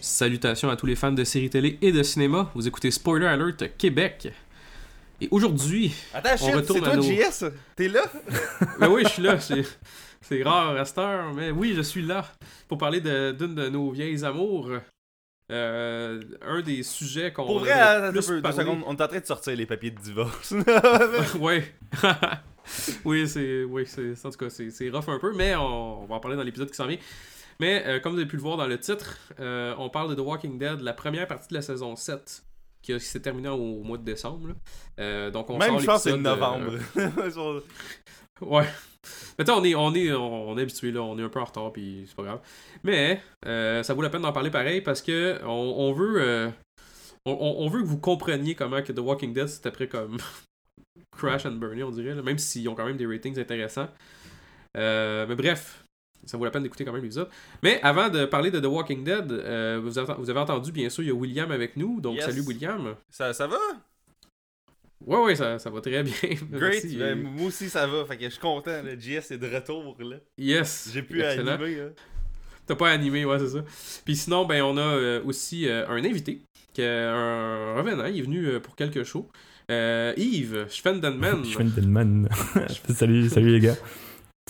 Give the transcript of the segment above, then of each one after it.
Salutations à tous les fans de séries télé et de cinéma. Vous écoutez Spoiler Alert Québec. Et aujourd'hui, Attends, On shit, retourne c'est à toi, nos- JS? T'es là? ben oui, je suis là. C'est, rare à cette heure, mais oui, je suis là pour parler de- d'une de nos vieilles amours. Euh, un des sujets qu'on Pour vrai, attends plus peu, deux parlé. secondes, on est en train de sortir les papiers de divorce. ouais. oui, c'est, oui, c'est, en tout cas, c'est, rough un peu, mais on, on va en parler dans l'épisode qui s'en vient. Mais euh, comme vous avez pu le voir dans le titre, euh, on parle de The Walking Dead, la première partie de la saison 7, qui, s'est terminée au, au mois de décembre. donc on Même, sort je pense que c'est novembre. Ouais. Mais on est, on est, on est habitué là, on est un peu en retard, puis c'est pas grave. Mais euh, ça vaut la peine d'en parler pareil parce que on, on veut, euh, on, on- on veut que vous compreniez comment que The Walking Dead c'est après comme Crash and Burnie, on dirait, là, même s'ils ont quand même des ratings intéressants. Euh, mais bref, ça vaut la peine d'écouter quand même l'épisode. Mais avant de parler de The Walking Dead, euh, vous, avez, vous avez entendu bien sûr, il y a William avec nous, donc Yes. salut William. ça, ça va? Ouais, ouais, ça, ça va très bien. Great. Merci. Ben, moi aussi, ça va. Fait que je suis content. Le JS est de retour. là. Yes. J'ai pu Excellent. animer. hein. T'as pas animé, ouais, c'est ça. Puis sinon, ben, on a euh, aussi euh, un invité, qui est un revenant, il est venu euh, pour quelques shows. Euh, Yves, Schwendenman. Je suis Denman. salut, salut les gars.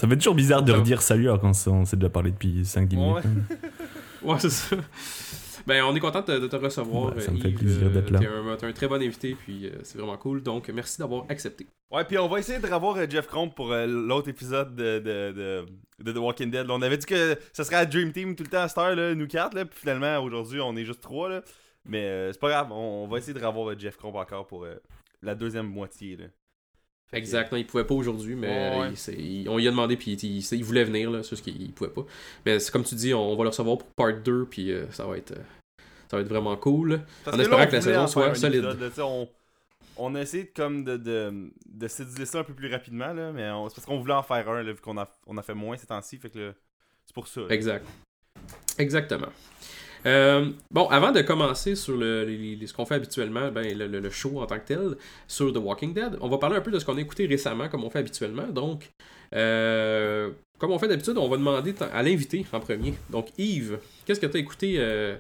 Ça fait toujours bizarre de redire salut alors qu'on s'est on s'est déjà parlé depuis 5-10 minutes. Ouais. Ouais, c'est ça. Ben, on est content de, de te recevoir. Bah, ça me euh, fait Yves. plaisir d'être là. T'es un, t'es un très bon invité, puis euh, c'est vraiment cool. Donc, merci d'avoir accepté. Ouais, puis on va essayer de revoir euh, Jeff Cromp pour euh, l'autre épisode de, de, de, de The Walking Dead. Là, on avait dit que ça serait à Dream Team tout le temps à cette heure, là, nous quatre. Là, puis finalement, aujourd'hui, on est juste trois. Là. Mais euh, c'est pas grave, on, on va essayer de revoir euh, Jeff Cromp encore pour euh, la deuxième moitié. Là. Exact. Non, il pouvait pas aujourd'hui, mais Ouais, ouais. il s'est- il- on lui a demandé, puis il, il- il voulait venir, là. C'est juste qu'il il pouvait pas. Mais c'est comme tu dis, on va le recevoir pour part 2, puis euh, ça va être. Ça va être vraiment cool. Parce En que espérant là, que la saison soit solide. épisode, on, on a essayé de, comme de, de, de céduler ça un peu plus rapidement, là, mais c'est parce qu'on voulait en faire un, là, vu qu'on a, on a fait moins ces temps-ci, fait que là, c'est pour ça. là. Exact. Exactement. Euh, bon, avant de commencer sur le, les- les- ce qu'on fait habituellement, ben, le, le- le show en tant que tel, sur The Walking Dead, on va parler un peu de ce qu'on a écouté récemment, comme on fait habituellement. Donc, euh, comme on fait d'habitude, on va demander à l'invité en premier. Donc, Yves, qu'est-ce que tu as écouté euh,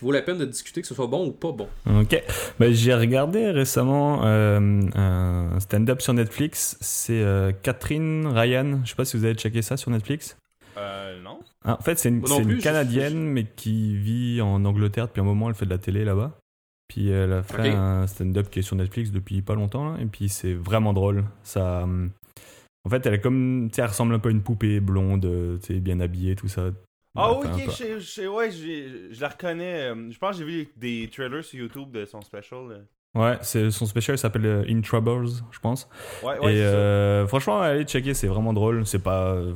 qui vaut la peine de discuter, que ce soit bon ou pas bon Ok. Bah, J'ai regardé récemment euh, un stand-up sur Netflix. C'est euh, Catherine Ryan. Je sais pas si vous avez checké ça sur Netflix. Euh, non? Ah, en fait, c'est une, une Canadienne, je- mais qui vit en Angleterre depuis un moment. Elle fait de la télé là-bas. Puis elle a fait un stand-up qui est sur Netflix depuis pas longtemps. là. et puis c'est vraiment drôle. Ça, hum, en fait, elle est comme, elle ressemble un peu à une poupée blonde, euh, bien habillée, tout ça. Ah, ok, peu- je je ouais, j'ai- je la reconnais. euh, Je pense que j'ai vu des trailers sur YouTube de son special. là. Ouais, c'est son spécial il s'appelle euh, In Troubles, je pense. Ouais, ouais, et c'est ça. euh, franchement, allez checker, c'est vraiment drôle. C'est pas, euh,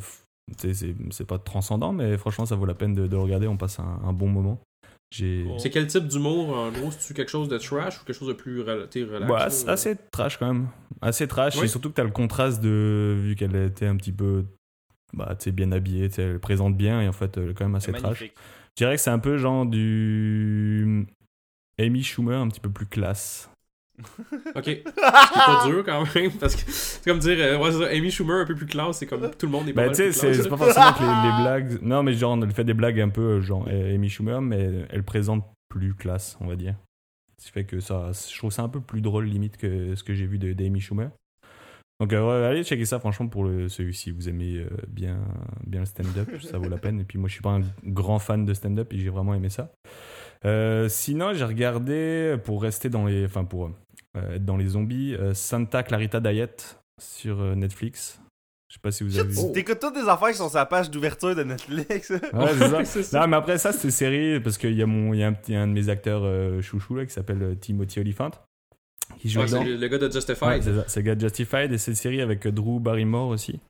c'est c'est pas transcendant, mais franchement, ça vaut la peine de, de le regarder. On passe un, un bon moment. J'ai. C'est quel type d'humour En gros, c'est-tu quelque chose de trash ou quelque chose de plus relax c'est ou- assez trash quand même. Assez trash. Oui. Et surtout que t'as le contraste de. Vu qu'elle était un petit peu. Bah, tu sais, bien habillée, elle présente bien et en fait, elle est quand même assez C'est trash. Je dirais que c'est un peu genre du. Amy Schumer, un petit peu plus classe. Ok. Ce qui est pas dur quand même, parce que c'est comme dire, euh, ouais, c'est Amy Schumer un peu plus classe, c'est comme tout le monde est pas Bah, mal tu sais, plus c'est c'est pas forcément que les, les blagues. Non, mais genre, elle fait des blagues un peu genre euh, Amy Schumer, mais elle présente plus classe, on va dire. Ce qui fait que ça, je trouve ça un peu plus drôle limite que ce que j'ai vu de d'Amy Schumer. Donc, euh, allez checker ça, franchement, pour le, celui-ci. Vous aimez euh, bien, bien le stand-up, ça vaut la peine. Et puis, moi, je suis pas un grand fan de stand-up et j'ai vraiment aimé ça. Euh, sinon, j'ai regardé, pour rester dans les. Enfin, pour euh, être dans les zombies, euh, Santa Clarita Diet sur euh, Netflix. Je sais pas si vous avez vu. Oh. T'écoutes toutes des affaires qui sont sur la page d'ouverture de Netflix. Ouais, c'est ça. Non, mais après ça, c'est série parce qu'il y a, mon, il y a un, petit, un de mes acteurs euh, chouchou là, qui s'appelle Timothy Olyphant qui joue Ouais, c'est dedans. le, le gars de Justified. Ouais, c'est le gars de Justified et c'est une série avec Drew Barrymore aussi.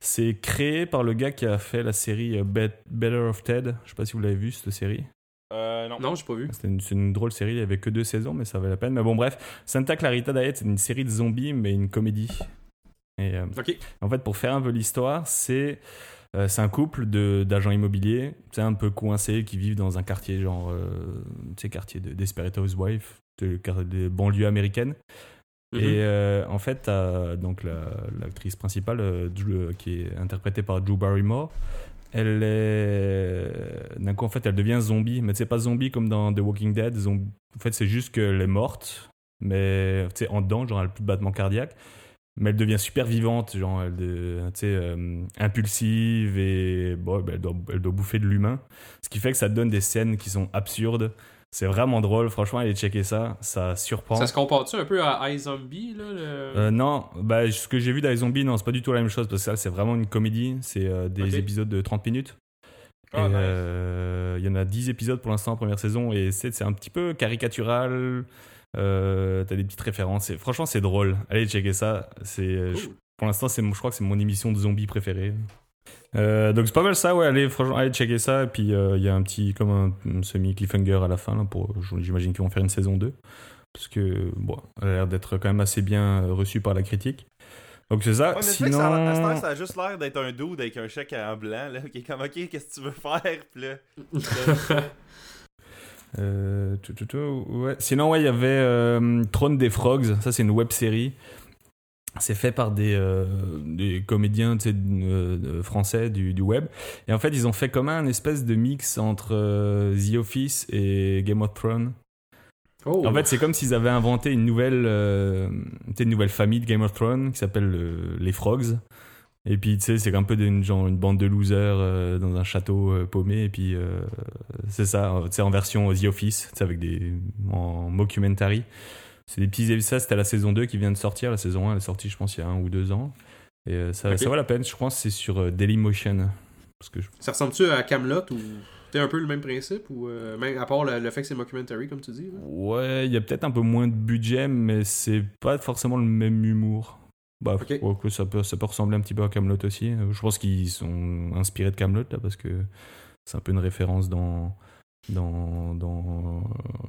C'est créé par le gars qui a fait la série euh, Bet- Better of Ted. Je sais pas si vous l'avez vu cette série. Euh, non. non, j'ai pas vu. Une, c'est une drôle série, il y avait que deux saisons, mais ça valait la peine. Mais bon, bref, Santa Clarita Diet, c'est une série de zombies, mais une comédie. Et euh, Ok. en fait, pour faire un peu l'histoire, c'est Euh, c'est un couple de- d'agents immobiliers, c'est un peu coincés, qui vivent dans un quartier genre, euh, tu sais, quartier de Desperate Housewives, de, des banlieues américaines. Mhm. Et euh, en fait, donc la- l'actrice principale, qui est interprétée par Drew Barrymore, elle est. D'un coup, en fait, elle devient zombie. Mais c'est pas zombie comme dans The Walking Dead. En fait, c'est juste qu'elle est morte, mais en dedans, genre, elle a plus de battement cardiaque. Mais elle devient super vivante, genre, elle, sais, euh, impulsive et bon, ben, elle, doit, elle doit bouffer de l'humain. Ce qui fait que ça donne des scènes qui sont absurdes. C'est vraiment drôle, franchement, allez checker ça, ça surprend. Ça se compare-tu un peu à iZombie, là le... Euh, non, bah, ce que j'ai vu zombies, non, c'est pas du tout la même chose parce que ça, c'est vraiment une comédie. C'est euh, des épisodes de 30 minutes. Ah, nice. euh, Il y en a 10 épisodes pour l'instant en première saison et c'est un petit peu caricatural. Euh, T'as des petites références. Et franchement, c'est drôle. Allez checker ça. C'est euh, Cool. pour l'instant, c'est je crois que c'est mon émission de zombies préférée. Euh, donc c'est pas mal ça, ouais. Allez, franchement, allez checker ça. Et puis euh, il y a un petit comme un, un semi cliffhanger à la fin. Là, pour, j'imagine qu'ils vont faire une saison 2 parce que bon, elle a l'air d'être quand même assez bien reçue par la critique. Donc c'est ça. Ouais, Sinon, ça, à ça a juste l'air d'être un dude avec un chèque en blanc, là, qui est comme, ok, qu'est-ce que tu veux faire? Puis là, Euh, tout, tout, tout, ouais. Sinon, ouais, il y avait euh, Throne des Frogs. Ça, c'est une web série. C'est fait par des, euh, des comédiens tu sais, français du, du web. Et en fait, ils ont fait comme un espèce de mix entre euh, The Office et Game of Thrones. Oh. En fait, c'est comme s'ils avaient inventé une nouvelle, une nouvelle famille de Game of Thrones qui s'appelle les Frogs. Et puis, tu sais, c'est un peu d'une genre une bande de losers euh, dans un château euh, paumé. Et puis, euh, c'est ça, tu sais, en version The Office, sais, avec des. en mockumentary. C'est des petits. Ça, c'était la saison 2 qui vient de sortir. La saison 1, elle est sortie, je pense, il y a un ou deux ans. Et ça, Ok. ça vaut la peine. Je pense c'est sur Dailymotion. Parce que je- Ça ressemble-tu à Camelot ou c'est un peu le même principe ou euh, même à part le, le fait que c'est mockumentary comme tu dis là? Ouais, il y a peut-être un peu moins de budget, mais c'est pas forcément le même humour. Bah, Ok. ouais, que ça, peut, ça peut ressembler un petit peu à Camelot aussi. Euh, Je pense qu'ils sont inspirés de Camelot là, parce que c'est un peu une référence dans, dans, dans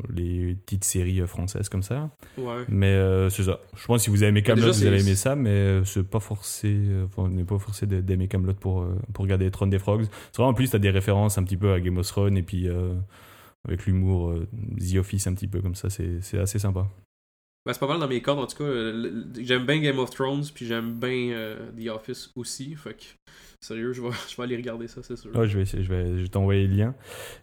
les petites séries françaises comme ça. Ouais. Mais euh, c'est ça. Je pense que si vous avez aimé Camelot, vous allez aimer ça, mais euh, c'est pas forcé. Enfin, on n'est pas forcé d'a- d'aimer Camelot pour, pour regarder Throne des Frogs. C'est vraiment en plus, t'as des références un petit peu à Game of Thrones et puis euh, avec l'humour euh, The Office un petit peu comme ça. C'est c'est assez sympa. Ben, c'est pas mal dans mes cordes en tout cas. euh, J'aime bien Game of Thrones puis j'aime bien euh, The Office aussi. Fait que sérieux, je vais, je vais aller regarder ça, c'est sûr. Ouais, je vais essayer, je vais, je vais t'envoyer le lien.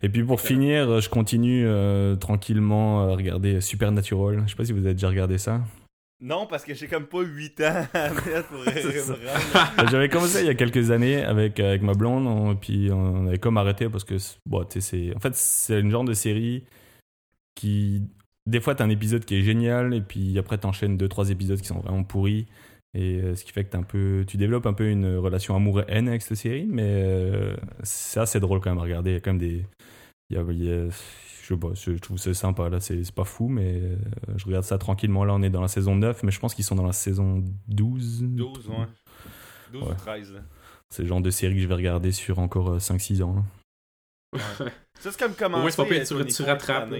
Et puis pour finir, euh, je continue euh, tranquillement à regarder Supernatural. Je sais pas si vous avez déjà regardé ça. non, parce que j'ai comme pas 8 ans à mettre pour C'est ça. vraiment. J'avais commencé il y a quelques années avec, avec ma blonde, on- puis on avait comme arrêté parce que, c'est- bon, tu sais, c'est, en fait, c'est une genre de série qui, des fois, t'as un épisode qui est génial, et puis après, t'enchaînes deux, trois épisodes qui sont vraiment pourris. Et euh, ce qui fait que un peu, tu développes un peu une relation amour-haine avec cette série, mais euh, c'est assez drôle quand même à regarder. Il y a quand même des. il y a- il y a- je sais pas, je trouve que c'est sympa. Là, c'est c'est pas fou, mais euh, je regarde ça tranquillement. Là, on est dans la saison 9, mais je pense qu'ils sont dans la saison 12. 12, ouais. 12 Ouais. ou 13, là. C'est le genre de série que je vais regarder sur encore euh, 5-6 ans. là. Ça, c'est comme commencer. moins, c'est pas pire, euh, tu- 24 tu rattrapes.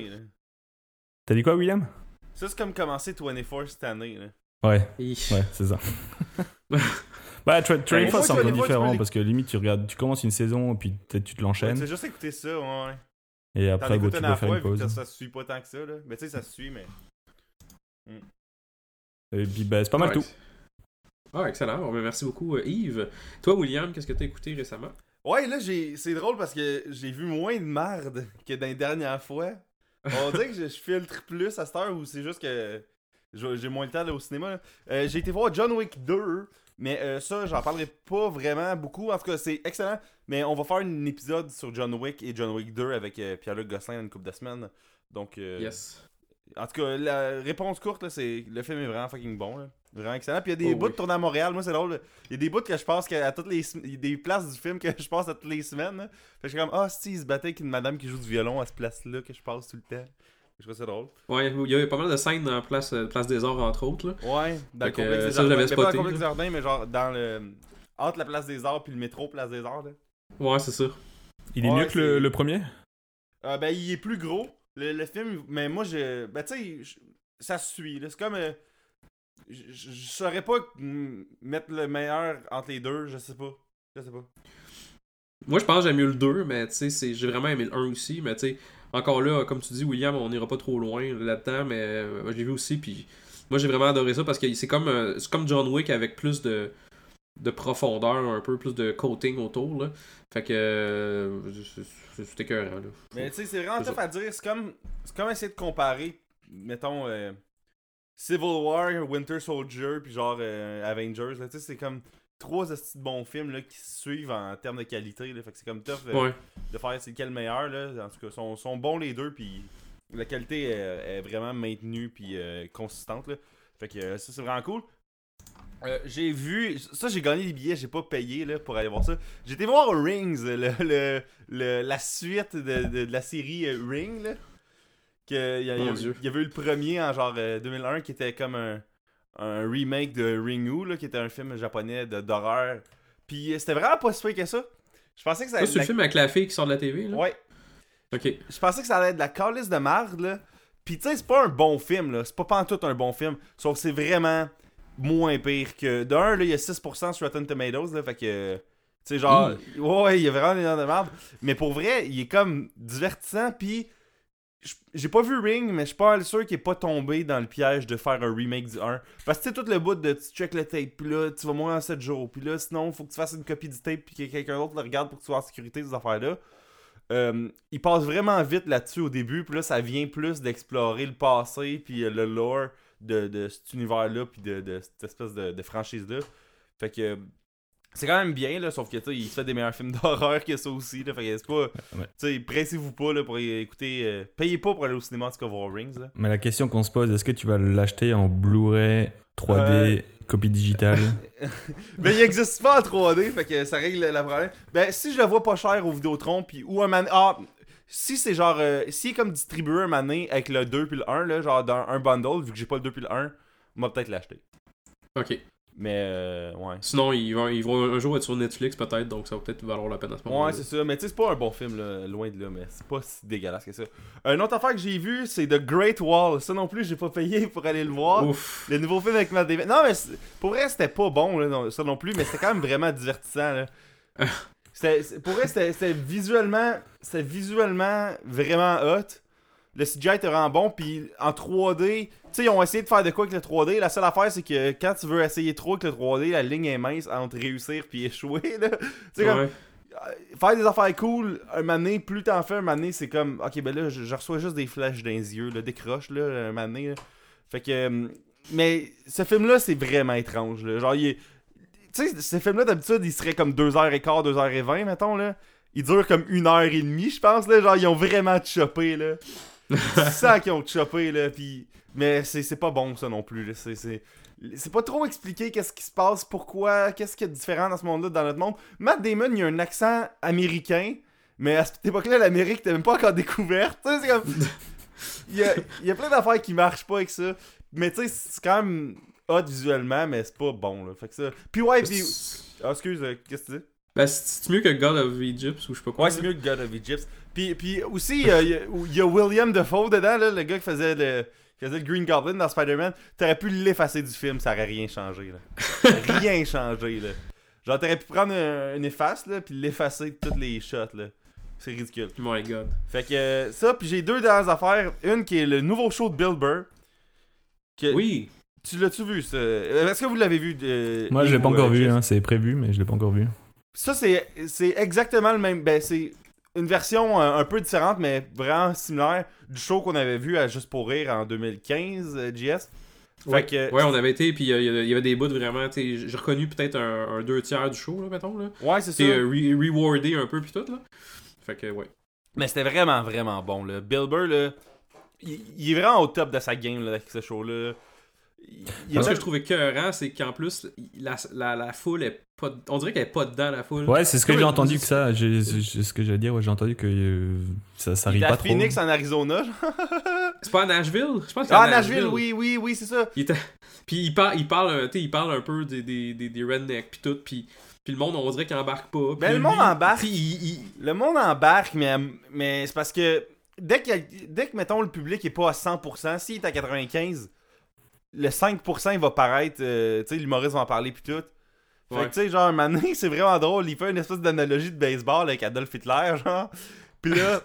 T'as dit quoi, William? Ça, c'est comme commencer 24 cette année, là. Ouais, ouais, c'est ça. bah, Tra- Ouais, Force, c'est un peu différent parce que limite, tu regardes, tu commences une saison, puis peut-être tu te Ouais, l'enchaînes, tu sais juste écouter ça, ouais. et après, tu dois faire une pause. ça, se suit pas tant que ça, là. Mais tu sais, ça se suit, mais. Et puis, bah, c'est pas mal Ouais. tout. Ah, excellent. Bon, ben, merci beaucoup, euh, Yves. Toi, William, qu'est-ce que t'as écouté récemment? Ouais, là, j'ai... c'est drôle parce que j'ai vu moins de merde que dans les dernières fois. On dirait que je, je filtre plus à cette heure ou c'est juste que j'ai moins le temps d'aller au cinéma. Euh, j'ai été voir John Wick 2, mais euh, ça, j'en parlerai pas vraiment beaucoup. En tout cas, c'est excellent. Mais on va faire un épisode sur John Wick et John Wick 2 avec euh, Pierre-Luc Gosselin dans une couple de semaines. Donc, euh, Yes. en tout cas, la réponse courte, c'est le film est vraiment fucking bon. Là. Vraiment excellent. Puis il y a des Oh bouts oui. tournés à Montréal. Moi, c'est drôle. Il y a des bouts que je passe à toutes les il y a des places du film que je passe à toutes les semaines. là. Fait que je suis comme, ah, si, il se battait avec une madame qui joue du violon à ce place-là que je passe tout le temps. Je trouve ça drôle. Ouais, il y avait pas mal de scènes dans la place, euh, place des Arts, entre autres. Là. Ouais, dans le Fait complexe euh, des ça, l'avais Mais pas dans le complexe des. Jardins, mais genre dans le. Entre la place des Arts puis le métro place des Arts. Là. Ouais, c'est ça. Il est Ouais, mieux que le, premier? Euh, ben, il est plus gros. Le, le film, mais moi, je. Ben, tu sais, je- ça se suit. C'est comme. euh, je je- je saurais pas mettre le meilleur entre les deux, je sais pas. Je sais pas. Moi, je pense que j'aime mieux le 2, mais tu sais, j'ai vraiment aimé le 1 aussi. Mais tu sais, encore là, comme tu dis, William, on n'ira pas trop loin là-dedans, mais euh, l'ai vu aussi. Puis moi, j'ai vraiment adoré ça parce que c'est comme, euh, c'est comme John Wick avec plus de, de profondeur, un peu plus de coating autour. Là. Fait que euh, c'est- écœurant. Là. Mais tu sais, c'est vraiment tough à dire. C'est comme, c'est comme essayer de comparer, mettons, euh, Civil War, Winter Soldier, puis genre euh, Avengers. là. Tu sais, c'est comme trois de bons films là, qui se suivent en termes de qualité. Là. Fait que c'est comme tough euh, Ouais. de faire c'est lequel le meilleur. Là. En tout cas, sont, sont bons les deux, puis la qualité est, est vraiment maintenue, puis euh, consistante. Là. Fait que ça, c'est vraiment cool. Euh, j'ai vu, ça j'ai gagné des billets, j'ai pas payé là, pour aller voir ça. Été voir Rings, le, le- le- la suite de, de- de la série Ring. Là. Que, il, y avait eu le premier en genre euh, 2001 qui était comme un, un remake de Ringu, là, qui était un film japonais d'horreur. Puis euh, c'était vraiment pas si que ça. Je pensais que ça allait c'est le film avec la fille qui sort de la TV. Là? Ouais, Ok. je pensais que ça allait être de la calice de marde, là. Pis tu sais, c'est pas un bon film, là. C'est pas pas tout un bon film. Sauf que c'est vraiment moins pire que. D'un, là, il y a 6% sur Rotten Tomatoes, là. Fait que. Tu sais, genre. Ouais, il y a vraiment des de merde. Mais pour vrai, il est comme divertissant. Pis. J'ai pas vu Ring, mais je suis pas sûr qu'il est pas tombé dans le piège de faire un remake du 1. Parce que tu tout le bout de tu check le tape, pis là, tu vas mourir en 7 jours. Pis là, sinon, faut que tu fasses une copie du tape, pis que quelqu'un d'autre le regarde pour que tu sois en sécurité, ces affaires-là. Euh, il passe vraiment vite là-dessus au début, puis là, ça vient plus d'explorer le passé, puis euh, le lore de, de cet univers-là, puis de, de cette espèce de, de franchise-là. Fait que c'est quand même bien, là, sauf que, tu sais, il fait des meilleurs films d'horreur que ça aussi, là. Fait que c'est pas. Pressez-vous pas, là, pour écouter. euh, payez pas pour aller au cinéma, en tout cas, voir Rings, là. Mais la question qu'on se pose, est-ce que tu vas l'acheter en Blu-ray 3D, copie digitale? Mais il existe pas en 3D, fait que ça règle le problème. Ben, si je le vois pas cher au Vidéotron, puis ou un man... Ah, si c'est genre... Euh, si est comme distribué un mané avec le 2 puis le 1, là, genre dans un bundle, vu que j'ai pas le 2 puis le 1, on va peut-être l'acheter. Ok. Mais, euh, ouais. Sinon, ils vont, ils vont un jour être sur Netflix peut-être, donc ça va peut-être valoir la peine à ce moment-là. Ouais, c'est ça. Mais tu sais, c'est pas un bon film, là, loin de là, mais c'est pas si dégueulasse que ça. Une autre affaire que j'ai vue, c'est The Great Wall. Ça non plus, j'ai pas payé pour aller le voir. Ouf. Le nouveau film avec Matt Damon. Non, mais pour vrai, c'était pas bon, là, non- ça non plus, mais c'était quand même vraiment divertissant. Là. Pour vrai, c'était c'était visuellement, c'était visuellement vraiment hot. Le CGI était vraiment bon, puis en 3D, tu sais, ils ont essayé de faire de quoi avec le 3D. La seule affaire, c'est que quand tu veux essayer trop avec le 3D, la ligne est mince entre réussir puis échouer. Là. Tu sais, comme, Ouais. euh, faire des affaires cool, un donné, plus t'en fais, un moment donné, c'est comme, ok, ben là, je, je reçois juste des flashs dans les yeux, là, décroche, là, un là. Fait que, euh, mais ce film-là, c'est vraiment étrange, là. Genre, il est. Tu sais, ce film-là, d'habitude, il serait comme 2h15, 2h20, mettons, là. Il dure comme 1h30, je pense, là. Genre, ils ont vraiment chopé, là. Sens qu'ils ont chopé, là. Puis. Mais c'est pas bon, ça non plus. C'est. c'est- pas trop expliqué qu'est-ce qui se passe, pourquoi, qu'est-ce qu'il y a de différent dans ce monde-là, dans notre monde. Matt Damon, il a un accent américain, mais à cette époque-là, l'Amérique était même pas encore découverte. Tu sais, c'est comme. Il y a, il y a plein d'affaires qui marchent pas avec ça. Mais tu sais, c'est quand même hot visuellement, mais c'est pas bon, là. Fait que ça. Puis ouais, puis. Ah, excuse, euh, qu'est-ce que tu dis? Ben, c'est mieux que God of Egypt ou je sais pas quoi. Ouais, c'est mieux que God of Egypt. Puis, puis aussi, euh, il y a- il y, a William Defoe dedans, là, le gars qui faisait le, qui faisait le Green Goblin dans Spider-Man. T'aurais pu l'effacer du film, ça aurait rien changé, là. rien changé, là. Genre, t'aurais pu prendre un, une efface, là, puis l'effacer de toutes les shots, là. C'est ridicule. My God. Fait que euh, ça, puis j'ai deux dernières affaires. Une qui est le nouveau show de Bill Burr. Que- Oui. Tu l'as-tu vu, ça? Euh, Est-ce que vous l'avez vu? euh, Moi, je l'ai pas encore euh, vu, hein, c'est prévu, mais je l'ai pas encore vu. Ça, c'est exactement le même. Ben, c'est une version euh, un peu différente, mais vraiment similaire du show qu'on avait vu à Juste pour Rire en 2015, euh, JS. Fait Ouais. que. Ouais, on avait été, puis euh, il y avait des bouts vraiment, j'ai reconnu peut-être un, un deux tiers du show, là, mettons, là. Ouais, c'est ça. C'est euh, re- rewardé un peu, puis tout, là. Fait que, ouais. Mais c'était vraiment, vraiment bon. Là. Bill Burr, là, il, il est vraiment au top de sa game là, avec ce show-là. Il, il Moi, ce que je trouve écœurant, c'est qu'en plus, la, la, la foule est pas. On dirait qu'elle est pas dedans, la foule. Ouais, c'est ce que j'ai entendu que ça. j'ai- C'est ce que j'allais dire. Ouais, j'ai entendu que euh, ça, ça est pas à trop. Phoenix en Arizona. C'est pas à Nashville? Je pense que Ah, à Nashville, oui, oui, oui, c'est ça. Il était- Puis il parle, il parle, il parle un peu des, des, des, des rednecks, puis tout, puis, puis le monde, on dirait qu'il embarque pas. Puis Ben, le lui, monde embarque. il- il- Le monde embarque, mais, mais c'est parce que dès que, dès que, mettons, le public est pas à 100%, s'il est à 95%, le 5% il va paraître, euh, tu sais, l'humoriste va en parler puis tout. Fait Ouais. que tu sais, genre, un moment c'est vraiment drôle. Il fait une espèce d'analogie de baseball avec Adolf Hitler, genre. Puis là,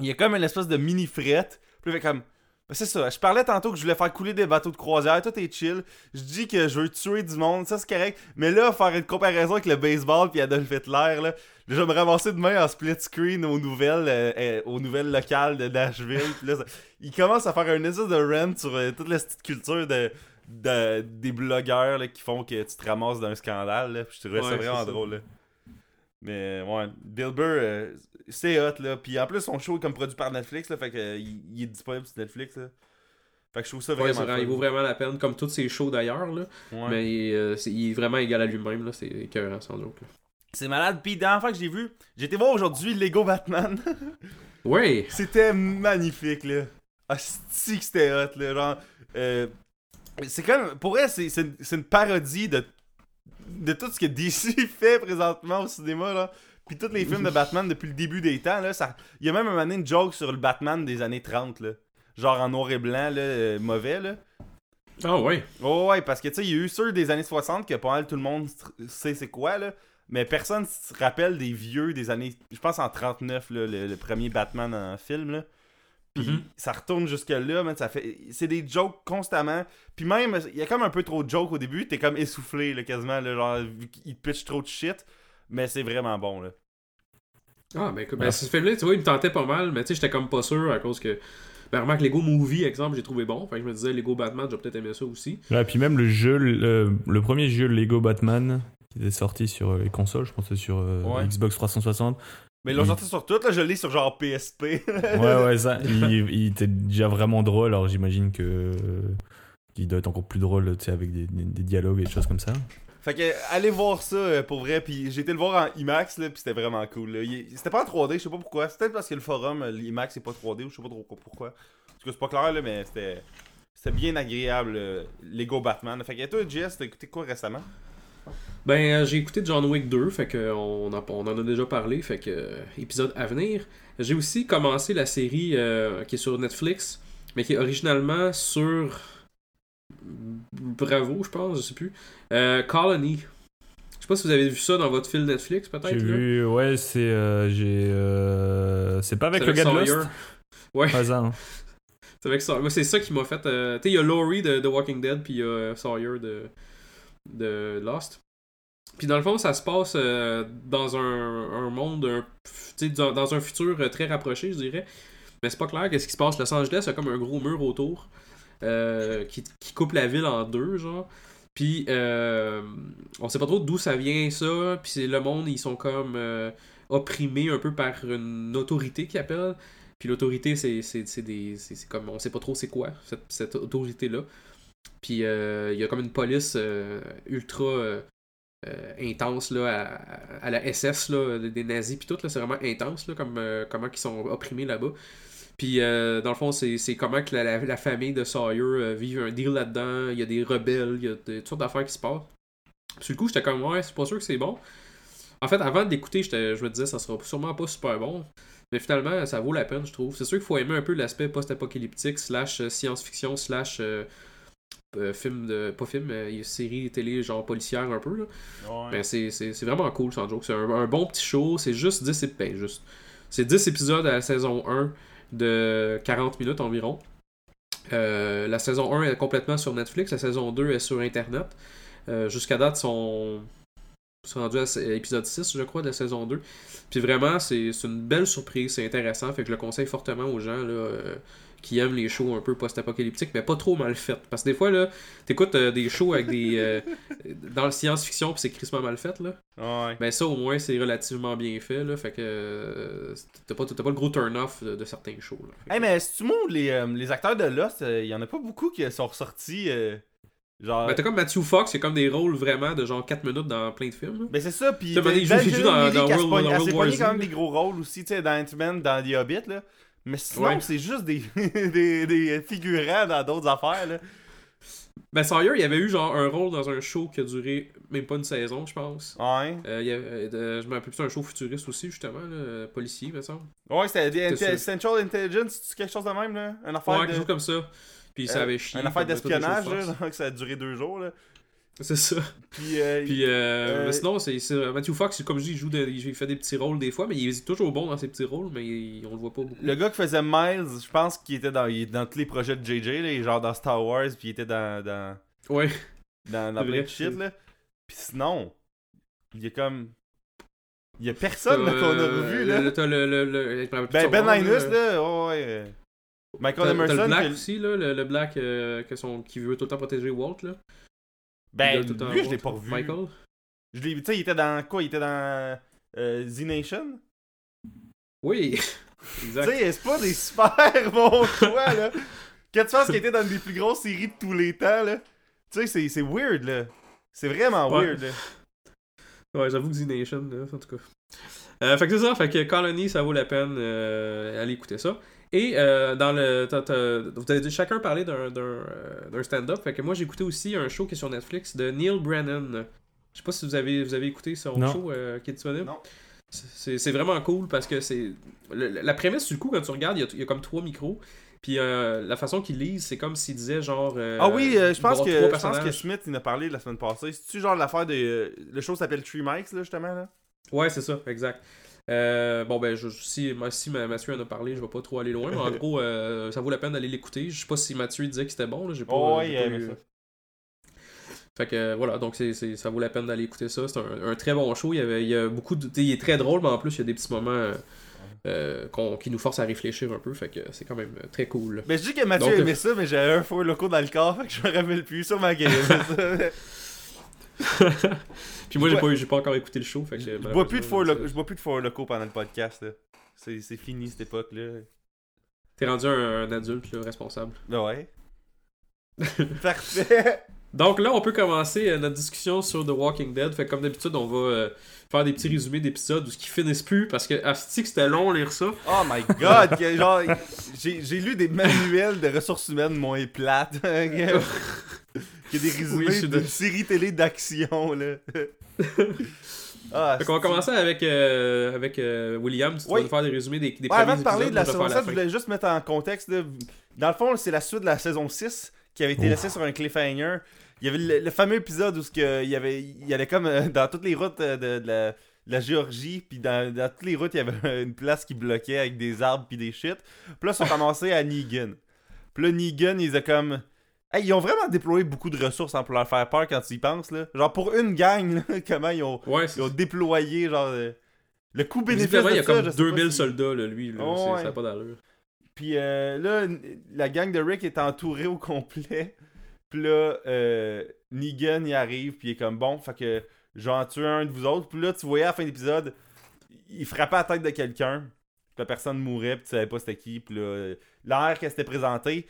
il y a comme une espèce de mini frette. Puis fait comme. Ben, c'est ça, je parlais tantôt que je voulais faire couler des bateaux de croisière, tout est chill. Je dis que je veux tuer du monde, ça c'est correct. Mais là, faire une comparaison avec le baseball puis Adolf Hitler, là, je vais me ramasser demain en split screen aux nouvelles, euh, euh, aux nouvelles locales de Nashville. Puis là, ça- il commence à faire un espèce de rant sur euh, toute la petite culture de, de- des blogueurs là, qui font que tu te ramasses d'un scandale. Là. Puis je trouvais ça Ouais, vraiment ça. drôle. Là. Mais ouais, Bill Burr, euh, c'est hot là. Puis en plus, son show est comme produit par Netflix, là, fait que, il, il est disponible sur Netflix. Là. Fait que je trouve ça Ouais, vraiment. fun. il vaut vraiment la peine, comme tous ses shows d'ailleurs, là. Ouais. Mais euh, il est vraiment égal à lui-même, là. C'est écœurant, sans doute. là. C'est malade. Puis dernière fois que j'ai vu, été voir aujourd'hui Lego Batman. Ouais! C'était magnifique, là. Ah, c'est que c'était hot, là. Genre, euh, c'est comme, pour vrai, c'est, c'est, une- c'est une parodie de, de tout ce que DC fait présentement au cinéma, là. Puis tous les films de Batman depuis le début des temps, là. Ça, il y a même un moment une joke sur le Batman des années 30, là. Genre en noir et blanc, là, euh, mauvais, là. Ah ouais! Oh ouais, parce que tu sais, il y a eu ceux des années 60 que pas mal tout le monde sait c'est quoi, là. Mais personne se rappelle des vieux des années. Je pense en 39, là, le, le premier Batman en film, là. Puis Mhm. ça retourne jusque-là, man, ça fait. C'est des jokes constamment. Puis même, il y a comme un peu trop de jokes au début, t'es comme essoufflé, là, quasiment, là, genre, vu qu'il te pitch trop de shit. Mais c'est vraiment bon, là. Ah, ben écoute, ben, Ouais. ce film-là, tu vois, il me tentait pas mal, mais tu sais, j'étais comme pas sûr à cause que. Ben, remarque, Lego Movie, exemple, j'ai trouvé bon. Fait que je me disais, Lego Batman, j'ai peut-être aimé ça aussi. Là, puis même le jeu, le, le premier jeu Lego Batman qui était sorti sur euh, les consoles, je pense que c'est sur euh, Ouais. Xbox 360. Mais ils l'ont sorti sur tout, là, je l'ai sur genre PSP. Ouais, ouais, ça. il, il était déjà vraiment drôle, alors j'imagine que. qu'il doit être encore plus drôle, tu sais, avec des, dialogues et des choses comme ça. Fait que allez voir ça euh, pour vrai. Puis j'ai été le voir en IMAX là, puis c'était vraiment cool. Il- C'était pas en 3D, je sais pas pourquoi. Peut-être parce que le forum, l'IMAX c'est pas 3D ou je sais pas trop pourquoi. Parce que c'est pas clair là, mais c'était c'était bien agréable. Lego Batman. Fait que toi, Jess, t'as écouté quoi récemment? Ben, euh, j'ai écouté John Wick 2, fait que on, en- on en a déjà parlé, fait que euh, épisode à venir. J'ai aussi commencé la série euh, qui est sur Netflix, mais qui est originalement sur Bravo, je pense, je sais plus. Euh, Colony. Je sais pas si vous avez vu ça dans votre fil Netflix, peut-être. J'ai vu, ouais, c'est. euh, j'ai. euh, c'est pas avec le gars de Sawyer. Lost? Ouais, Pas ça, hein. c'est avec ça. Moi, c'est ça qui m'a fait. euh, Tu sais, il y a Laurie de, de Walking Dead, puis il y a Sawyer de, de Lost. Puis dans le fond, ça se passe euh, dans un, monde, dans, un futur euh, très rapproché, je dirais. Mais c'est pas clair qu'est-ce qui se passe. Los Angeles a comme un gros mur autour euh, qui, qui coupe la ville en deux, genre. Puis on sait pas trop d'où ça vient, ça. Puis le monde, ils sont comme opprimés un peu par une autorité qui appelle. Puis l'autorité, c'est des. C'est comme. On sait pas trop c'est quoi, cette autorité-là. Puis euh, il y a comme une police euh, ultra euh, intense là, à, la SS là, des nazis. Puis tout, c'est vraiment intense là, comme comment ils sont opprimés là-bas. Puis dans le fond, c'est comment que la, famille de Sawyer euh, vit un deal là-dedans. Il y a des rebelles, il y a toutes sortes d'affaires qui se passent. Sur le coup, j'étais comme, ouais, c'est pas sûr que c'est bon. En fait, avant d'écouter, je me disais, ça sera sûrement pas super bon. Mais finalement, ça vaut la peine, je trouve. C'est sûr qu'il faut aimer un peu l'aspect post-apocalyptique, slash science-fiction, slash euh, film de. Pas film, mais série télé, genre policière un peu. Là. Ben, c'est, c'est, c'est vraiment cool, sans joke. C'est un, un bon petit show. C'est juste 10 épisodes. Ben, juste. C'est 10 épisodes à la saison 1 de 40 minutes environ. Euh, la saison 1 est complètement sur Netflix. La saison 2 est sur Internet. Euh, jusqu'à date, sont sont rendus à épisode 6, je crois, de la saison 2. Puis vraiment, c'est, c'est une belle surprise. C'est intéressant. Fait que je le conseille fortement aux gens là, euh, qui aiment les shows un peu post-apocalyptiques, mais pas trop mal faites. Parce que des fois, là, t'écoutes euh, des shows avec des. euh, dans le science-fiction, puis c'est crissement mal fait, là. Ouais. Ben ça au moins c'est relativement bien fait là, fait que euh, t'as pas, t'as pas le gros turn-off de, de certains shows là. Que- Hey, mais si tu montres les, euh, les acteurs de Lost, il y en a pas beaucoup qui sont ressortis. euh, genre. Ben t'as comme Matthew Fox, c'est comme des rôles vraiment de genre 4 minutes dans plein de films. là. Ben c'est ça, pis t'as- il joue- il joue dans- dans World- dans World War Z, quand même des gros rôles aussi, tu sais, dans Ant-Man, dans The Hobbit, là. Mais sinon, Ouais. c'est juste des, des, des figurants dans d'autres affaires, là. Ben Sawyer, il y avait eu genre un rôle dans un show qui a duré même pas une saison, je pense. Ouais. Euh, il y avait- euh, je me rappelle plus, un show futuriste aussi, justement, là, euh, policier, me semble. Ouais, c'était Central Intelligence, quelque chose de même, là? Une affaire Ouais, de... quelque chose comme ça. Puis ça avait chié. Une affaire d'espionnage, force. donc ça a duré deux jours, là. C'est ça. Puis, euh, Puis euh, Euh, mais sinon, c'est c'est- Matthew Fox, comme je dis, il, joue de- il fait des petits rôles des fois, mais il est toujours bon dans ses petits rôles, mais il- on le voit pas beaucoup. le gars qui faisait Miles, je pense qu'il était dans, il est dans tous les projets de JJ, là, est genre dans Star Wars, puis il était dans, dans, Ouais. dans, dans plein de shit, là. Puis sinon, il a comme. Il y a personne qu'on a Euh, revu, le- là. le- T'as le. le, Ben, Ben Linus, là. là, oh, ouais. euh, Michael Emerson. le Black que- aussi, là, le, le Black euh, que son, qui veut tout le temps protéger Walt, là. Ben, lui, je l'ai pas revu. Michael? Je l'ai tu sais, il était dans quoi? Il était dans euh, Z Nation? Oui, Tu sais, c'est pas des super bons choix, là. Quand tu penses qu'il était dans une des plus grosses séries de tous les temps, là. Tu sais, c'est- c'est weird, là. C'est vraiment Ouais. weird, là. Ouais, j'avoue que Z Nation, là, en tout cas. Euh, fait que c'est ça, fait que Colony, ça vaut la peine euh, aller écouter ça. Et euh, dans le. t'as- t'as- vous avez chacun parlé d'un d'un, euh, d'un stand-up. Fait que moi j'ai écouté aussi un show qui est sur Netflix de Neil Brennan. Je sais pas si vous avez, vous avez écouté son Non. show euh, qui est disponible. Non. C'est c'est vraiment cool parce que c'est. La prémisse, du coup, quand tu regardes, il y a, il y a comme trois micros. Puis euh, la façon qu'il lise, c'est comme s'il disait genre. euh, Ah oui, euh, je pense que, je pense que. Smith, il en a parlé la semaine passée. C'est-tu genre l'affaire de. euh, Le show s'appelle Tree Mics, là, justement, là? Ouais, c'est ça, exact. Euh, bon, ben, je, si, si ma- Mathieu en a parlé, je vais pas trop aller loin, mais en gros, euh, ça vaut la peine d'aller l'écouter. Je sais pas si Mathieu disait que c'était bon, là, j'ai pas, Oh, ouais, il pas eu-. Fait que voilà, donc c'est, c'est- ça vaut la peine d'aller écouter ça. C'est un, un très bon show. Il y, avait, il y a beaucoup de. Il est très drôle, mais en plus, il y a des petits moments euh, qu'on- qui nous forcent à réfléchir un peu. Fait que c'est quand même très cool. Mais je dis que Mathieu Donc, aimait ça, mais j'avais un faux loco dans le corps, fait que je me rappelle plus. Sur ma game. Puis moi, j'ai pas, eu- pas encore écouté le show. Fait que, Je bois plus de four je bois plus de four loco pendant le podcast. C'est fini cette époque-là. T'es rendu un, un adulte là, responsable. Ben ouais. Parfait. Donc là, on peut commencer euh, notre discussion sur The Walking Dead. Fait que comme d'habitude, on va euh, faire des petits résumés d'épisodes où ce qui finissent plus parce que Asti c'était long lire ça. Oh my god, que genre, j'ai j'ai lu des manuels de ressources humaines moins plates. Qui a des résumés Oui, d'une de- série télé d'action, là. ah, qu'on va commencer avec, euh, avec euh, William. Tu Oui. vas faire des résumés des, des Ouais, avant de parler de la saison faire 7, je voulais juste mettre en contexte. là. Dans le fond, c'est la suite de la saison 6 qui avait été Ouf. laissée sur un cliffhanger. Il y avait le, le fameux épisode où que, il y avait il y allait comme euh, dans toutes les routes euh, de, de la, de la Géorgie, puis dans, dans toutes les routes, il y avait une place qui bloquait avec des arbres puis des shit. Puis là, ils sont ramassés à Negan. Puis là, Negan, ils ont comme. Hey, ils ont vraiment déployé beaucoup de ressources hein, pour leur faire peur quand tu y penses. Là. Genre, pour une gang, là, comment ils ont, Ouais, ils c'est ont déployé, genre. euh, le coût bénéfice. Il y a ça, comme je sais 2000 pas si- soldats, là, lui. Là, Oh, ouais. Ça n'a pas d'allure. Puis euh, là, la gang de Rick est entourée au complet. Puis là, euh, Negan y arrive, puis il est comme bon, fait que j'en tue un de vous autres. Puis là, tu voyais à la fin de l'épisode, il frappait la tête de quelqu'un, puis la personne mourait, puis tu savais pas c'était qui. Puis là, euh, l'air qu'elle s'était présentée,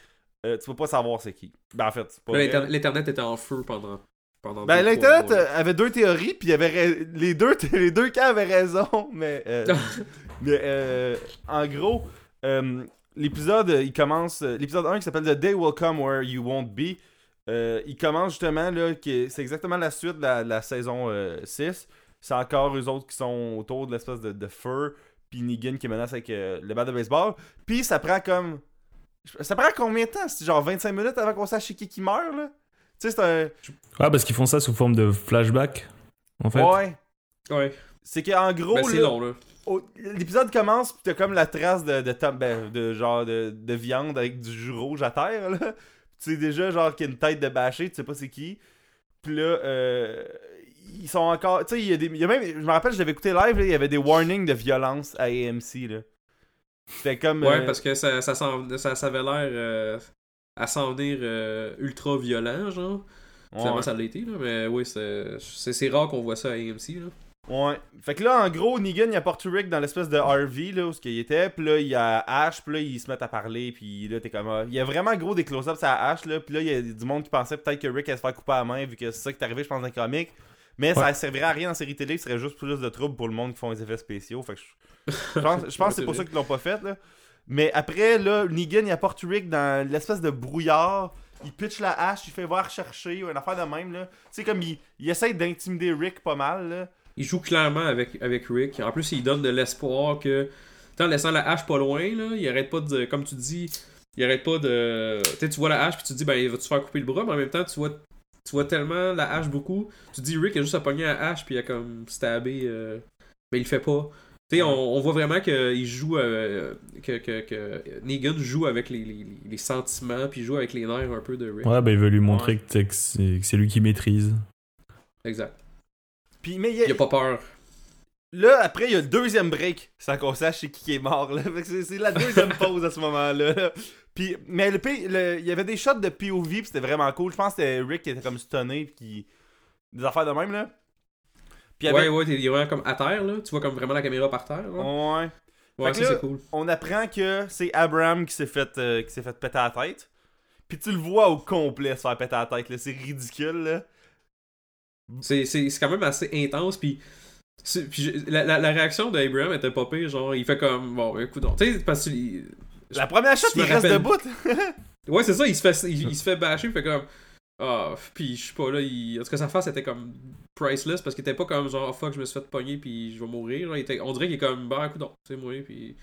euh, tu peux pas savoir c'est qui. Ben en fait, c'est pas L'Internet était en feu pendant. pendant Ben, l'Internet euh, avait deux théories, puis il y avait les deux, les deux cas avaient raison, mais, euh, mais euh, en gros, l'épisode, il commence, l'épisode 1 qui s'appelle The Day Will Come Where You Won't Be, il commence justement, là, c'est exactement la suite de la, saison euh, 6, c'est encore eux autres qui sont autour de l'espèce de, de feu, puis Negan qui menace avec le bat de baseball, puis ça prend comme, ça prend combien de temps? C'est genre 25 minutes avant qu'on sache qui qui meurt, là? Tu sais, c'est un... Ah, parce qu'ils font ça sous forme de flashback, en fait. Ouais. Ouais. C'est qu'en gros, Ben, c'est long, là. l'épisode commence pis t'as comme la trace de, de, tom- ben, de genre de, de viande avec du jus rouge à terre là. Tu sais déjà genre qu'il y a une tête de bâché, tu sais pas c'est qui. Puis là, euh, ils sont encore. Tu sais, il y a des. il y a même, je me rappelle, je l'avais écouté live, là, il y avait des warnings de violence à AMC là. C'était comme. Ouais, euh, parce que ça, ça, ça, ça avait l'air euh, à s'en venir euh, ultra violent, genre. Finalement, ouais. ça l'a été, là, mais oui, c'est c'est- c'est rare qu'on voit ça à AMC, là. Ouais. Fait que là, en gros, Negan, il apporte Rick dans l'espèce de RV, là, où ce qu'il était. Puis là, il y a Ash, puis là, ils se mettent à parler. Puis là, t'es comme. ah, Il y a vraiment gros des close-ups à Ash, là. Puis là, il y a du monde qui pensait peut-être que Rick allait se faire couper à la main, vu que c'est ça qui est arrivé, je pense, dans le comic. Mais ça Ouais. servirait à rien en série télé, ce serait juste plus de trouble pour le monde qui font les effets spéciaux. Fait que je, je pense, je pense que c'est pour ça qu'ils l'ont pas fait, là. Mais après, là, Negan, il apporte Rick dans l'espèce de brouillard. Il pitch la hache, il fait voir chercher, ou une affaire de même, là. Tu sais, comme il, il essaie d'intimider Rick pas mal, là. Il joue clairement avec, avec Rick. En plus, il donne de l'espoir que, en laissant la hache pas loin, là, il arrête pas de, comme tu dis, il arrête pas de, tu tu vois la hache puis tu te dis, ben, il va te faire couper le bras, mais en même temps, tu vois, tu vois tellement la hache beaucoup. Tu dis Rick a juste à pogner la hache puis il a comme stabé. euh, Mais il le fait pas. Tu sais, on, on voit vraiment qu'il joue. euh, que, que, que Negan joue avec les, les, les sentiments puis joue avec les nerfs un peu de Rick. Ouais, bah il veut lui montrer que, que c'est que c'est lui qui maîtrise. Exact. Puis, mais il y a- Il a pas peur. Là, après, il y a le deuxième break, sans qu'on sache c'est qui qui est mort. Là. C'est la deuxième pause à ce moment-là. là. Puis, mais le, le- il y avait des shots de POV, puis c'était vraiment cool. Je pense que c'était Rick qui était comme stunné, puis qui... des affaires de même, là. Puis, avait- Ouais, ouais, t'es il est vraiment comme à terre, là. Tu vois comme vraiment la caméra par terre, là. Ouais. Ouais, Fait que ça, là- c'est cool. on apprend que c'est Abraham qui s'est fait, euh, qui s'est fait péter la tête. Puis tu le vois au complet se faire péter la tête, là. C'est ridicule, là. C'est, quand même assez intense, puis, puis je- la, la, la réaction d'Abraham était pas pire, genre, il fait comme, bon, écoute, tu sais, parce que, il- La première shot, Je il me reste debout. ouais, c'est ça, il se fait, il, il se fait bâcher, il fait comme, ah, puis je sais pas, là, il, en tout cas, sa face était comme priceless, parce qu'il était pas comme, genre, oh, fuck, je me suis fait pogner, puis je vais mourir, là, il était, on dirait qu'il est comme, bah, écoute, tu sais, moi, puis...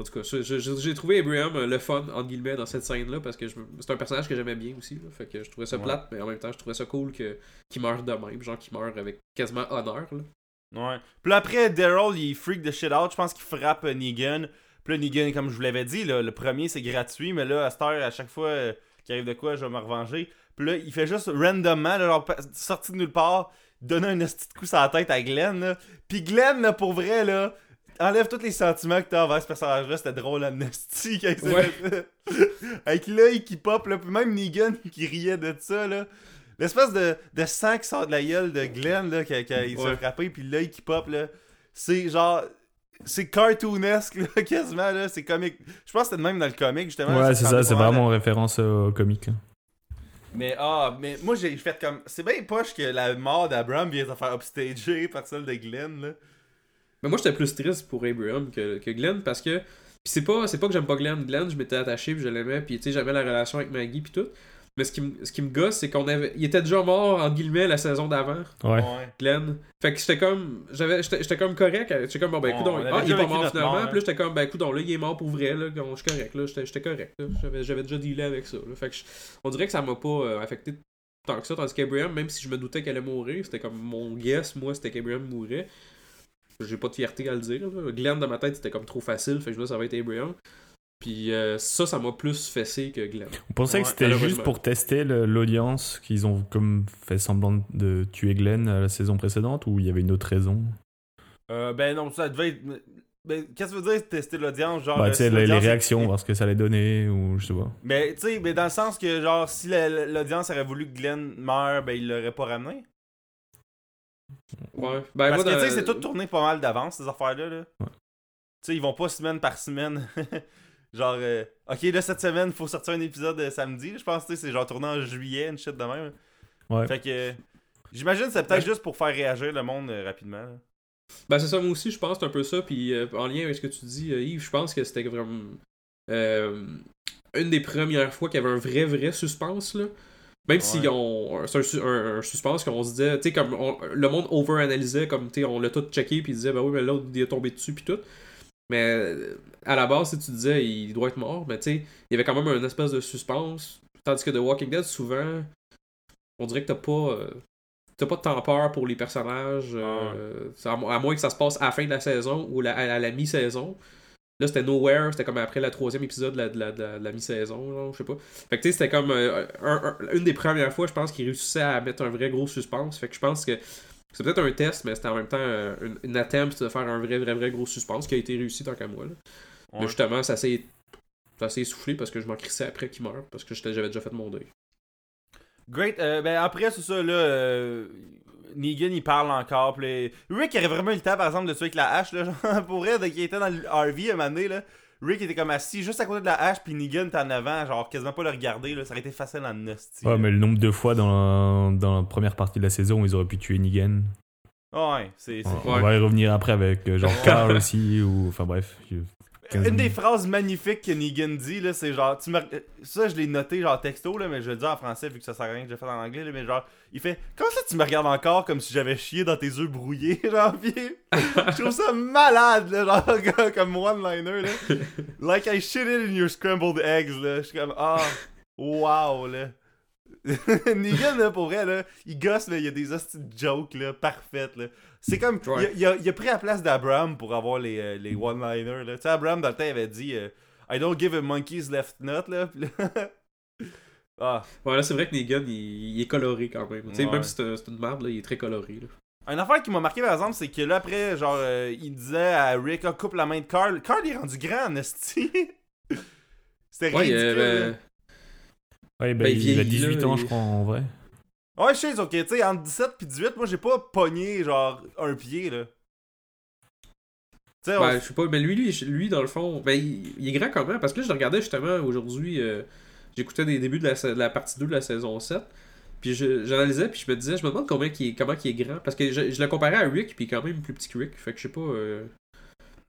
En tout cas, j'ai trouvé Abraham euh, le fun, entre guillemets, dans cette scène-là, parce que je c'est un personnage que j'aimais bien aussi, là, fait que je trouvais ça Ouais. plate, mais en même temps, je trouvais ça cool que, qu'il meure de même, genre qu'il meurt avec quasiment honneur, là. Ouais. Puis là, après, Daryl, il freak de shit out. Je pense qu'il frappe euh, Negan. Puis là, Negan, comme je vous l'avais dit, là, le premier, c'est gratuit. Mais là, à cette heure, à chaque fois euh, qu'il arrive de quoi, je vais me revenger. Puis là, il fait juste randomement, là, genre, sorti de nulle part, donner un petit coup sur la tête à Glenn. Là. Puis Glenn, là, pour vrai, là, enlève tous les sentiments que t'as envers ce personnage-là. C'était drôle, amnesty, s'est Ouais. Avec l'œil qui pop, là. Puis même Negan qui riait de ça, là. L'espèce de, de sang qui sort de la gueule de Glenn, là, quand, quand il s'est Ouais. frappé, puis l'œil qui pop, là. C'est genre. C'est cartoonesque, là, quasiment, là. C'est comique. Je pense que c'était même dans le comic, justement. Ouais, c'est ça, c'est vraiment en référence euh, au comique. Mais, ah, mais moi, j'ai fait comme. C'est bien poche que la mort d'Abraham vient de faire upstager par celle de Glenn, là. Mais moi, j'étais plus triste pour Abraham que, que Glenn parce que. Puis c'est pas, c'est pas que j'aime pas Glenn. Glenn, je m'étais attaché puis je l'aimais. Puis tu sais, j'avais la relation avec Maggie puis tout. Mais ce qui, me- ce qui me gosse, c'est qu'on avait. Il était déjà mort, entre guillemets, la saison d'avant, Ouais. Glenn. Fait que j'étais comme. J'avais, j'étais, j'étais comme correct. J'étais comme, bon, ben écoute, ah, il est pas mort finalement. mort, hein. Puis là, j'étais comme, ben écoute, là, il est mort pour vrai. Là, je suis correct. Là, j'étais, j'étais correct. Là. J'avais, j'avais déjà dealé avec ça. Là. Fait que on dirait que ça m'a pas euh, affecté tant que ça. Tandis qu'Abraham, même si je me doutais qu'elle allait mourir, c'était comme mon guess, moi, c'était qu'Abraham mourrait. J'ai pas de fierté à le dire. là. Glenn dans ma tête, c'était comme trop facile. Fait que je me dis, ça va être Abraham. Puis euh, ça, ça m'a plus fessé que Glenn. Vous pensez Ouais, que c'était juste pour tester l'audience qu'ils ont comme fait semblant de tuer Glenn la saison précédente ou il y avait une autre raison? Euh, ben non, ça devait être. Ben, qu'est-ce que tu veux dire tester l'audience genre tu sais, si les, les réactions, voir ce que ça allait donner ou je sais pas. Mais tu sais, mais dans le sens que genre si la- l'audience aurait voulu que Glenn meure, ben il l'aurait pas ramené. Ouais. Ben, Parce moi, que tu sais, c'est tout tourné pas mal d'avance ces affaires-là. Là. Ouais. Tu sais, ils vont pas semaine par semaine. genre, euh, ok, là cette semaine, faut sortir un épisode euh, samedi. Je pense que c'est genre tourné en juillet, une shit de même. Ouais. Fait que. euh, J'imagine que c'est peut-être juste pour faire réagir le monde euh, rapidement. là. Ben c'est ça, moi aussi, je pense un peu ça. Puis euh, en lien avec ce que tu dis, euh, Yves, je pense que c'était vraiment euh, une des premières fois qu'il y avait un vrai, vrai suspense. Là. Même si on, c'est un, su- un- un suspense qu'on se disait, tu sais, comme on- le monde over-analysait, comme tu sais, on l'a tout checké, puis il disait, ben oui, mais l'autre, il est tombé dessus, puis tout. Mais euh, à la base, si tu disais, il doit être mort, mais tu sais, il y avait quand même un espèce de suspense. Tandis que The Walking Dead, souvent, on dirait que t'as pas. euh, T'as pas tant peur pour les personnages, euh, c'est à, mo- à moins que ça se passe à la fin de la saison ou la- à, à la mi-saison. Là, c'était Nowhere, c'était comme après le troisième épisode de la, de la, de la- de la mi-saison, je sais pas. Fait que tu sais, c'était comme euh, un- un- une des premières fois, je pense, qu'ils réussissaient à mettre un vrai gros suspense. Fait que je pense que c'est peut-être un test, mais c'était en même temps une, une attempt de faire un vrai, vrai, vrai gros suspense qui a été réussi tant qu'à moi. là. Mais justement, ça s'est ça s'est essoufflé parce que je m'en crissais après qu'il meure, parce que j'avais déjà fait mon deuil. Great. euh, ben après, c'est ça, là. euh, Negan, il parle encore. Là, Rick aurait vraiment eu le temps, par exemple, de tuer avec la hache. Là, genre, pour dès qu'il était dans le RV un moment donné, là. Rick était comme assis juste à côté de la hache, puis Negan était en avant, genre quasiment pas le regarder. Là, ça aurait été facile en hostie. Ouais, mais le nombre de fois dans la, dans la première partie de la saison où ils auraient pu tuer Negan. Ouais, c'est. c'est- On, on va y revenir après avec euh, genre Carl aussi, ou enfin bref. je- Une des phrases magnifiques que Negan dit, là, c'est genre, me... ça je l'ai noté genre texto, là, mais je le dire en français vu que ça sert à rien que je le fais en anglais, là, mais genre, il fait, comment ça tu me regardes encore comme si j'avais chié dans tes œufs brouillés, genre, je trouve ça malade, là, genre, comme one-liner, là. Like I shit it in your scrambled eggs, là, je suis comme, ah, wow, là. Negan, là, pour vrai, là, il gosse, mais il y a des hosties jokes, là, parfaites, là. C'est comme, il a- Ouais. il, a, il a pris la place d'Abraham pour avoir les, euh, les one-liners, là. Tu sais, Abraham, dans le temps, il avait dit euh, I don't give a monkey's left nut, là. Puis là- ah. Ouais, là, c'est vrai que Negan, il, il est coloré quand même. Tu sais, Ouais. même si c'est c'est une merde, là, il est très coloré. Là. Une affaire qui m'a marqué, par exemple, c'est que là, après, genre, euh, il disait à Rick, ah, coupe la main de Carl. Carl est rendu grand, en esti. C'était Ouais, il, ridicule. euh, là. Ouais, ben, Ben, il il, a vieillit, 18 là, ans, il- je crois, en vrai. Ouais, je sais, ok, tu sais, entre 17 puis 18, moi, j'ai pas pogné, genre, un pied, là. Tu sais, on- Ben, je sais pas, mais lui, lui, lui, dans le fond, ben, il, il est grand comment Parce que là, je le regardais justement aujourd'hui, euh, j'écoutais des débuts de la, de la partie 2 de la saison 7. Puis je- j'analysais, puis je me disais, je me demande combien est, comment il est grand. Parce que je, je le comparais à Rick, puis quand même plus petit que Rick. Fait que je sais pas. euh,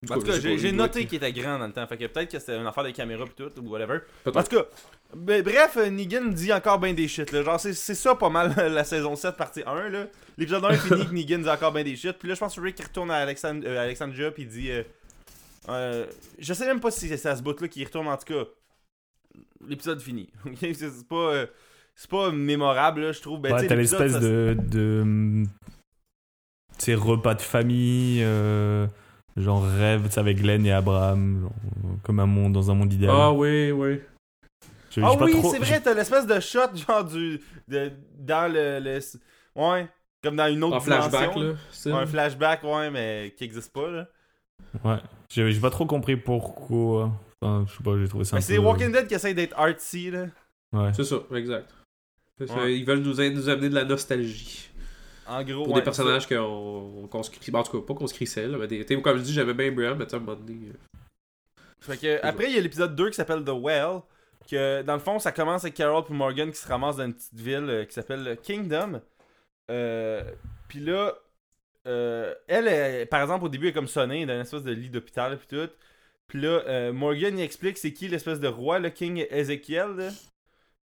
En tout cas, j'ai noté qu'il était grand dans le temps. Fait que peut-être que c'était une affaire de caméra pis tout, ou whatever. En tout cas, ben, bref, euh, Negan dit encore ben des shit, là. Genre, c'est ça pas mal la saison 7, partie 1, là. L'épisode 1 est fini que Negan dit encore ben des shit. Puis là, je pense que Rick retourne à Alexand euh, Alexandria pis il dit. euh, euh, je sais même pas si c'est à ce bout-là qu'il retourne, en tout cas. L'épisode fini. ok? c'est pas. c'est pas mémorable, là, je trouve. Ben, ouais, t'as l'espèce de. de hum, repas de famille, euh, genre rêve, tu sais, avec Glenn et Abraham, genre, comme un monde, dans un monde idéal. Ah oui, oui. Je- Ah oui, trop- c'est vrai, t'as l'espèce de shot, genre, du. De, dans le, le- Ouais, comme dans une autre En flashback, dimension, là. Ouais, un flashback, ouais, mais qui existe pas, là. Ouais, j'ai j'ai pas trop compris pourquoi. Enfin, je sais pas, j'ai trouvé ça un Mais peu... c'est Walking Dead qui essaye d'être artsy, là. Ouais. C'est ça, exact. Ouais. Ils veulent nous, nous amener de la nostalgie. En gros, Pour ouais, des personnages qu'on qu'on se crie. En tout cas, pas qu'on se crissait, là. Mais des, comme je dis, j'aimais bien Brian, mais tu sais, à un moment donné. euh, Fait que, après, il y a l'épisode 2 qui s'appelle The Well. Que dans le fond, ça commence avec Carol et Morgan qui se ramassent dans une petite ville euh, qui s'appelle Kingdom. Euh, Puis là, euh, elle, elle, par exemple, au début, elle est comme sonnée dans une espèce de lit d'hôpital puis tout. Puis là, euh, Morgan, il explique c'est qui l'espèce de roi, le King Ezekiel. là.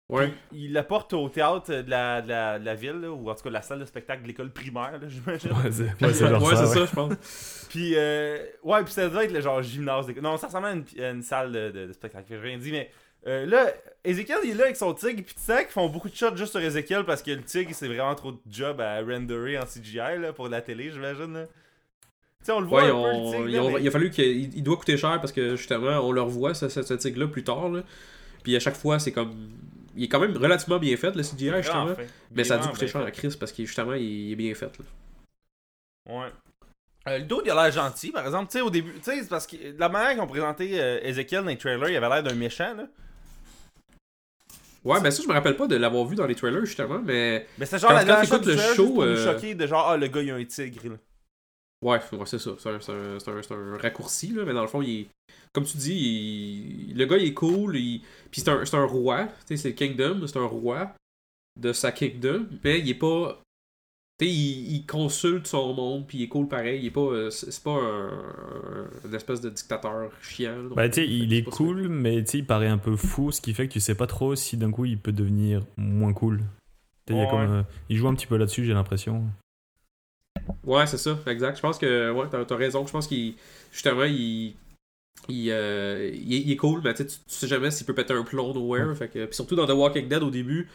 Ouais. Puis il la porte au théâtre de la, de la, de la ville, là, ou en tout cas la salle de spectacle de l'école primaire, là, j'imagine. Ouais, c'est ouais, ouais, ça. c'est ouais. ça, je pense. Puis, euh, ouais, puis ça devait être le genre gymnase. d'école. Non, ça ressemblait à une, à une salle de, de- de spectacle. J'ai rien dit, mais euh, là, Ezekiel, il est là avec son tigre. Puis tu sais qu'ils font beaucoup de shots juste sur Ezekiel parce que le tigre, c'est vraiment trop de job à renderer en CGI là, pour la télé, j'imagine. là. Tu sais, on le voit Ouais, un on- peu, le tigre. ils là, ont- mais- il a fallu qu'il il- il doit coûter cher parce que justement, on le revoit, ce, ce, ce tigre-là, plus tard. Là. Puis à chaque fois, c'est comme. Il est quand même relativement bien fait, le CGI, justement. Mais ça a dû coûter cher à. Chris parce qu'il justement, il, est bien fait. Là. Ouais. Euh, le dude, il a l'air gentil, par exemple. Tu sais, au début, tu sais, parce que la manière qu'ils ont présenté euh, Ezekiel dans les trailers, il avait l'air d'un méchant, là. Ouais, ben ça, je me rappelle pas de l'avoir vu dans les trailers, justement, mais. Mais c'est genre Quand- la quand dernière le show, euh, choquer de genre, ah, le gars, il a un tigre, là. Ouais, ouais c'est ça. C'est un, c'est un- un- un raccourci, là, mais dans le fond, il est. Comme tu dis, il- le gars, il est cool. Il... Puis c'est un, c'est un roi. Tu sais, c'est le Kingdom, c'est un roi de sa Kingdom. Mais il est pas. Tu sais, il, il consulte son monde, puis il est cool pareil. Il est pas. euh, C'est pas un, espèce de dictateur chiant. donc, Bah, tu sais, il est ça. cool, mais tu il paraît un peu fou, ce qui fait que tu sais pas trop si d'un coup il peut devenir moins cool. Tu sais, il y a Ouais. comme, euh, il joue un petit peu là-dessus, j'ai l'impression. Ouais, c'est ça, exact. Je pense que, ouais, t'as, t'as raison. Je pense qu'il, justement, il, il, euh, il, est- il est cool, mais tu, sais, tu tu sais jamais s'il peut péter un plomb nowhere. Fait que, puis surtout dans The Walking Dead au début,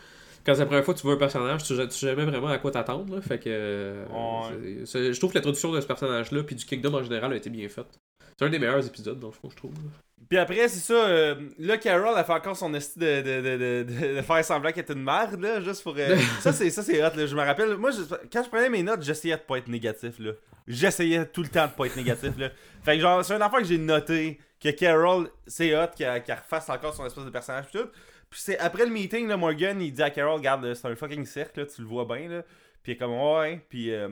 quand c'est la première fois que tu vois un personnage, tu, tu sais jamais vraiment à quoi t'attendre. là. Fait que, euh, Ouais. je trouve que l'introduction de ce personnage-là, puis du Kingdom en général, a été bien faite. C'est un des meilleurs épisodes, dans le fond, je trouve. Puis après, c'est ça, euh, là, Carol a fait encore son esti de, de, de, de, faire semblant qu'elle était une merde, là, juste pour... euh, ça, c'est ça c'est hot, là, je me rappelle. Moi, je- quand je prenais mes notes, j'essayais de pas être négatif, là. J'essayais tout le temps de pas être négatif, là. Fait que genre, c'est une affaire que j'ai noté, que Carol, c'est hot, qu'elle qu'elle refasse encore son espèce de personnage, pis tout. Puis c'est après le meeting, là, Morgan, il dit à Carol, regarde, c'est un fucking cercle, là, tu le vois bien, là. Puis il est comme, ouais, puis euh,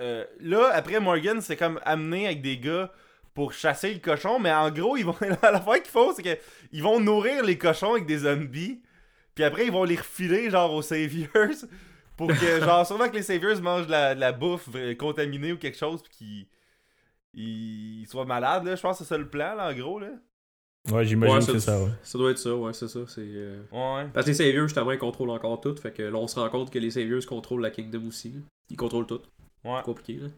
euh, là, après, Morgan, c'est comme amené avec des gars pour chasser le cochon, mais en gros, ils vont l'affaire qu'ils font, c'est qu'ils vont nourrir les cochons avec des zombies, puis après, ils vont les refiler, genre, aux saviors, pour que, genre, sûrement que les saviors mangent de la, de la bouffe euh, contaminée ou quelque chose, puis qu'ils ils soient malades, là. Je pense que c'est ça le plan, là, en gros, là. Ouais, j'imagine Ouais, que c'est ça- ça, ouais. Ça doit être ça, ouais, c'est ça. C'est, euh, Ouais. Parce que les Saviors, justement, ils contrôlent encore tout. Fait que là, on se rend compte que les Saviors contrôlent la Kingdom aussi. là. Ils contrôlent tout. Ouais. C'est compliqué, là.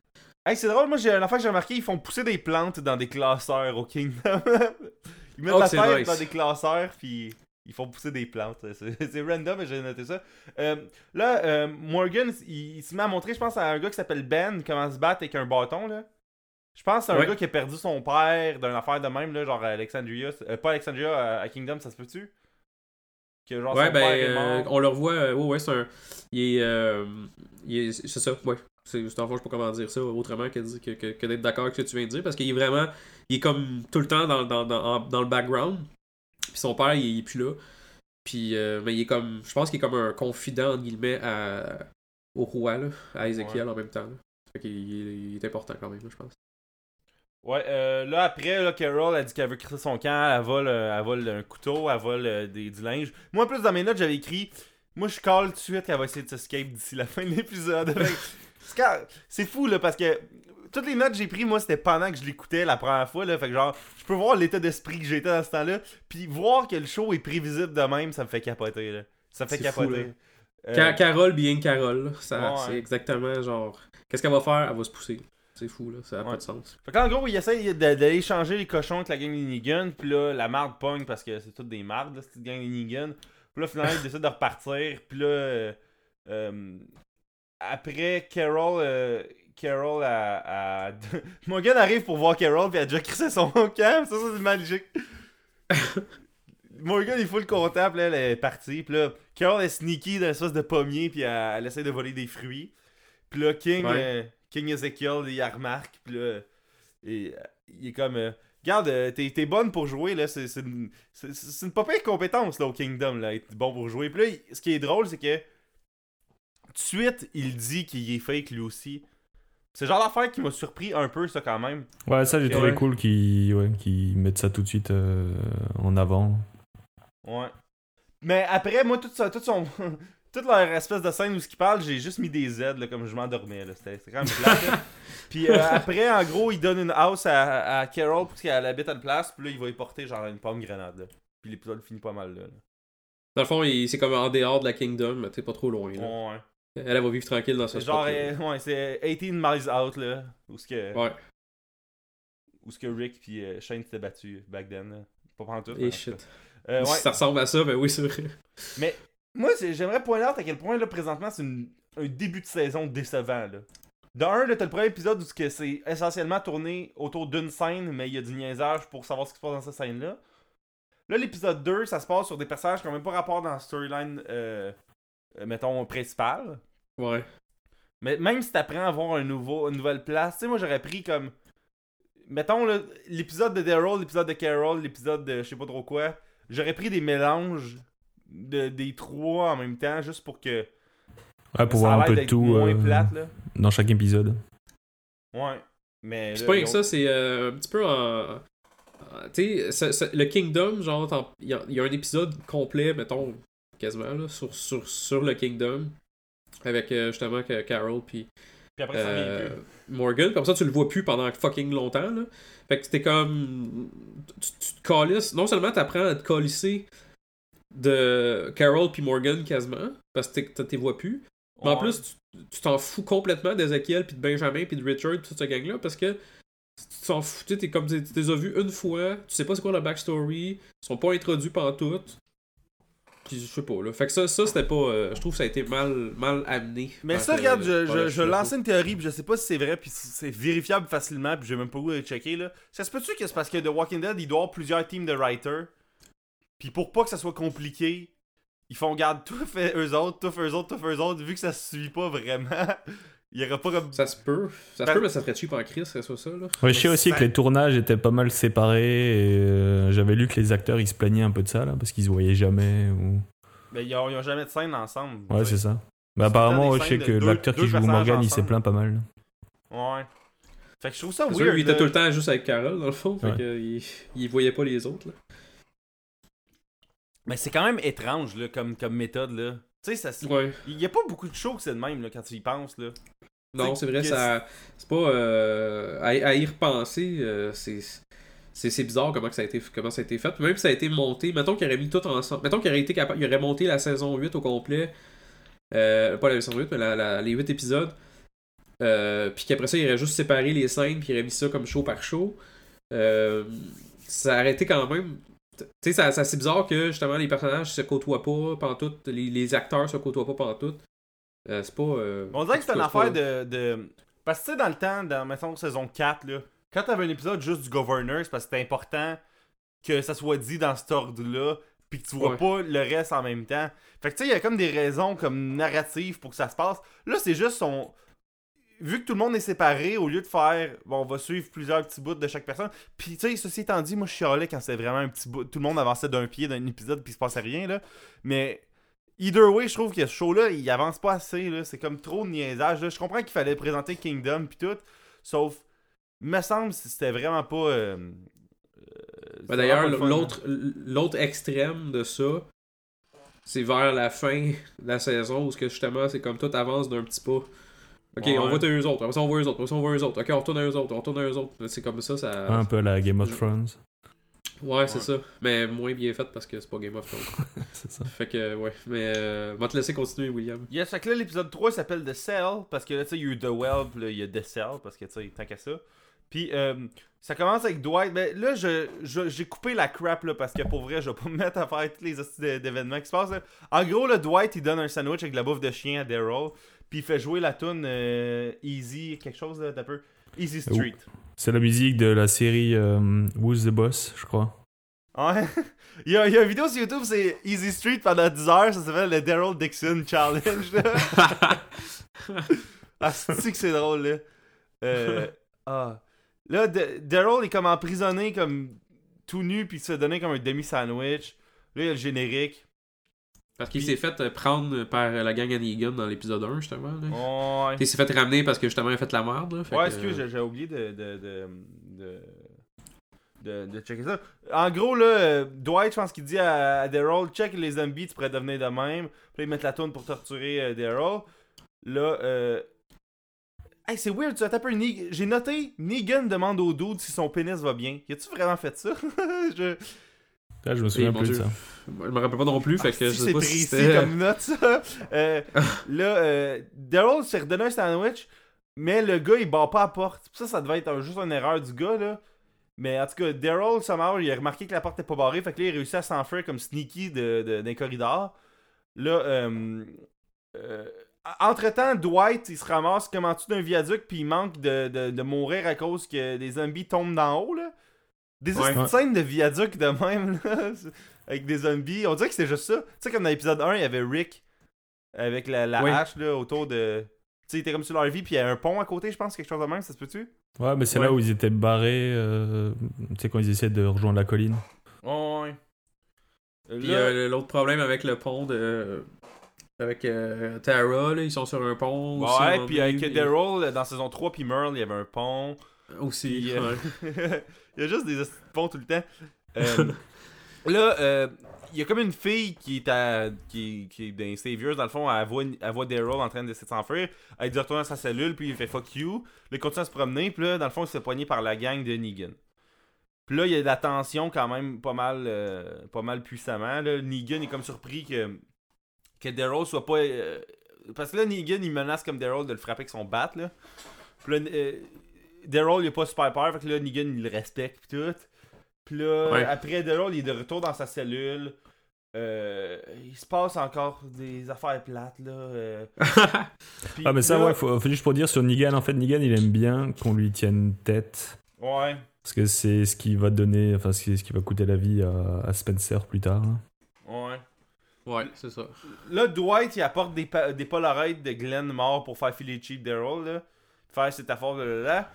Hey, c'est drôle, moi, j'ai un affaire que j'ai remarqué, ils font pousser des plantes dans des classeurs au Kingdom. ils mettent Oh, la nice. dans des classeurs, puis ils font pousser des plantes. C'est random, mais j'ai noté ça. Euh, là, euh, Morgan, il, il se met à montrer, je pense, à un gars qui s'appelle Ben, comment se battre avec un bâton, là. Je pense que c'est un Ouais. gars qui a perdu son père d'une affaire de même, là, genre Alexandria. euh, pas Alexandria, à, à Kingdom, ça se peut-tu? Que genre Ouais, son ben, père est euh, mort. on le revoit. euh, ouais, ouais, c'est un. Il est. euh, il est- c'est ça, ouais. C'est juste en fait, je sais pas comment dire ça autrement que, que, que, que d'être d'accord avec ce que tu viens de dire parce qu'il est vraiment. Il est comme tout le temps dans, dans, dans, en- dans le background. Puis son père, il, il est plus là. Puis, euh, mais il est comme. Je pense qu'il est comme un confident, entre guillemets, à, au roi, là, à Ezekiel en même temps. Là. Fait qu'il il est important quand même, là, je pense. Ouais, euh, là après, là, Carol a dit qu'elle veut crisser son camp, elle vole, euh, elle vole un couteau, elle vole euh, des, du linge. Moi, en plus, dans mes notes, j'avais écrit Moi, je call tout de suite qu'elle va essayer de s'escape d'ici la fin de l'épisode. C'est quand- C'est fou, là, parce que toutes les notes que j'ai prises, moi, c'était pendant que je l'écoutais la première fois, là. Fait que, genre, je peux voir l'état d'esprit que j'étais dans ce temps-là. Puis voir que le show est prévisible de même, ça me fait capoter, là. Ça me fait fou, capoter. là. Euh, Ca- Carole, bien Carole, là, ça, Ouais. c'est exactement genre. Qu'est-ce qu'elle va faire? Elle va se pousser. C'est fou, là, ça n'a Ouais. pas de sens. Fait qu'en gros, il essaye d'aller changer les cochons avec la gang des Negan, puis là, la marde pogne parce que c'est toutes des mardes, là, cette gang des Negan. Puis là, finalement, il décide de repartir, puis là, euh, euh, après, Carol, euh, Carol a... a... Morgan arrive pour voir Carol, puis elle a déjà crissé son camp, ça, ça c'est magique. Morgan, il faut le là, elle est partie, puis là, Carol est sneaky dans l'espèce de pommier, puis elle, elle essaie de voler des fruits. Puis là, King, Ouais. euh, King Ezekiel, il la remarque, puis là, et, il est comme... euh, Regarde, euh, t'es bonne pour jouer, là, c'est une, une pas pire compétence, là, au Kingdom, là, être bon pour jouer. Puis là, il- ce qui est drôle, c'est que, tout de suite, il dit qu'il est fake, lui aussi. C'est le genre d'affaire qui m'a surpris un peu, ça, quand même. Ouais, ça j'ai Ouais. trouvé cool qu'ils ouais, qu'ils mettent ça tout de suite euh, en avant. Ouais. Mais après, moi, tout ça, tout son... toute leur espèce de scène où ce qu'ils parlent, j'ai juste mis des Z, là, comme je m'endormais, là. C'était quand même plate, là. Puis euh, après, en gros, il donne une house à, à Carol pour qu'elle habite à une place, puis là, il va y porter, genre, une pomme grenade, là. Puis l'épisode finit pas mal, là. là. Dans le fond, il- c'est comme en dehors de la Kingdom, mais t'es pas trop loin. là. Ouais. Elle, elle va vivre tranquille dans ce genre, euh, ouais, c'est 18 miles out, là. Où ce que, Ouais. où ce que Rick puis euh, Shane s'étaient battus back then, là. Pas pendant tout. Et tout shit. Euh, ouais. Si ça ressemble à ça, ben oui, c'est vrai. Mais moi, j'aimerais pointer out à quel point, là, présentement, c'est une- un début de saison décevant, là. De un, t'as le premier épisode où c'est essentiellement tourné autour d'une scène, mais il y a du niaisage pour savoir ce qui se passe dans cette scène-là. Là, l'épisode 2, ça se passe sur des personnages qui n'ont même pas rapport dans la storyline, euh, euh, mettons, principale. Ouais. Mais même si t'apprends à avoir un nouveau, une nouvelle place, tu sais, moi j'aurais pris comme. Mettons là, l'épisode de Daryl, l'épisode de Carol, l'épisode de je sais pas trop quoi. J'aurais pris des mélanges de, des trois en même temps, juste pour que. Ouais, pour ça voir un peu de tout moins euh, plate, là. dans chaque épisode. Ouais. Mais. C'est pas rien que ça, c'est euh, un petit peu en. en- Tu sais, le Kingdom, genre, il y, y a un épisode complet, mettons, quasiment, là, sur, sur, sur le Kingdom, avec euh, justement que Carol puis après, euh. Morgan, comme ça tu le vois plus pendant fucking longtemps, là. Fait que t'es comme. Tu, tu te calisses. Non seulement t'apprends à te calisser de Carol puis Morgan quasiment, parce que t'es- t'es vois plus, mais en plus, tu- t'en fous complètement d'Ezekiel, puis de Benjamin, puis de Richard, puis toute cette gang-là, parce que tu t'en fous, t'es comme, tu les as vus une fois, tu sais pas c'est quoi leur backstory, ils sont pas introduits pantoute. Puis je sais pas, là. Fait que ça, ça c'était pas. euh, je trouve que ça a été mal, mal amené. Mais ça, le- regarde, je, je, le lançais une théorie, puis je sais pas si c'est vrai, puis c'est vérifiable facilement, puis j'ai même pas le goût de checker, là. Ça se peut-tu que c'est parce que The Walking Dead, il doit avoir plusieurs teams de writers, puis pour pas que ça soit compliqué, ils font garde tout fait eux autres, tout fait eux autres, tout fait eux autres, vu que ça se suit pas vraiment, il y aura pas comme... Ça se peut. Ça se Ben- peut, mais ça serait cheap en crise, ce soit ça, là. Ouais, je sais aussi ça- que les tournages étaient pas mal séparés. Et euh, j'avais lu que les acteurs ils se plaignaient un peu de ça là, parce qu'ils se voyaient jamais. Ou... Mais ils ont, ils ont jamais de scène ensemble. Ouais, c'est ça. Mais apparemment, je sais que de l'acteur deux- qui joue Morgan il s'est plaint pas mal. Ouais. Fait que je trouve ça weird. sûr, il était tout le temps juste avec Carol, dans le fond. Fait Ouais. que, il, il voyait pas les autres, là. Mais c'est quand même étrange, là, comme, comme méthode, là. Tu sais, ça... se- Ouais. il y a pas beaucoup de shows que c'est de même, là, quand tu y penses, là. Non, c'est vrai, ça. C'est pas. euh, à, à y repenser, euh, c'est. C'est bizarre comment, que ça a été, comment ça a été fait. Même si ça a été monté, mettons qu'il aurait mis tout ensemble. Mettons qu'il aurait été capable. Il aurait monté la saison 8 au complet. Euh, pas la saison 8, mais la- la- les 8 épisodes. Puis qu'après ça, il aurait juste séparé les scènes, puis il aurait mis ça comme show par show. Ça aurait été quand même Tu sais, ça, ça c'est bizarre que justement les personnages se côtoient pas pendant tout, les, les acteurs se côtoient pas pendant tout. Euh, c'est pas. euh, On dirait que c'est une affaire de, de. Parce que tu sais, dans le temps, dans mettons saison 4, là, quand t'avais un épisode juste du Governor, c'est parce que c'était important que ça soit dit dans cet ordre-là, puis que tu vois Ouais. pas le reste en même temps. Fait que tu sais, il y a comme des raisons comme narratives pour que ça se passe. Là, c'est juste son. Vu que tout le monde est séparé, au lieu de faire, bon, on va suivre plusieurs petits bouts de chaque personne. Puis, tu sais, ceci étant dit, moi, je chialais quand c'était vraiment un petit bout. Tout le monde avançait d'un pied d'un épisode, puis il se passait rien, là. Mais, either way, je trouve que ce show-là, il avance pas assez, là. C'est comme trop de niaisage, là. Je comprends qu'il fallait présenter Kingdom, puis tout. Sauf, me semble, que c'était vraiment pas. euh, euh, Ben, D'ailleurs, fun, l'autre l'autre extrême de ça, c'est vers la fin de la saison où ce que justement c'est comme tout avance d'un petit pas. Ok, Ouais. on voit eux autres, après ça on voit eux autres, après ça on voit eux autres, ok, on retourne à eux autres, on retourne à eux autres. C'est comme ça, ça. Un peu la Game of Thrones. Ouais, c'est ça. Mais moins bien fait parce que c'est pas Game of Thrones. c'est ça. fait que, ouais. Mais, euh, va te laisser continuer, William. Yes, fait que là, l'épisode 3 s'appelle The Cell, parce que là, tu sais, il y a eu The Well, puis là, il y a The Cell, parce que, tu sais, tant qu'à ça. Puis, euh, ça commence avec Dwight. Ben, là, je, je- j'ai coupé la crap, là, parce que pour vrai, je vais pas me mettre à faire tous les d'événements qui se passent, là. En gros, le Dwight, il donne un sandwich avec de la bouffe de chien à Daryl, puis il fait jouer la tune euh, Easy, quelque chose, d'un peu. Easy Street. C'est la musique de la série euh, Who's the Boss, je crois. Ouais. il, y a, il y a une vidéo sur YouTube, c'est Easy Street pendant 10 heures, ça s'appelle le Daryl Dixon Challenge. Ah, c'est que c'est drôle, là? Euh, ah. Là, Daryl est comme emprisonné, comme tout nu, puis il se fait donner comme un demi-sandwich. Là, il y a le générique. Parce qu'il s'est fait euh, prendre par la gang à Negan dans l'épisode 1, justement. Là. Ouais. Il s'est fait ramener parce que justement il a fait la merde. Là, fait Ouais, que, excuse, j'ai- j'ai oublié de de, de, de, de- de checker ça. En gros, là, euh, Dwight, je pense qu'il dit à, à Daryl, check les zombies, tu pourrais devenir de même. Puis ils mettent la tourne pour torturer euh, Daryl. Là, euh... Hey, c'est weird, tu as tapé un Negan. J'ai noté, Negan demande au dude si son pénis va bien. Y a-tu vraiment fait ça? je... Là, je me souviens mon plus de ça. Je me rappelle pas non plus, fait que Ah, je si, sais pas précis comme note, ça. Euh, là, euh, Daryl s'est redonné un sandwich, mais le gars, il bat pas la porte. Ça, ça devait être un- juste une erreur du gars, là. Mais en tout cas, Daryl, somehow, il a remarqué que la porte était pas barrée, fait que là, il a réussi à s'enfuir comme sneaky de, de- d'un corridor. Là, euh, euh, entre-temps, Dwight, il se ramasse comme en dessous d'un viaduc, puis il manque de, de, de mourir à cause que des zombies tombent d'en haut, là. Des Ouais. scènes de viaduc de même, là, avec des zombies. On dirait que c'est juste ça. Tu sais, comme dans l'épisode 1, il y avait Rick avec la, la Oui. hache, là, autour de... Tu sais, il était comme sur leur vie, puis il y a un pont à côté, je pense, quelque chose de même, ça se peut-tu? Ouais, mais c'est Ouais. là où ils étaient barrés, euh, tu sais, quand ils essaient de rejoindre la colline. Ouais. Puis Là- euh, l'autre problème avec le pont de... Avec euh, Tara, là, ils sont sur un pont. aussi, Ouais, puis avec donné, Daryl, dans saison 3, puis Merle, il y avait un pont. Aussi, Puis, euh, ouais. il y a juste des ponts tout le temps. Euh, là, euh, il y a comme une fille qui est à, qui, qui est dans Saviors, dans le fond, elle voit, elle voit Daryl en train d'essayer de s'enfuir. Elle dit retourne à sa cellule, puis il fait fuck you. Là, il continue à se promener, puis là, dans le fond, il se fait poigner par la gang de Negan. Puis là, il y a de la tension quand même pas mal, euh, pas mal puissamment. Là. Negan est comme surpris que, que Daryl soit pas. euh, parce que là, Negan, il menace comme Daryl de le frapper avec son bat. Là. Puis là, euh, Daryl, il est pas super peur, fait que là, Negan, il le respecte, pis tout. Puis là, Ouais. après Daryl, il est de retour dans sa cellule. Euh, il se passe encore des affaires plates, là. euh. Puis Ah, mais ça, là- ouais, faut, faut juste pour dire sur Negan, en fait, Negan, il aime bien qu'on lui tienne tête. Ouais. Parce que c'est ce qui va donner, enfin, ce qui, ce qui va coûter la vie à, à Spencer plus tard. là. Ouais. ouais, c'est ça. Là, Dwight, il apporte des, pa- des Polaroids de Glenn mort pour faire filer cheap Daryl, là. Faire cette affaire de là, là.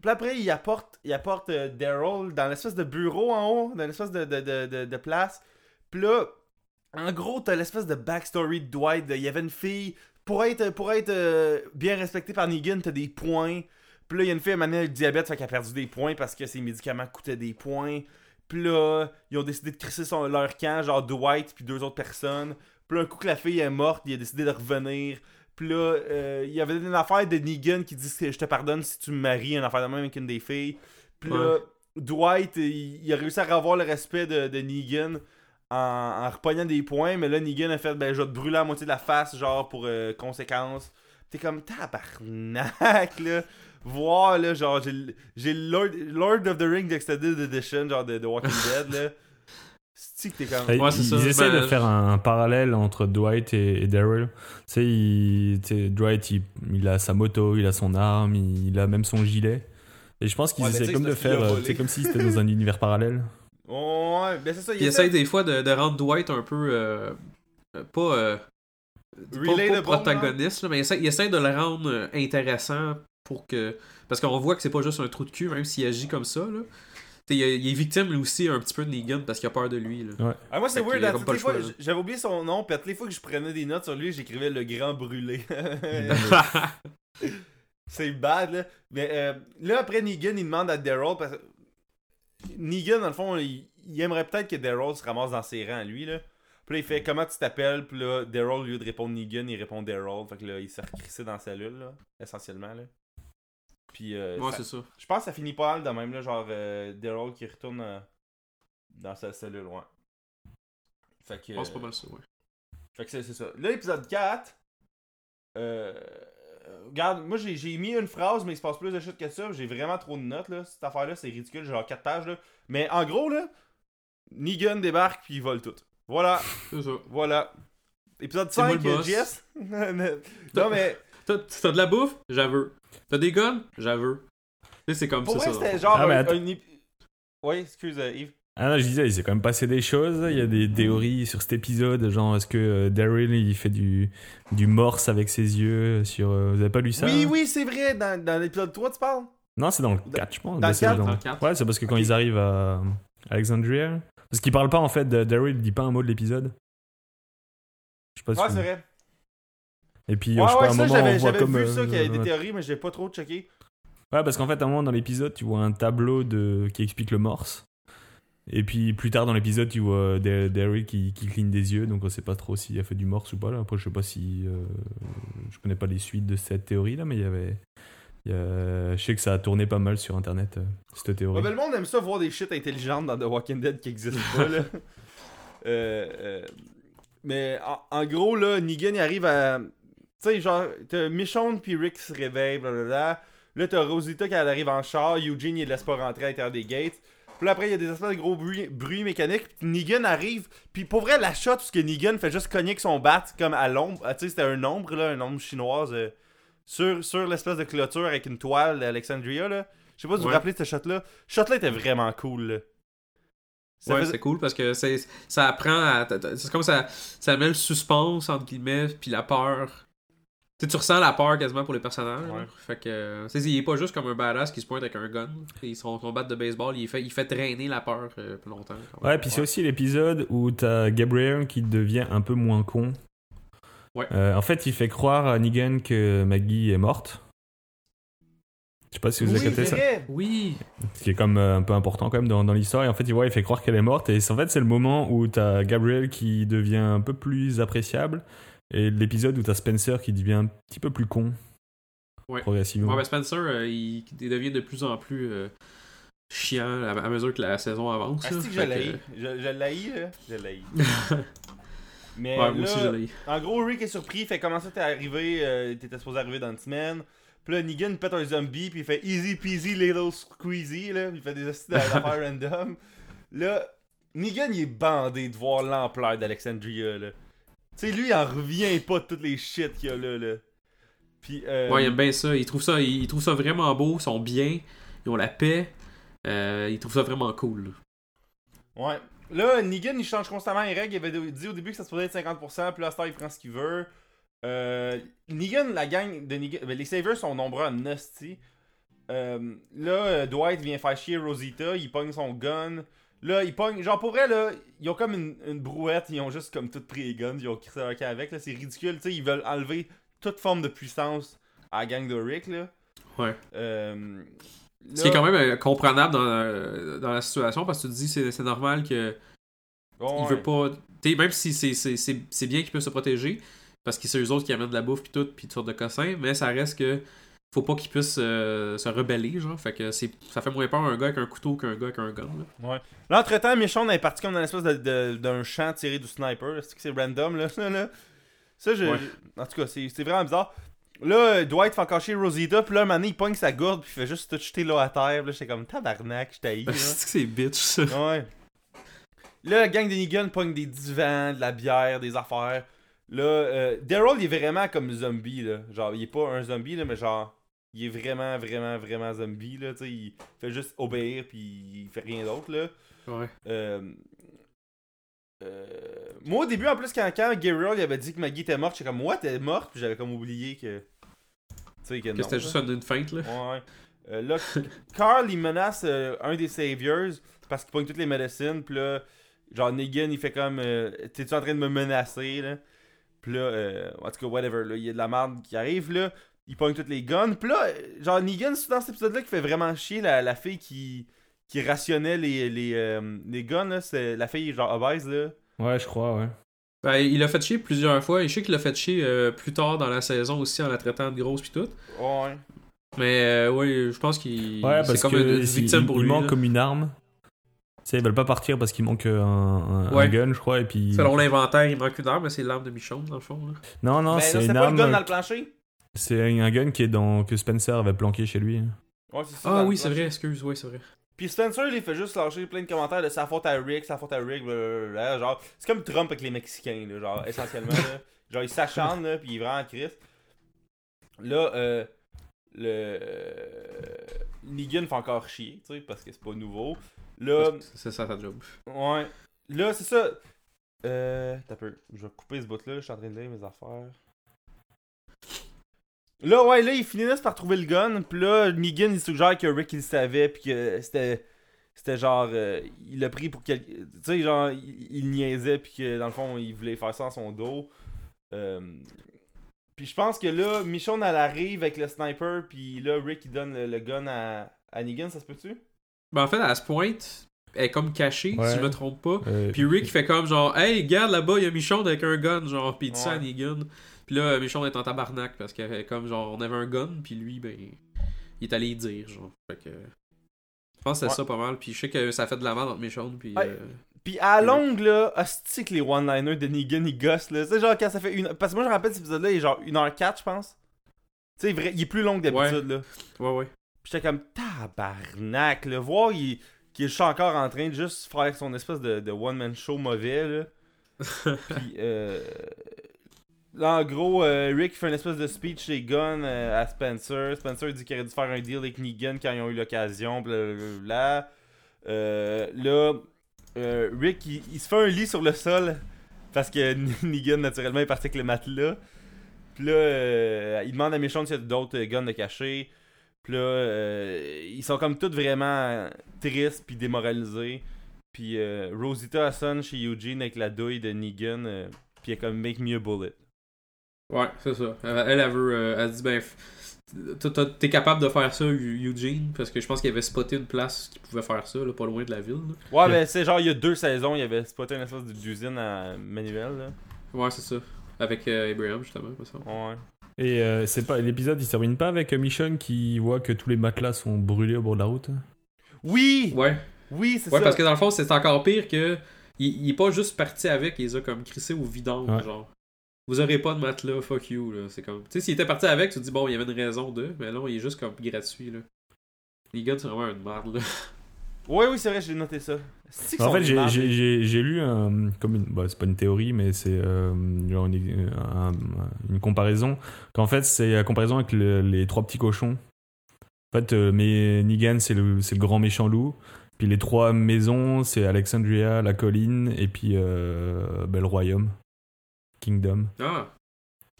Puis après, il apporte, il apporte euh, Daryl dans l'espèce de bureau en haut, dans l'espèce de, de, de, de, place. Puis là, en gros, t'as l'espèce de backstory de Dwight. Il y avait une fille. Pour être, pour être euh, bien respecté par Negan, t'as des points. Puis là, il y a une fille donné, avec le diabète, fait qu'elle a perdu des points parce que ses médicaments coûtaient des points. Puis là, ils ont décidé de crisser leur camp, genre Dwight puis deux autres personnes. Puis un coup que la fille est morte, il a décidé de revenir. Puis là, euh, il y avait une affaire de Negan qui dit que je te pardonne si tu me maries, une affaire de même avec une des filles. Puis là, Dwight, il, il a réussi à revoir le respect de, de Negan en, en repognant des points. Mais là, Negan a fait ben, je vais te brûler la moitié de la face, genre pour euh, conséquence. T'es comme tabarnak, là. Voir, là, genre, j'ai j'ai Lord, Lord of the Rings Extended Edition, genre de, de Walking Dead, là. T'es. Ils, Ouais, ils ça. essaient Ben, de faire un, un parallèle entre Dwight et, et Daryl. Tu sais, il- tu sais, Dwight, il, il a sa moto, il a son arme, il, il a même son gilet. Et je pense qu'ils Ouais, essaient comme c'est de faire, euh, c'est comme si c'était dans un univers parallèle. Ouais, ben c'est ça. Il essaye des fois de, de rendre Dwight un peu. euh, euh, pas. euh, pas- pas, Relatable, protagoniste, là, mais il essaie, il essaie de le rendre intéressant pour que. Parce qu'on voit que c'est pas juste un trou de cul, même s'il agit comme ça. Là. Il, est- il est victime lui aussi un petit peu de Negan parce qu'il a peur de lui. Là. Ah, moi, c'est Fait weird. J'avais oublié son nom, puis à toutes les fois que je prenais des notes sur lui, j'écrivais le grand brûlé. c'est bad, là. Mais euh, là, après, Negan, il demande à Daryl, parce Negan, dans le fond, il, il aimerait peut-être que Daryl se ramasse dans ses rangs, lui, là. Puis là, il fait comment tu t'appelles, puis là, Daryl, au lieu de répondre Negan, il répond Daryl. Fait que là, il s'est recrissé dans la cellule, là, essentiellement, là. Puis, euh, ouais, ça- c'est ça. je pense que ça finit pas mal de même, là, genre euh, Daryl qui retourne euh, dans sa cellule, ouais. Fait que. Je pense pas mal ça, ouais. Fait que c'est ça. Là, épisode 4. Euh. Regarde, moi j'ai mis une phrase, mais il se passe plus de shit que ça. J'ai vraiment trop de notes, là. Cette affaire-là, c'est ridicule. Genre 4 pages, là. Mais en gros, là, Negan débarque puis il vole tout. Voilà, C'est ça. voilà. Épisode C'est moi 5, le boss. Jess? non, mais t'as de la bouffe? J'avoue. T'as des guns? J'avoue. Tu sais, c'est comme pour ça. ça. c'était genre Ah, un, Oui, excuse, euh, Yves. Ah non, je disais, il s'est quand même passé des choses. Il y a des théories sur cet épisode, genre est-ce que euh, Daryl il fait du, du morse avec ses yeux sur. euh, vous avez pas lu ça? Oui, hein oui, c'est vrai. Dans, dans l'épisode 3, tu parles? Non, c'est dans le 4, je pense. dans le c'est 4? Dans le quatre. Ouais, c'est parce que quand ils arrivent à Alexandria. Parce qu'il parle pas en fait, de- Daryl il dit pas un mot de l'épisode. Je sais pas si Ouais, c'est vrai. Et puis, Ouais, je sais pas, ouais, à un ça, moment, on j'avais voit j'avais comme. vu euh, ça qu'il y avait des euh, théories, mais j'ai pas trop checké. Ouais, parce qu'en fait, à un moment dans l'épisode, tu vois un tableau de... qui explique le morse. Et puis plus tard dans l'épisode, tu vois Da- Daryl qui, qui cligne des yeux, donc on sait pas trop s'il a fait du morse ou pas. Là. Après, je sais pas si. euh, Je connais pas les suites de cette théorie là, mais il y avait. il y a- Je sais que ça a tourné pas mal sur internet, euh, cette théorie. Ouais, ben, le monde aime ça voir des shit intelligentes dans The Walking Dead qui existent pas, là. Euh, euh, mais en, en gros, là, Negan, il arrive à. Tu sais, genre, t'as Michonne puis Rick qui se réveille, blablabla. Là, t'as Rosita qui arrive en char, Eugene, il laisse pas rentrer à l'intérieur des gates. Puis là, après, il y a des espèces de gros bruits, bruits mécaniques. Puis Negan arrive. Puis pour vrai, la shot, parce que Negan fait juste cogner avec son bat, comme à l'ombre. Ah, tu sais, c'était un ombre, là, un ombre chinoise. euh, sur sur l'espèce de clôture avec une toile d'Alexandria, là. Je sais pas si vous vous rappelez de ce shot-là. Ce shot-là était vraiment cool, là. Ça ouais, faisait- c'est cool parce que c'est ça apprend à. C'est comme ça. Ça met le suspense, entre guillemets, puis la peur. Tu sais, tu ressens la peur quasiment pour les personnages. Ouais. Fait que. euh, il est pas juste comme un badass qui se pointe avec un gun. Et son, son bat de baseball, il fait, il fait traîner la peur euh, plus longtemps. Ouais, puis c'est aussi l'épisode où t'as Gabriel qui devient un peu moins con. Ouais. Euh, en fait, il fait croire à Negan que Maggie est morte. Je sais pas si vous avez Oui, capté c'est ça. Oui! Ce qui est comme euh, un peu important quand même dans, dans l'histoire. Et en fait, il, voit, il fait croire qu'elle est morte. Et c'est- en fait, c'est le moment où t'as Gabriel qui devient un peu plus appréciable. Et l'épisode où t'as Spencer qui devient un petit peu plus con. Ouais. Progressivement. Ouais, ben Spencer, euh, il, il devient de plus en plus euh, chiant à, à mesure que la saison avance. Ah, que je l'ai. Je, je l'ai, l'ai. Mais Ouais, là, moi aussi, je l'ai. en gros, Rick est surpris. Fait comment ça t'es arrivé euh, T'étais supposé arriver dans une semaine. Puis là, Negan pète un zombie. Puis il fait easy peasy little squeezy. Là. Il fait des astuces d'affaires random. Là, Negan, il est bandé de voir l'ampleur d'Alexandria. là. Tu sais, lui, il en revient pas de toutes les shit qu'il y a là. là. Puis, euh, Ouais, il aime bien ça. Il trouve ça, il, il trouve ça vraiment beau. Ils sont bien. Ils ont la paix. Euh, il trouve ça vraiment cool. là. Ouais. Là, Negan, il change constamment les règles. Il avait dit au début que ça se pouvait être 50%, puis là, temps, il prend ce qu'il veut. Euh, Negan, la gang de Negan... ben, les Savers sont nombreux en hostie. Euh, là, Dwight vient faire chier Rosita, il pogne son gun. Là, il pogne... Genre, pour vrai, là, ils ont comme une, une brouette, ils ont juste comme tout pris les guns, ils ont crissé leur avec, là, c'est ridicule, tu sais, ils veulent enlever toute forme de puissance à la gang de Rick, là. Ouais. Euh, Ce qui est quand même euh, comprenable dans, euh, dans la situation parce que tu te dis c'est c'est normal que Ouais, il veut pas. t'sais, même si c'est- c'est c'est- c'est bien qu'ils peuvent se protéger parce que c'est eux autres qui amènent de la bouffe puis tout puis toutes sortes de cossins, mais ça reste que faut pas qu'ils puissent euh, se rebeller genre. Fait que c'est ça fait moins peur un gars avec un couteau qu'un gars avec un gun. là. Là, entre-temps, Michonne est parti comme dans l'espèce de, de- d'un champ tiré du sniper. C'est que c'est random, là. Ça, je... Ouais. En tout cas, c'est, c'est vraiment bizarre. Là, Dwight fait encore chier Rosita, puis là, un moment donné, il pogne sa gourde, puis il fait juste tout jeter là à terre. Là, j'étais comme tabarnak, je là. C'est que c'est bitch ça. Ouais. Là, la gang de Negan pogne des divans, de la bière, des affaires. Là, euh, Daryl, il est vraiment comme zombie, là. Genre, il est pas un zombie, là, mais genre, il est vraiment, vraiment, vraiment zombie, là. Tu sais, il fait juste obéir, puis il fait rien d'autre, là. Ouais. Euh, euh, moi, au début, en plus, quand, quand Gabriel il avait dit que Maggie était morte, j'étais comme, what, elle est morte? Puis j'avais comme oublié que. Tu sais, que, Que c'était juste une feinte, là. Ouais, ouais. Euh, là, Carl, il menace euh, un des Saviors parce qu'il pogne toutes les médecines. Puis là, genre, Negan, il fait comme euh, T'es-tu en train de me menacer, là? Puis là, euh, en tout cas, whatever, là, il y a de la merde qui arrive, là. Il pogne toutes les guns. Puis là, euh, genre, Negan, c'est dans cet épisode-là qui fait vraiment chier la, la fille qui, qui rationnait les, les, euh, les guns, là. C'est la fille, genre, obèse, là. Ouais, je crois, ouais. Ben, il l'a fait chier plusieurs fois. Et je sais qu'il l'a fait chier euh, plus tard dans la saison aussi en la traitant de grosse pis tout. Ouais. Mais euh, oui, je pense qu'il Ouais, c'est parce comme que une, une il- victime il, pour il lui. manque là. comme une arme. Tu sais, ils veulent pas partir parce qu'il manque un, un- un Ouais. gun, je crois, et puis... Selon l'inventaire, il manque une arme, mais c'est l'arme de Michonne, dans le fond. Là. Non, non, Mais c'est là, une pas le arme... gun dans le plancher? C'est un gun qui est dans... que Spencer avait planqué chez lui. Ouais, c'est ça. Ah oui, c'est vrai, excuse, oui, c'est vrai. Puis Spencer, il fait juste lâcher plein de commentaires de sa faute à Rick, sa faute à Rick, blablabla. Genre, c'est comme Trump avec les Mexicains, là, genre, essentiellement. là. Genre, il s'acharne, là, puis il est vraiment triste. Là, euh, le. euh, Negan fait encore chier, tu sais, parce que c'est pas nouveau. Là, C'est- C'est ça ta job. ouais. Là, c'est ça. Euh. T'as peu. Je vais couper ce bout-là, je suis en train de lire mes affaires. Là, ouais, là, ils finissent par trouver le gun. Puis là, Negan, il suggère que Rick, il le savait. Puis que c'était. C'était genre. euh, il l'a pris pour quel. Tu sais, genre, il, il niaisait. Puis que dans le fond, il voulait faire ça en son dos. Euh, Puis je pense que là, Michonne, elle arrive avec le sniper. Puis là, Rick, il donne le, le gun à, à Negan, ça se peut-tu? Ben en fait, à ce point, elle est comme cachée, Ouais. si je me trompe pas. Euh, Puis Rick fait comme genre, hey, regarde là-bas, il y a Michonne avec un gun, genre, pis il dit ça à. Negan. Puis là, Michonne est en tabarnak parce fait comme genre, on avait un gun, puis lui, ben, il est allé y dire, genre. Fait que. Je pense que c'est Ouais. ça pas mal, puis je sais que ça fait de la merde entre Michonne, puis. Ouais. euh, Puis à longue, là, hostie que les one-liners de Negan, ils gossent, là. Tu sais, genre, quand ça fait une. Parce que moi, je me rappelle cet épisode-là, il est genre 1h04, je pense. Tu sais, vrai, il est plus long que d'habitude, là. Ouais, ouais. Puis j'étais comme tabarnak, là. Voir il- qu'il est juste encore en train de juste faire son espèce de, de one-man show mauvais, là. Puis, euh. Là, en gros, euh, Rick fait une espèce de speech chez Gunn euh, à Spencer. Spencer dit qu'il aurait dû faire un deal avec Negan quand ils ont eu l'occasion. Euh, là, Rick, il, se fait un lit sur le sol parce que Negan, naturellement, est parti avec le matelas. Puis là, il demande à Michonne s'il y a d'autres guns de cachés. Puis là, ils sont comme tous vraiment tristes puis démoralisés. Puis Rosita sonne chez Eugene avec la douille de Negan. puis elle est comme Make me a bullet. Ouais, c'est ça. Elle, elle, elle veut. euh, elle dit, ben, t'es capable de faire ça, Eu- Eugene, parce que je pense qu'il avait spoté une place qui pouvait faire ça, là, pas loin de la ville. là. Ouais, mais c'est genre il y a deux saisons, il y avait spoté une espèce d'usine à Manuel. Là. Ouais, c'est ça. Avec euh, Abraham, justement, me semble. Ouais. Et euh, c'est pas l'épisode, il se termine pas avec euh, Michonne qui voit que tous les matelas sont brûlés au bord de la route. Oui! Ouais. Oui, c'est Ouais, ça. parce que dans le fond, c'est encore pire que. Il, il est pas juste parti avec, il les a comme crissé au vidange, Ouais. genre. Vous aurez pas de matelas, fuck you, là. C'est comme. Tu sais, s'il était parti avec, tu te dis, bon, il y avait une raison de, mais là, il est juste comme gratuit, là. Les gars, c'est vraiment une merde, là. Ouais, oui, c'est vrai, j'ai noté ça. C'est En fait, j'ai- mardes. j'ai j'ai- j'ai lu un, comme une, bah, c'est pas une théorie, mais c'est euh, genre une, un- une comparaison. Qu'en fait, c'est la comparaison avec le- les trois petits cochons. En fait, euh, mais Negan, c'est le, c'est le grand méchant loup. Puis les trois maisons, c'est Alexandria, la colline, et puis euh, ben, le royaume, Kingdom. Ah,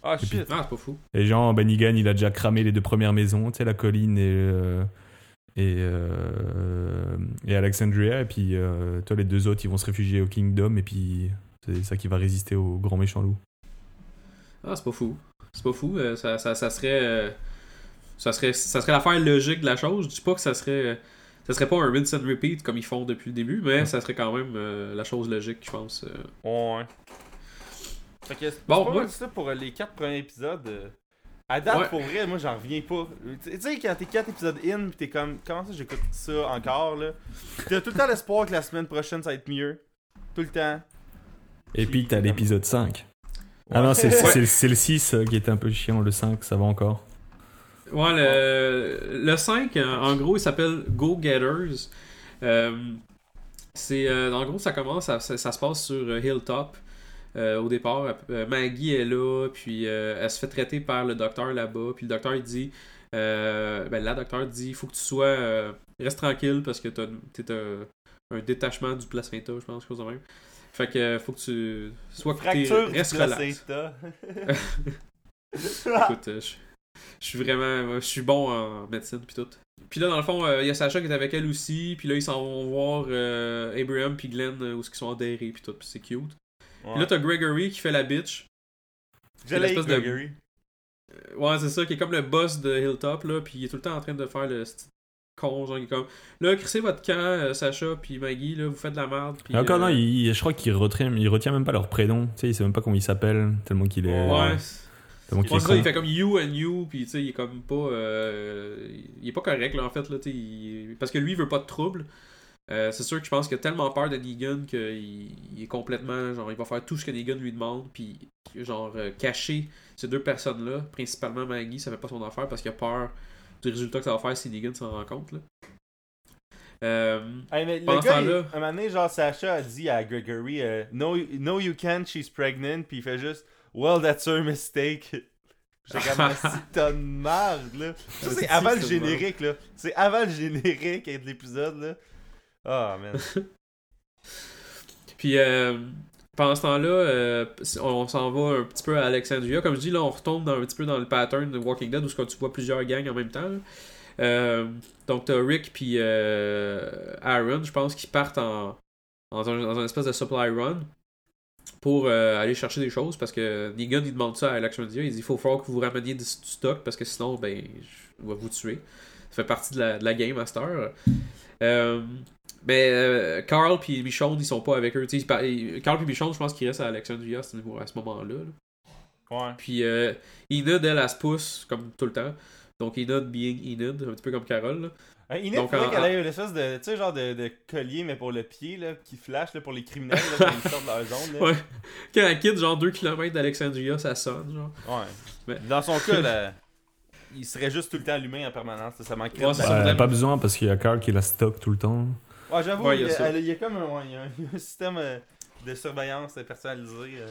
Ah, shit. ah c'est pas fou. Et genre, ben Negan, il a déjà cramé les deux premières maisons, tu sais, la colline et, euh, et, euh, et Alexandria. Et puis, euh, toi, les deux autres, ils vont se réfugier au Kingdom. Et puis, c'est ça qui va résister au grand méchant loup. Ah, c'est pas fou. C'est pas fou. euh, ça, ça, ça serait. euh, ça serait, ça serait l'affaire logique de la chose. Je dis pas que ça serait. Ça serait pas un rinse and repeat comme ils font depuis le début, mais ça serait quand même euh, la chose logique, je pense. euh. Ouais. Fait que c'est Bon, pas moi- ça pour euh, les quatre premiers épisodes. euh. À date, Ouais. pour vrai, moi j'en reviens pas. Tu tu sais, quand t'es quatre épisodes in, pis t'es comme, comment ça j'écoute ça encore là? T'as tout le temps l'espoir que la semaine prochaine ça va être mieux. Tout le temps. Et puis, t'as l'épisode 5. Ah Ouais. non, c'est c'est- c'est le 6 euh, qui était un peu chiant. Le 5, ça va encore. Ouais, le, le 5, en, gros, il s'appelle Go Getters. Euh, C'est, euh, en gros, ça commence, ça, ça- ça se passe sur euh, Hilltop. Euh, au départ, Euh, Maggie est là, puis euh, elle se fait traiter par le docteur là-bas. Puis le docteur, il dit, ben, la docteur dit, il faut que tu sois, reste tranquille parce que t'es un, un détachement du placenta, je pense, chose de même. Fait que faut que tu sois Fracture reste relax. Écoute, je, je suis vraiment. Je suis bon en médecine puis tout. Puis là, dans le fond, euh, il y a Sacha qui est avec elle aussi. Puis là, ils s'en vont voir euh, Abraham puis Glenn où ils sont adhérés puis tout. Puis c'est cute. Ouais. Puis là, t'as Gregory qui fait la bitch. De- Gregory. Euh, Ouais, c'est ça, qui est comme le boss de Hilltop, là. Puis il est tout le temps en train de faire le con, genre, il est comme. Là, crissez votre camp, euh, Sacha puis Maggie, là, vous faites de la merde. Puis, encore, euh, non, il- je crois qu'il retient, il retient même pas leur prénom. Tu sais, il sait même pas comment il s'appelle, tellement qu'il est. Ouais. Tellement qu'il est c'est ça, il fait comme you and you, puis tu sais, il est comme pas. euh, il est pas correct, là, en fait, là, tu sais. il- Parce que lui, il veut pas de trouble. Euh, c'est sûr que je pense qu'il a tellement peur de Negan qu'il il est complètement. Genre, il va faire tout ce que Negan lui demande, puis genre, euh, cacher ces deux personnes-là, principalement Maggie, ça fait pas son affaire parce qu'il a peur du résultat que ça va faire si Negan s'en rend compte, là. Euh, Hey, mais le Pendant ce gars, il- un moment donné, genre, Sacha a dit à Gregory, euh, no, no, you can't, she's pregnant, puis il fait juste, well, that's her mistake. J'ai comme t'as de merde, là. Ça, c'est Si, avant le générique, là. C'est avant le générique de l'épisode, là. Ah, man. Puis euh, pendant ce temps-là, euh, on s'en va un petit peu à Alexandria. Comme je dis, là, on retombe dans, un petit peu dans le pattern de Walking Dead où que tu vois plusieurs gangs en même temps. Euh, donc t'as Rick puis euh, Aaron, je pense, qui partent en, dans, un, espèce de supply run pour aller chercher des choses parce que Negan il demande ça à Alexandria. Il dit il faut falloir que vous rameniez du, stock parce que sinon ben je vais vous tuer. Ça fait partie de la, de la game. Euh, mais euh, Carl puis Michonne, ils sont pas avec eux. Carl puis Michonne, je pense qu'ils restent à Alexandria à ce, moment-là. là. Ouais. Puis euh, Enid, elle, elle se pousse comme tout le temps. Donc Enid being Enid, un petit peu comme Carol. Là. Euh, Inès, Donc, faudrait en- qu'elle ait une espèce de, tu sais, genre de, de collier, mais pour le pied, là, qui flash, là, pour les criminels, là, quand ils sortent de leur zone, là. Ouais. Quand elle quitte genre 2 km d'Alexandria, ça sonne. Genre. Ouais. Mais- Dans son cas, là, il serait juste tout le temps allumé en permanence. Ça manquerait Ouais, de ça. Pas besoin parce qu'il y a Carl qui la stock tout le temps. Ouais, j'avoue, Ouais, il y a y a, ça. elle- il y a comme un, ouais, il y a un, système euh, de surveillance personnalisé. euh.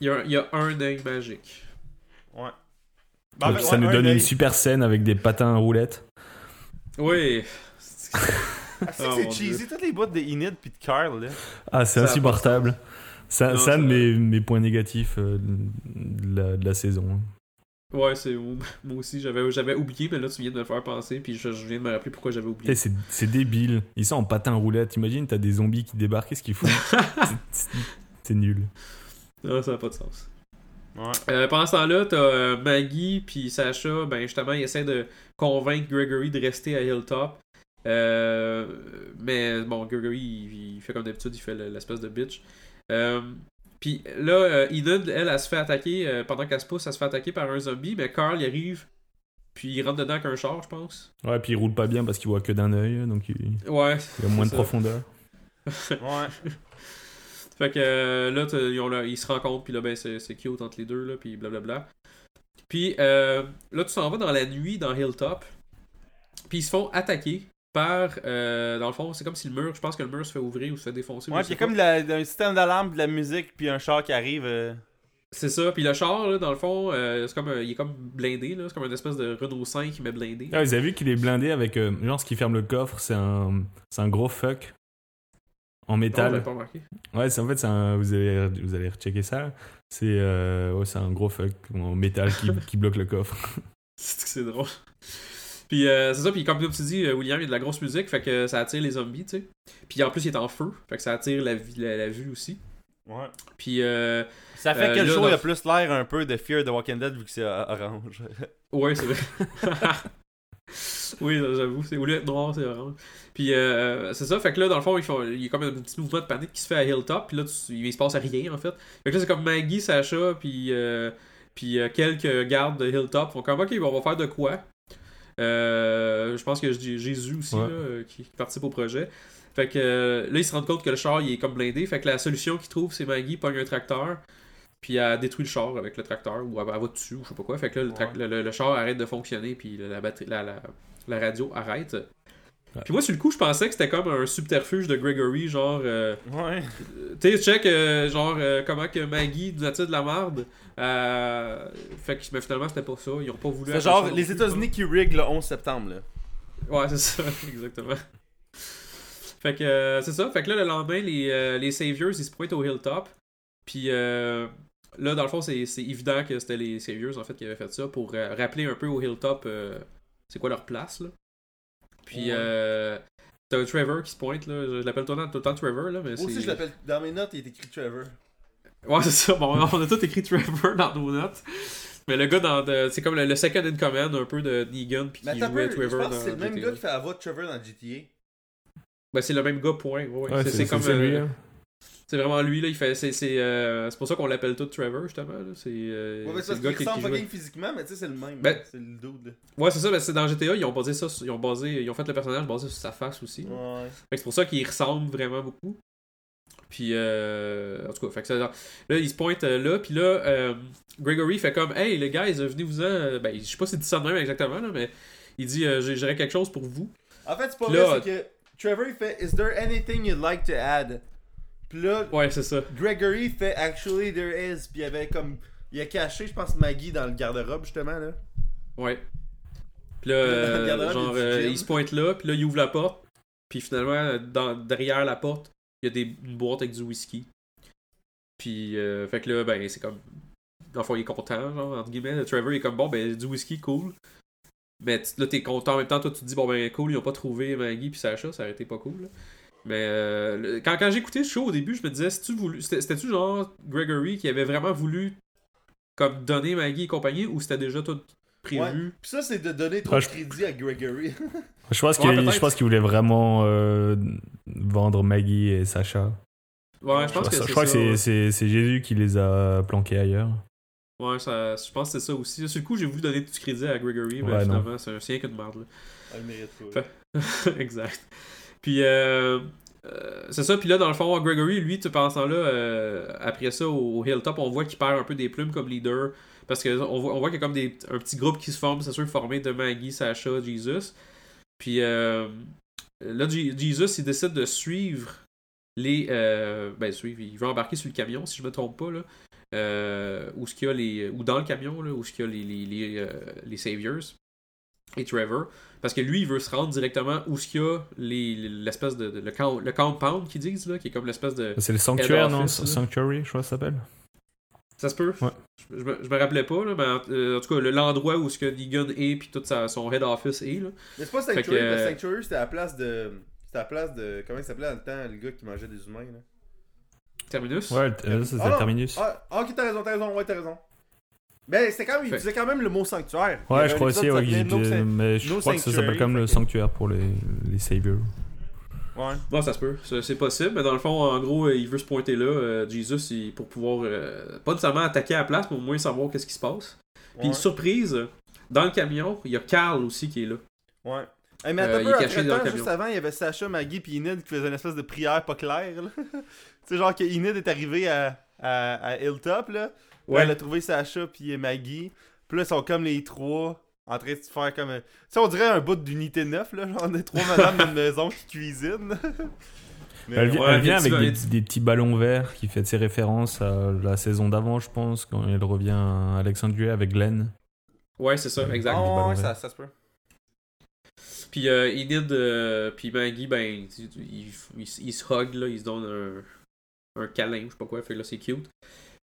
Il y, a un, il y a un œil magique. Ouais. Et Ben, en puis fait, ça ouais, nous un donne une super scène avec des patins à roulettes. Oui. Ah, c'est Oh, que c'est mon cheesy, toutes les boîtes de Enid puis de Carl, là. Ah, c'est insupportable. C'est un de ça- mes, mes points négatifs euh, de, la, de la saison. Ouais, c'est moi aussi, j'avais j'avais oublié, mais là tu viens de me faire penser, puis je, je viens de me rappeler pourquoi j'avais oublié. C'est c'est débile. Ils sont en patins à roulettes. Imagine, t'as des zombies qui débarquent. Qu'est-ce qu'ils font? C'est- nul. Ah, ça n'a pas de sens. Ouais. Euh, pendant ce temps-là, t'as euh, Maggie puis Sacha, ben justement, ils essaient de convaincre Gregory de rester à Hilltop. Euh, mais bon, Gregory, il, il fait comme d'habitude, il fait le- l'espèce de bitch. Puis là, euh, Enid, elle, elle, se fait attaquer, euh, pendant qu'elle se pousse, elle se fait attaquer par un zombie, mais Carl, il arrive, puis il rentre dedans avec un char, je pense. Ouais, puis il roule pas bien parce qu'il voit que d'un œil. Donc il, Ouais. il a moins de ça. profondeur. Ouais. Fait que euh, là, ils, ont leur- ils se rencontrent, puis là, ben, c'est c'est cute entre les deux, là, puis blablabla. Puis euh, là, tu s'en vas dans la nuit dans Hilltop, puis ils se font attaquer par, euh, dans le fond, c'est comme si le mur, je pense que le mur se fait ouvrir ou se fait défoncer. Ouais, puis il y a comme pas. de la- un système d'alarme, de la musique, puis un char qui arrive. euh. C'est ça, puis le char, là, dans le fond, euh, c'est comme, il est comme blindé, c'est comme une espèce de Renault 5 mais blindé. Ah, vous avez vu qu'il est blindé avec. euh, genre, ce qui ferme le coffre, c'est un, c'est un gros fuck en Oh, métal. j'avais pas remarqué. Ouais, c'est en fait, c'est un, vous allez, vous allez rechecker ça. C'est euh, ouais, c'est un gros fuck en métal qui, qui bloque le coffre. C'est drôle. Puis euh, c'est ça, puis comme tu dis, euh, William, il y a de la grosse musique, fait que ça attire les zombies, tu sais. Puis en plus, il est en feu, fait que ça attire la, vi- la, la vue aussi. Ouais. Puis euh, Ça fait Euh, que le là, show a plus l'air un peu de Fear the Walking Dead vu que c'est euh, orange. Ouais, c'est vrai. oui, j'avoue, c'est au lieu d'être noir, c'est orange. Puis euh, c'est ça, fait que là, dans le fond, ils font- il y a comme un petit mouvement de panique qui se fait à Hilltop, puis là, tu- il se passe rien, en fait. Fait que là, c'est comme Maggie, Sacha, puis, euh, puis euh, quelques gardes de Hilltop font comme, ok, bon, on va faire de quoi? Euh, Je pense que Jésus aussi, Ouais. là, euh, qui, qui participe au projet. Fait que euh, là, ils se rendent compte que le char, il est comme blindé. Fait que la solution qu'ils trouvent, c'est Maggie pogne un tracteur, puis elle détruit le char avec le tracteur, ou elle, elle va dessus, ou je sais pas quoi. Fait que là, le, trac- Ouais. le, le- le char arrête de fonctionner, puis la, batterie, la, la, la radio arrête. Puis moi, sur le coup, je pensais que c'était comme un subterfuge de Gregory, genre. euh, Ouais. tu sais, check, euh, genre, euh, comment que Maggie nous attire de la merde. Euh, fait que, mais finalement, c'était pas ça. Ils ont pas voulu. C'est genre les États-Unis qui rig le 11 septembre, là. Ouais, c'est ça, exactement. Fait que euh, c'est ça. Fait que là, le lendemain, les, euh, les Saviors, ils se pointent au Hilltop. Puis euh, là, dans le fond, c'est c'est évident que c'était les Saviors, en fait, qui avaient fait ça pour euh, rappeler un peu au Hilltop euh, c'est quoi leur place, là. Puis Ouais. euh, t'as Trevor qui se pointe, là. Je, je l'appelle tout le temps, tout le temps Trevor, là. Mais Moi aussi, c'est- je l'appelle. Dans mes notes, il est écrit Trevor. Ouais, c'est ça. Bon, on a tout écrit Trevor dans nos notes. Mais le gars, dans de- c'est comme le, le second in command un peu de Negan, puis qui jouait Trevor dans c'est le même GTA. gars qui fait de Trevor dans GTA. Ben, c'est le même gars, point. Ouais, ouais. Ouais, c'est, c'est c'est comme. c'est lui. euh, hein. C'est vraiment lui, là. Il fait, c'est, c'est, euh, c'est pour ça qu'on l'appelle tout Trevor, justement. Là. C'est, euh, Ouais, mais c'est parce gars qu'il qui, qui ressemble jouait. fucking physiquement, mais tu sais, c'est le même. Ben- c'est le dude. là. Ouais, c'est ça. Ben, c'est dans GTA, ils ont basé ça. Ils ont basé. Ils ont fait le personnage basé sur sa face aussi. là. Ouais. Fait que c'est pour ça qu'il ressemble vraiment beaucoup. Puis, euh, en tout cas, fait que ça, là, il se pointe euh, là, puis là, euh, Gregory fait comme, hey, les guys, venez-vous-en. Ben, je sais pas s'il dit ça de même exactement, là, mais il dit, euh, j'aurais quelque chose pour vous. En fait, c'est pas Puis là, vrai, c'est que Trevor il fait Is there anything you'd like to add? Puis là, Ouais, c'est ça. Gregory fait Actually there is. Puis il avait comme. Il a caché, je pense, Maggie dans le garde-robe, justement, là. Ouais. Puis là, euh, genre, euh, il se pointe là, puis là, il ouvre la porte. Puis finalement, dans, derrière la porte, il y a des, une boîte avec du whisky. Puis, euh, fait que là, ben, c'est comme. Fond, il est content, genre, entre guillemets. Trevor, il est comme, bon, ben, du whisky, cool. Mais là, t'es content en même temps, toi, tu te dis, bon, ben, cool, ils ont pas trouvé Maggie puis Sacha, ça aurait été pas cool. là. Mais euh, le- quand, quand j'ai écouté le show au début, je me disais, tu voulu, c'était- c'était-tu genre Gregory qui avait vraiment voulu comme donner Maggie et compagnie ou c'était déjà tout prévu? Ouais. Puis ça, c'est de donner trop de je- crédit à Gregory. Je pense Ouais, qu'il peut-être. je pense qu'il voulait vraiment euh, vendre Maggie et Sacha. Ouais, je pense que je c'est crois ça. que ouais. c'est- c'est c'est Jésus qui les a planqués ailleurs. Ouais, ça, je pense que c'est ça aussi. Sur le coup, j'ai voulu donner du crédit à Gregory, mais Ouais, non. finalement, c'est un sien que de merde. là. Elle mérite exact. Puis, euh, euh, c'est ça. Puis là, dans le fond, Gregory, lui, tu penses là, euh, après ça, au, Hilltop, on voit qu'il perd un peu des plumes comme leader. Parce qu'on voit, on voit qu'il y a comme un petit groupe qui se forme, c'est sûr, formé de Maggie, Sacha, Jesus. Puis euh, là, Je- Jesus, il décide de suivre les. ben, suivre, il veut embarquer sur le camion, si je me trompe pas, là. Où ce qu'il y a les. Ou dans le camion, là, où ce qu'il y a les, les, les, les Saviors et Trevor. Parce que lui, il veut se rendre directement où ce qu'il y a les- l'espèce de, de- le, camp- le compound qu'ils disent, là, qui est comme l'espèce de. C'est le sanctuaire, non? Sanctuary, je crois que ça s'appelle. Ça se peut? Ouais. Je, je me, je me rappelais pas, là, mais en, euh, en tout cas, le- l'endroit où ce que Negan est, puis tout sa- son head office est, là. Mais c'est pas Sanctuary, que, euh, Sanctuary, c'était à la place de. C'était à la place de. Comment il s'appelait dans le temps, le gars qui mangeait des humains, là? Terminus? Ouais, euh, Ah c'est non. Terminus. Ah, ah, ok, t'as raison, t'as raison, ouais, t'as raison. Mais c'était quand même, il Fait- disait quand même le mot sanctuaire. Ouais, je crois aussi, ouais, il- No mais je No crois que ça s'appelle comme le sanctuaire pour les, les saviors. Ouais. Bon, ça se peut, c'est possible, mais dans le fond, en gros, euh, il veut se pointer là, euh, Jesus, il- pour pouvoir, euh, pas nécessairement attaquer à la place, mais au moins savoir qu'est-ce qui se passe. Puis, ouais. surprise, dans le camion, il y a Carl aussi qui est là. Ouais. Hey, mais Euh, attends il peu, est après caché dans le temps, camion. juste avant, il y avait Sacha, Maggie puis Enid qui faisaient une espèce de prière pas claire. là. tu sais, genre que Enid est arrivée à, à, à Hilltop, là. Ouais. Elle a trouvé Sacha puis Maggie. Puis là, ils sont comme les trois en train de se faire comme. un- Tu sais, on dirait un bout d'unité 9, là. Genre des trois madames d'une maison qui cuisinent. Mais Elle, vi- ouais, elle vient avec des, petits- des petits ballons verts qui fait ses références à la saison d'avant, je pense, quand elle revient à Alexandria avec Glenn. Ouais, c'est ça, exact. Ah, des ouais, ça, ça se peut. Puis euh, Enid euh, puis Maggie, ben, ils, ils se hug, là, ils se donnent un, un câlin, je sais pas quoi, fait là c'est cute.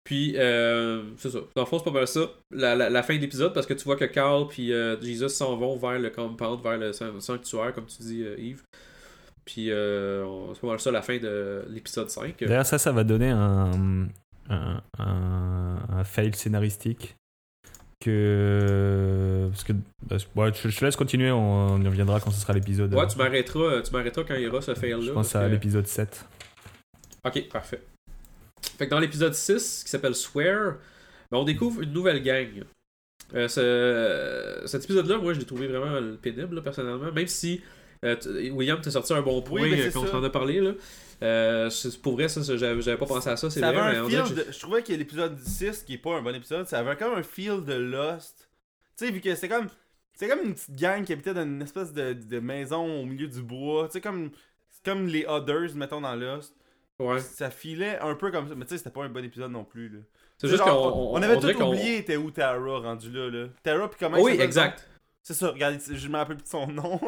Puis, euh, c'est ça. Dans le fond, c'est pas mal ça. La, la, la fin de l'épisode, parce que tu vois que Carl puis euh, Jesus s'en vont vers le compound, vers le san- sanctuaire, comme tu dis, euh, Yves. Puis, euh, c'est pas mal ça la fin de l'épisode 5. D'ailleurs, ça, ça va donner un, un, un, un fail scénaristique. Que. Parce que. ouais, je, te laisse continuer, on, on y reviendra quand ce sera l'épisode. Ouais, tu m'arrêteras, tu m'arrêteras quand il y aura ce fail-là. Je pense à que- l'épisode 7. Ok, parfait. Fait que dans l'épisode 6, qui s'appelle Swear, ben, on découvre une nouvelle gang. Euh, ce- cet épisode-là, moi, je l'ai trouvé vraiment pénible, là, personnellement. Même si euh, William t'a sorti un bon point Oui, mais quand on s'en a parlé. Là. Euh, pour vrai, ça, j'avais pas pensé à ça, c'est vrai. avait mais un feel que de... Je trouvais que l'épisode 6, qui est pas un bon épisode, ça avait quand même un feel de Lost. Tu sais, vu que c'est comme. C'est comme une petite gang qui habitait dans une espèce de, de maison au milieu du bois. Tu sais, comme, comme les Others, mettons, dans Lost. Ouais. Ça filait un peu comme ça. Mais tu sais, c'était pas un bon épisode non plus. Là. C'est juste qu'on. genre, on, on avait dirait tout qu'on- oublié, était où Tara rendu là. là. Tara, puis comment oui, exact. C'est ça, regarde, je me rappelle plus de son nom.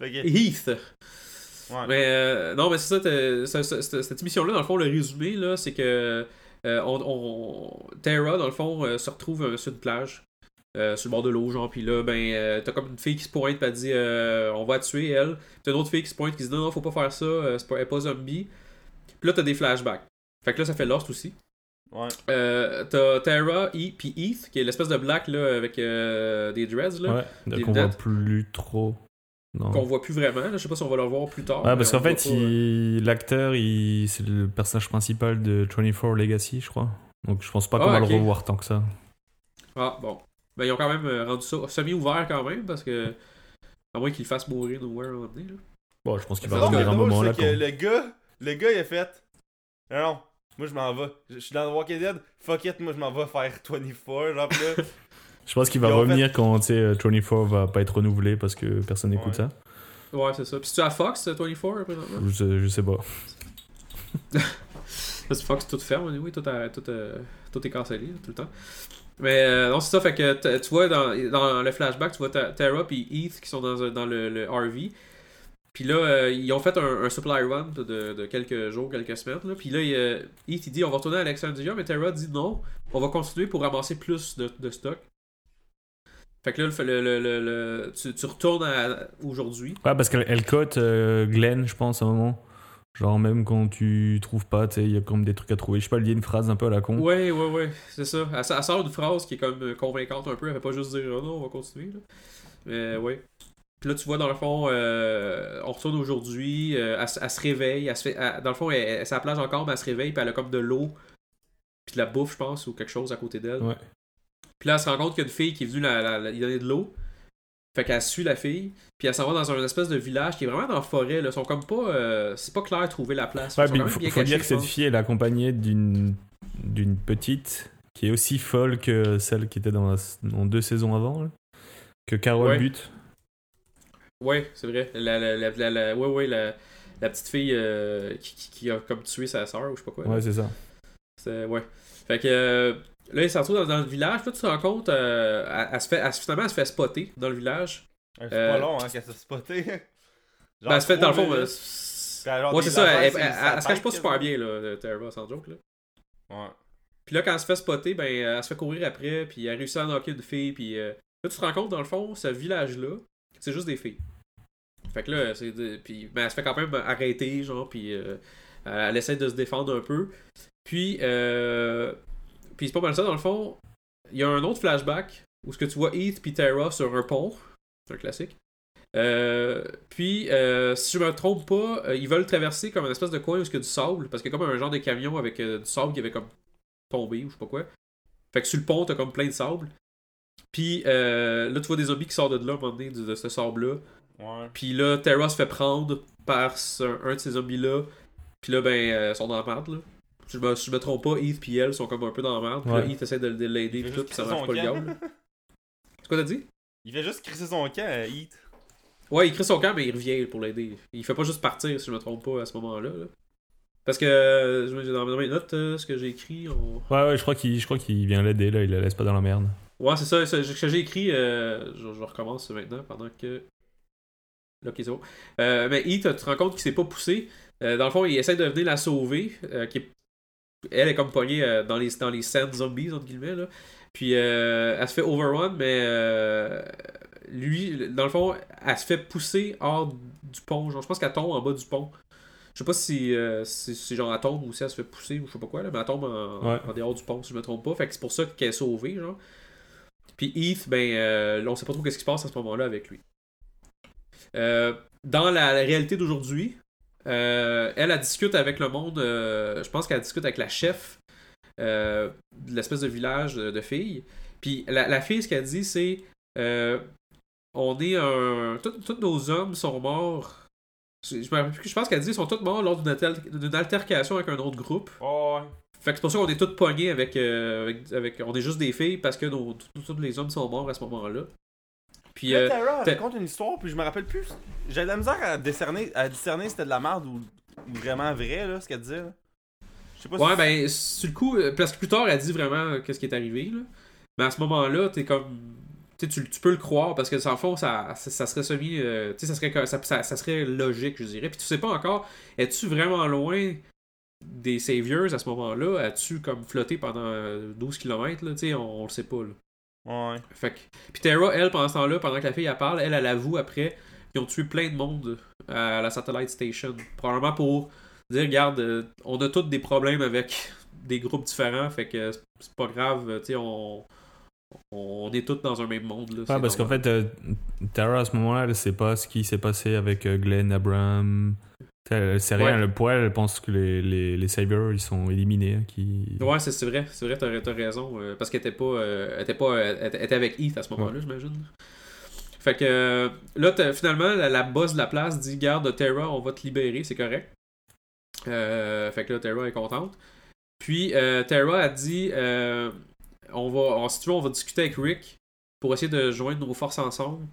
Heath. ouais. Mais euh, non, mais c'est ça, cette, émission-là, dans le fond, le résumé, là, c'est que euh, on, on- Tara, dans le fond, euh, se retrouve euh, sur une plage, sur le bord de l'eau, genre, puis là, ben, t'as comme une fille qui se pointe, pis elle dit, on va la tuer, elle. T'as une autre fille qui se pointe, qui dit, non, non, faut pas faire ça, c'est pas, elle est pas zombie. Puis là, t'as des flashbacks. Fait que là, ça fait Lost aussi. Ouais. Euh, t'as Tara, E, puis Heath, qui est l'espèce de black, là, avec euh, des dreads, là, Ouais, qu'on voit plus trop. Qu'on voit plus vraiment, là. Je sais pas si on va le voir plus tard. Mais parce qu'en fait, euh, il- l'acteur, il... c'est le personnage principal de 24 Legacy, je crois. Donc je pense pas qu'on Ah, va ok. le revoir tant que ça. Ah, bon. Ben, ils ont quand même rendu ça semi-ouvert quand même, parce que. À moins qu'ils le fassent mourir nowhere un moment donné, là. Bon, je pense qu'il va revenir un moment c'est là. que quand- le gars, le gars, il a fait. Non, non, moi je m'en vais. Je suis dans The Walking Dead. Fuck it, moi je m'en vais faire 24. Genre, là, Je pense qu'il va revenir quand sais, euh, 24 va pas être renouvelé parce que personne n'écoute Ouais. ça. Ouais, c'est ça. Puis tu as Fox euh, 24 présentement? Je sais, je sais pas. Parce que Fox tout ferme, oui, tout, tout, euh, tout est cancellé tout le temps. Mais euh, non, c'est ça, fait que tu vois dans, dans le flashback, tu vois Ta- Tara et Heath qui sont dans, un- dans le, le RV. Puis là, euh, ils ont fait un, un supply run de, quelques jours, quelques semaines. Là. Puis là, il, euh, Heath il dit on va retourner à Alexandria, mais Tara dit non, on va continuer pour ramasser plus de, de stock. Fait que là, le, le, le- le- tu, tu retournes à aujourd'hui. Ouais, parce qu'elle elle cote euh, Glenn, je pense, à un moment. Genre, même quand tu trouves pas, tu sais, il y a comme des trucs à trouver. Je sais pas, il y a une phrase un peu à la con. Ouais, ouais, ouais, c'est ça. Elle, elle sort une phrase qui est comme convaincante un peu. Elle fait pas juste dire oh non, on va continuer. Là. Mais ouais. Puis là, tu vois, dans le fond, euh, on retourne aujourd'hui. euh, elle, se- elle se réveille. Elle se fait, elle- dans le fond, elle, elle, c'est à la plage encore, mais elle se réveille. Puis elle a comme de l'eau. Puis de la bouffe, je pense, ou quelque chose à côté d'elle. Ouais. Puis là, elle se rend compte qu'il y a une fille qui est venue la, la- la- lui donner de l'eau. Fait qu'elle suit la fille. Puis elle s'en va dans un espèce de village qui est vraiment dans la forêt. Là. Ils sont comme pas. euh, c'est pas clair de trouver la place. Ouais, il faut, bien faut cachés, dire que cette fille, elle est accompagnée d'une petite qui est aussi folle que celle qui était dans, la- dans deux saisons avant. là. Que Carol Ouais. bute. Ouais, c'est vrai. La, la, la, la, ouais, ouais, la, la petite fille euh, qui, qui, qui a comme tué sa soeur ou je sais pas quoi. Ouais, c'est ça. C'est- ouais. Fait que euh, là, il s'en retrouve dans, dans le village. Là, tu te rends compte, euh, elle, elle se fait, elle se- finalement, elle se fait spotter dans le village. c'est Euh, pas long, hein, qu'elle s'est spotée. Genre, Ben, elle se fait, dans le fond, euh, c'est- c'est ça. Elle, c'est se cache pas super bien, là, Tara, sans joke. Là. Ouais. Puis là, quand elle se fait spotter, ben, elle se fait courir après, puis elle réussit à knocker une fille, puis euh, là, tu te rends compte, dans le fond, ce village-là, c'est juste des filles. Fait que là, c'est. Puis, ben, elle se fait quand même arrêter, genre, puis euh, elle essaie de se défendre un peu. Puis, euh, puis c'est pas mal ça, dans le fond. Il y a un autre flashback où ce que tu vois Heath puis Tara sur un pont. C'est un classique. Euh, puis, euh, si je me trompe pas, euh, ils veulent traverser comme une espèce de coin où il y a du sable, parce qu'il y a comme un genre de camion avec du sable qui avait comme tombé ou je sais pas quoi. Fait que sur le pont, t'as comme plein de sable. Puis euh, là, tu vois des zombies qui sortent de là à un moment donné, de, de ce sable-là. Ouais. Puis là, Terra se fait prendre par ce- un de ces zombies-là. Puis là, ben, euh, ils sont dans la merde, là. Si je, me, si je me trompe pas, Heath puis elle sont comme un peu dans la merde. Puis là. Heath essaie de, de l'aider, puis tout, puis ça marche pas le gars. C'est quoi t'as dit? Il fait juste crisser son camp à Heat. Ouais, il crie son camp, mais il revient pour l'aider. Il fait pas juste partir, si je me trompe pas, à ce moment-là. là. Parce que, euh, je me dis dans mes notes, euh, ce que j'ai écrit, on... Ouais, ouais, je crois qu'il je crois qu'il vient l'aider, là, il la laisse pas dans la merde. Ouais, c'est ça, ce que j'ai écrit, euh, je, je recommence maintenant pendant que. Là, ok, c'est bon. Euh, mais Heath, tu te rends compte qu'il s'est pas poussé. Euh, dans le fond, il essaie de venir la sauver. euh, qui est- Elle est comme poignée euh, dans les, dans les scènes zombies, entre guillemets. Là. Puis euh, elle se fait overrun, mais lui, dans le fond, elle se fait pousser hors du pont. Genre, je pense qu'elle tombe en bas du pont. Je sais pas si euh, si, si genre elle tombe ou si elle se fait pousser ou je sais pas quoi, là, mais elle tombe en, Ouais. en dehors du pont, si je me trompe pas. Fait que c'est pour ça qu'elle est sauvée, genre. Puis Heath, ben, euh, on sait pas trop qu'est-ce qui se passe à ce moment-là avec lui. Euh, dans la, réalité d'aujourd'hui, euh, elle, discute avec le monde. euh, je pense qu'elle discute avec la chef de l'espèce de village de, filles. Puis la, fille, ce qu'elle dit, c'est on est un. Tous nos hommes sont morts. Je, je pense qu'elle dit ils sont tous morts lors d'une alter- d'une altercation avec un autre groupe. Oh. Fait que c'est pour ça qu'on est tous pognés avec, euh, avec, avec- On est juste des filles parce que nos, tous les hommes sont morts à ce moment-là. Puis, Là, euh, Tara raconte une histoire, puis je me rappelle plus. J'avais de la misère à discerner, à discerner si c'était de la merde ou, ou vraiment vrai, là, ce qu'elle disait. là. Je sais pas ouais, si. ben, sur le coup, euh, parce que plus tard, elle dit vraiment euh, qu'est-ce qui est arrivé, là. Mais à ce moment-là, t'es comme. Tu sais, tu, tu peux le croire parce que, dans le fond, ça, ça, ça serait semi. euh, ça serait, ça, ça serait logique, je dirais. Puis tu sais pas encore, es-tu vraiment loin des Saviors à ce moment-là As-tu comme flotté pendant euh, 12 km, là Tu sais, on, on le sait pas, là. Ouais. Fait que... Puis Tara, elle, pendant ce temps-là, pendant que la fille elle parle, elle, elle avoue après qu'ils ont tué plein de monde à la Satellite Station. Probablement pour dire, regarde, euh, on a tous des problèmes avec des groupes différents, fait que c'est- pas grave, euh, tu sais, on... on est tous dans un même monde. Là, parce qu'en fait, euh, Tara, à ce moment-là, elle sait pas ce qui s'est passé avec euh, Glenn, Abraham. Sait rien. Ouais. Pour elle, elle pense que les, les, les ils sont éliminés. hein, Qui... Ouais, c'est c'est vrai, c'est vrai, t'as t'as raison. euh, parce qu'elle était pas. euh, était pas. euh, elle, elle était avec Heath à ce moment-là, j'imagine. Fait que là, finalement, la, la boss de la place dit Garde, Terra, on va te libérer, c'est correct. Euh, fait que là, Terra est contente. Puis Terra a dit on va, on- Si tu veux, on va discuter avec Rick pour essayer de joindre nos forces ensemble.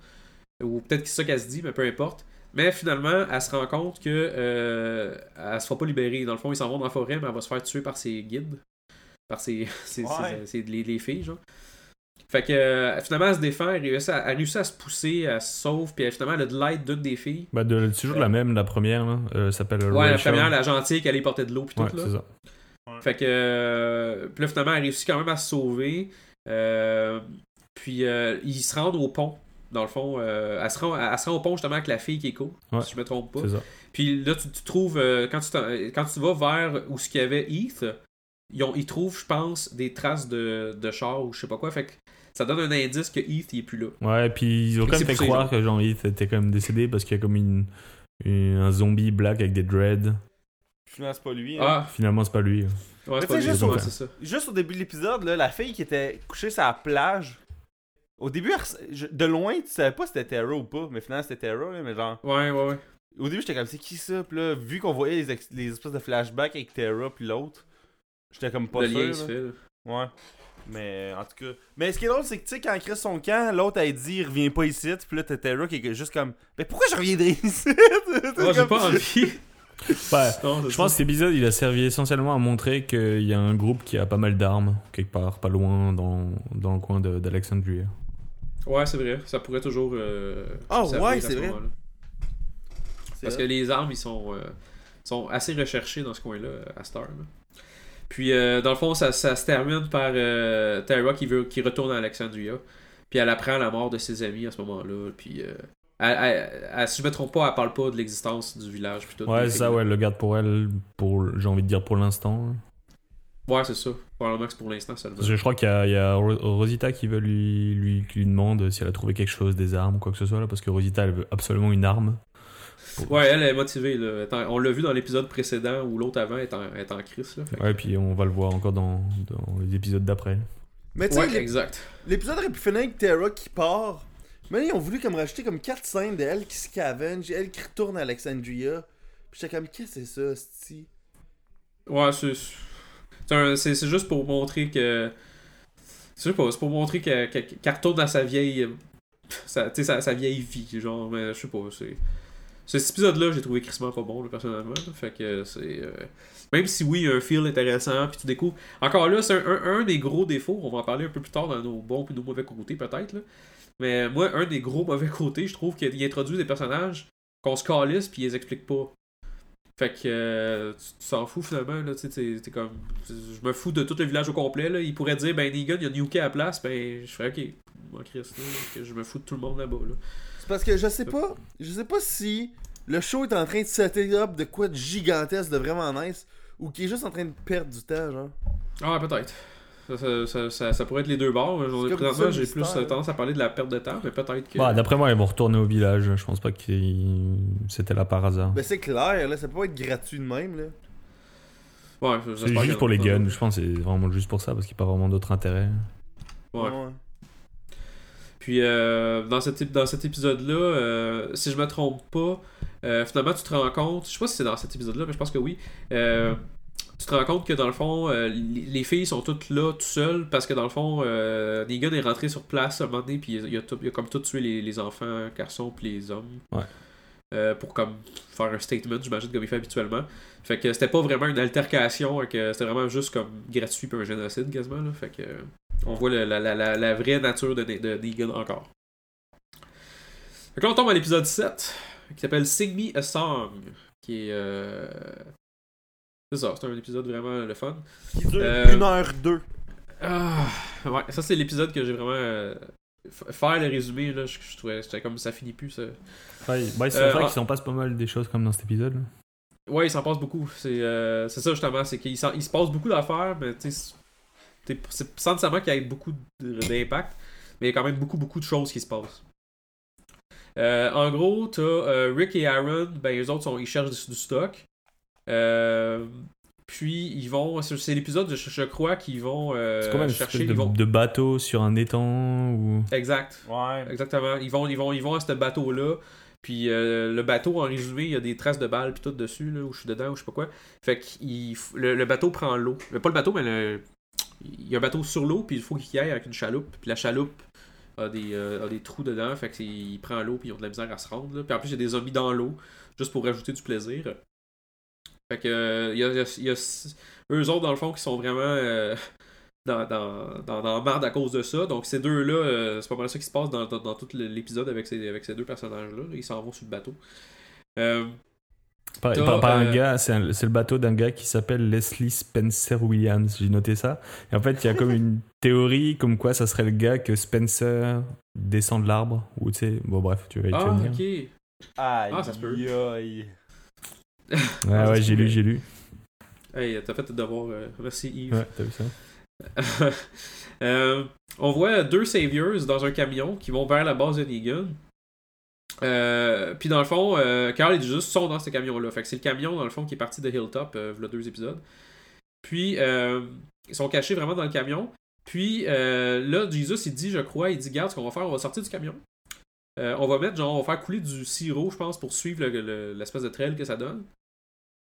Ou peut-être que c'est ça qu'elle se dit, mais peu importe. Mais finalement, elle se rend compte que euh, elle se fera pas libérer. Dans le fond, ils s'en vont dans la forêt, mais elle va se faire tuer par ses guides. Par ses, ses- Ouais. ses- ses- les, les filles, genre. Fait que euh, finalement, elle se défend, elle réussit, à, elle réussit à se pousser, elle se sauve, puis elle, finalement, elle a de l'aide d'une des filles. Bah, de, c'est toujours la même, la première, là. Euh, s'appelle Ouais, la première, la gentille, qui allait porter de l'eau, puis Ouais, tout, là. c'est ça. Fait que. euh, puis là, finalement, elle réussit quand même à se sauver. Euh, puis euh, ils se rendent au pont. Dans le fond, euh, elle, se rend, elle se rend au pont justement avec la fille qui est cool, Ouais. si je me trompe pas. C'est ça. Puis là, tu, tu trouves, euh, quand, tu quand tu vas vers où ce qu'il y avait Heath, ils, ont, ils trouvent, je pense, des traces de, de char ou je sais pas quoi. Fait que ça donne un indice que Heath, il est plus là. Ouais, puis ils ont quand c'est même fait croire genre. que jean Heath était quand même décédé parce qu'il y a comme une, une- un zombie black avec des dreads. Finalement, c'est pas lui. hein. Ah, Finalement, c'est pas lui. ouais, Mais pas juste au- c'est ça. Juste au début de l'épisode, la fille qui était couchée sur la plage. Au début, je- de loin, tu savais pas si c'était Tara ou pas, mais finalement c'était là, mais genre. Ouais, ouais, ouais. Au début, j'étais comme, c'est qui ça? Puis là, vu qu'on voyait les, ex- les espèces de flashbacks avec Tara puis l'autre, j'étais comme pas le sûr. lien là. se fait. là. Ouais. Mais en tout cas. Mais ce qui est drôle, c'est que tu sais, quand il crée son camp, l'autre a dit reviens pas ici. Puis là, t'as Tara qui est juste comme Mais pourquoi je reviendrais ici Ouais, j'ai pas envie. Ouais. Non, Je pense que cet épisode, il a servi essentiellement à montrer qu'il y a un groupe qui a pas mal d'armes, quelque part, pas loin, dans, dans le coin de- d'Alexandria. Ouais, c'est vrai. Ça pourrait toujours. euh, Ah, servir ouais, c'est ce vrai. Parce que les armes, ils sont, euh, sont assez recherchés dans ce coin-là, à Star. là. Puis, euh, dans le fond, ça, ça se termine par euh, Tara qui, veut, qui retourne à Alexandria. Puis elle apprend la mort de ses amis à ce moment-là. Puis, euh, elle- elle- elle- si je me trompe pas, elle parle pas de l'existence du village. Puis tout, Ouais, ça, ouais, elle le garde pour elle, pour, j'ai envie de dire pour l'instant. Ouais, c'est ça. Probablement que pour l'instant. Parce que je crois qu'il y a, il y a Ro- Rosita qui veut lui, lui, qui lui demande si elle a trouvé quelque chose, des armes ou quoi que ce soit, là, parce que Rosita, elle veut absolument une arme. Ouais, elle est motivée. Là. On l'a vu dans l'épisode précédent où l'autre avant est en, est en crise. Là. Fait que- Ouais, puis on va le voir encore dans, dans les épisodes d'après. Mais tu sais, Ouais, l'ép- exact. l'épisode aurait pu finir avec Tara qui part. Mais ils ont voulu comme rajouter comme 4 scènes d'elle qui scavenge, elle qui retourne à Alexandria. Puis j'étais comme, qu'est-ce que c'est ça, c'ti? Ouais, c'est. C'est juste pour montrer que. C'est pour montrer que- que- qu'elle retourne à sa vieille. Sa, sa, sa vieille vie, genre, je sais pas. Cet épisode-là, j'ai trouvé crissement pas bon, personnellement. fait que c'est. euh, Même si oui, il y a un feel intéressant, puis tu découvres. Encore là, c'est un, un- des gros défauts, on va en parler un peu plus tard dans nos bons et nos mauvais côtés, peut-être. Mais moi, un des gros mauvais côtés, je trouve qu'il introduit des personnages qu'on se calisse, puis ils les expliquent pas. Fait que euh, tu tu t'en fous finalement, là, tu sais, t'es- t'es comme. Je me fous de tout le village au complet, là. Il pourrait dire, ben Negan, il y a à la place, ben je ferais ok. Moi, Chris, là, que je me fous de tout le monde là-bas, là. C'est parce que je sais pas, je sais pas si le show est en train de setter up de quoi de gigantesque, de vraiment nice, ou qu'il est juste en train de perdre du temps, genre. Ah, peut-être. Ça, ça, ça, ça- ça pourrait être les deux bords. Présentement, j'ai plus euh, tendance à parler de la perte de temps, mais peut-être que. Bah, D'après moi, ils vont retourner au village. Je pense pas que c'était là par hasard. Ben c'est clair, là, ça peut pas être gratuit de même, là. ouais, C'est juste que- pour les guns. Je pense que c'est vraiment juste pour ça, parce qu'il n'y a pas vraiment d'autre intérêt. Ouais. Puis euh, dans, cet, ép- dans cet épisode-là, euh, si je me trompe pas, euh, finalement tu te rends compte, je sais pas si c'est dans cet épisode-là, mais je pense que oui. euh, tu te rends compte que dans le fond, euh, les les filles sont toutes là tout seules parce que dans le fond, euh, Negan est rentré sur place à un moment donné, puis il a, tout- il a comme tout tué les, les enfants, garçons, puis les hommes. Ouais. Euh, pour comme faire un statement, j'imagine, comme il fait habituellement. Fait que c'était pas vraiment une altercation, que c'était vraiment juste comme gratuit puis un génocide quasiment. Là. Fait que euh, on voit le- la, la, la, la vraie nature de, de Negan encore. Fait que là on tombe à l'épisode 7, qui s'appelle Sing Me a Song, qui est... euh, C'est ça, c'est un épisode vraiment le fun. Qui dure Euh, 1h02. Ah, ouais, ça c'est l'épisode que j'ai vraiment... euh, f- faire le résumé, là, je, je trouvais c'était comme ça finit plus. Ça. Ouais, c'est Euh, vrai ah. qu'il s'en passe pas mal des choses comme dans cet épisode. là. Ouais, il s'en passe beaucoup. C'est euh, c'est ça justement, c'est qu'il se passe beaucoup d'affaires, mais tu sais, sans nécessairement qu'il y ait beaucoup d'impact, mais il y a quand même beaucoup, beaucoup de choses qui se passent. Euh, en gros, t'as euh, Rick et Aaron, ben les autres sont, ils cherchent du, du stock. Euh, puis ils vont, c'est l'épisode, je, je crois qu'ils vont euh, c'est comme une chercher, de, ils vont, de bateau sur un étang ou? exact. Ouais. Exactement. Ils vont, ils vont, ils vont à ce bateau-là. Puis euh, le bateau, en résumé, il y a des traces de balles puis tout dessus, là, où je suis dedans, ou je sais pas quoi. Fait que il le, le bateau prend l'eau. Euh, Pas le bateau, mais le- il y a un bateau sur l'eau, puis il faut qu'il y aille avec une chaloupe. Puis la chaloupe a des, euh, a des trous dedans, fait qu'il prend l'eau, puis ils ont de la misère à se rendre. là. Puis en plus, il y a des zombies dans l'eau, juste pour rajouter du plaisir. Fait que euh, il y a, il y a- il y a- eux autres, dans le fond, qui sont vraiment euh, dans, dans, dans, dans la merde à cause de ça. Donc ces deux-là, euh, c'est pas mal ça qui se passe dans, dans, dans tout l'épisode avec ces, avec ces deux personnages-là. Ils s'en vont sur le bateau. Euh, Par, T'as, par- par un euh, gars, c'est un- c'est le bateau d'un gars qui s'appelle Leslie Spencer Williams. J'ai noté ça. Et en fait, il y a comme une théorie comme quoi ça serait le gars que Spencer descend de l'arbre. Ou tu sais, bon, bref, tu vas, vas Ah. Aïe, Ah, ça se peut. aïe. Ouais, Ah, ouais, j'ai lu, j'ai lu. Hey, t'as fait tes devoirs. euh, merci Yves. Ouais, t'as vu ça? Euh, on voit deux saviors dans un camion qui vont vers la base de Negan. Euh, puis dans le fond, euh, Carl et Jesus sont dans ce camion-là. Fait que c'est le camion, dans le fond, qui est parti de Hilltop, euh, v'là deux épisodes. Puis, euh, ils sont cachés vraiment dans le camion. Puis, euh, là, Jesus, il dit, je crois, il dit, garde, ce qu'on va faire, on va sortir du camion. Euh, on va mettre, genre, on va faire couler du sirop, je pense, pour suivre le- le- l'espèce de trail que ça donne.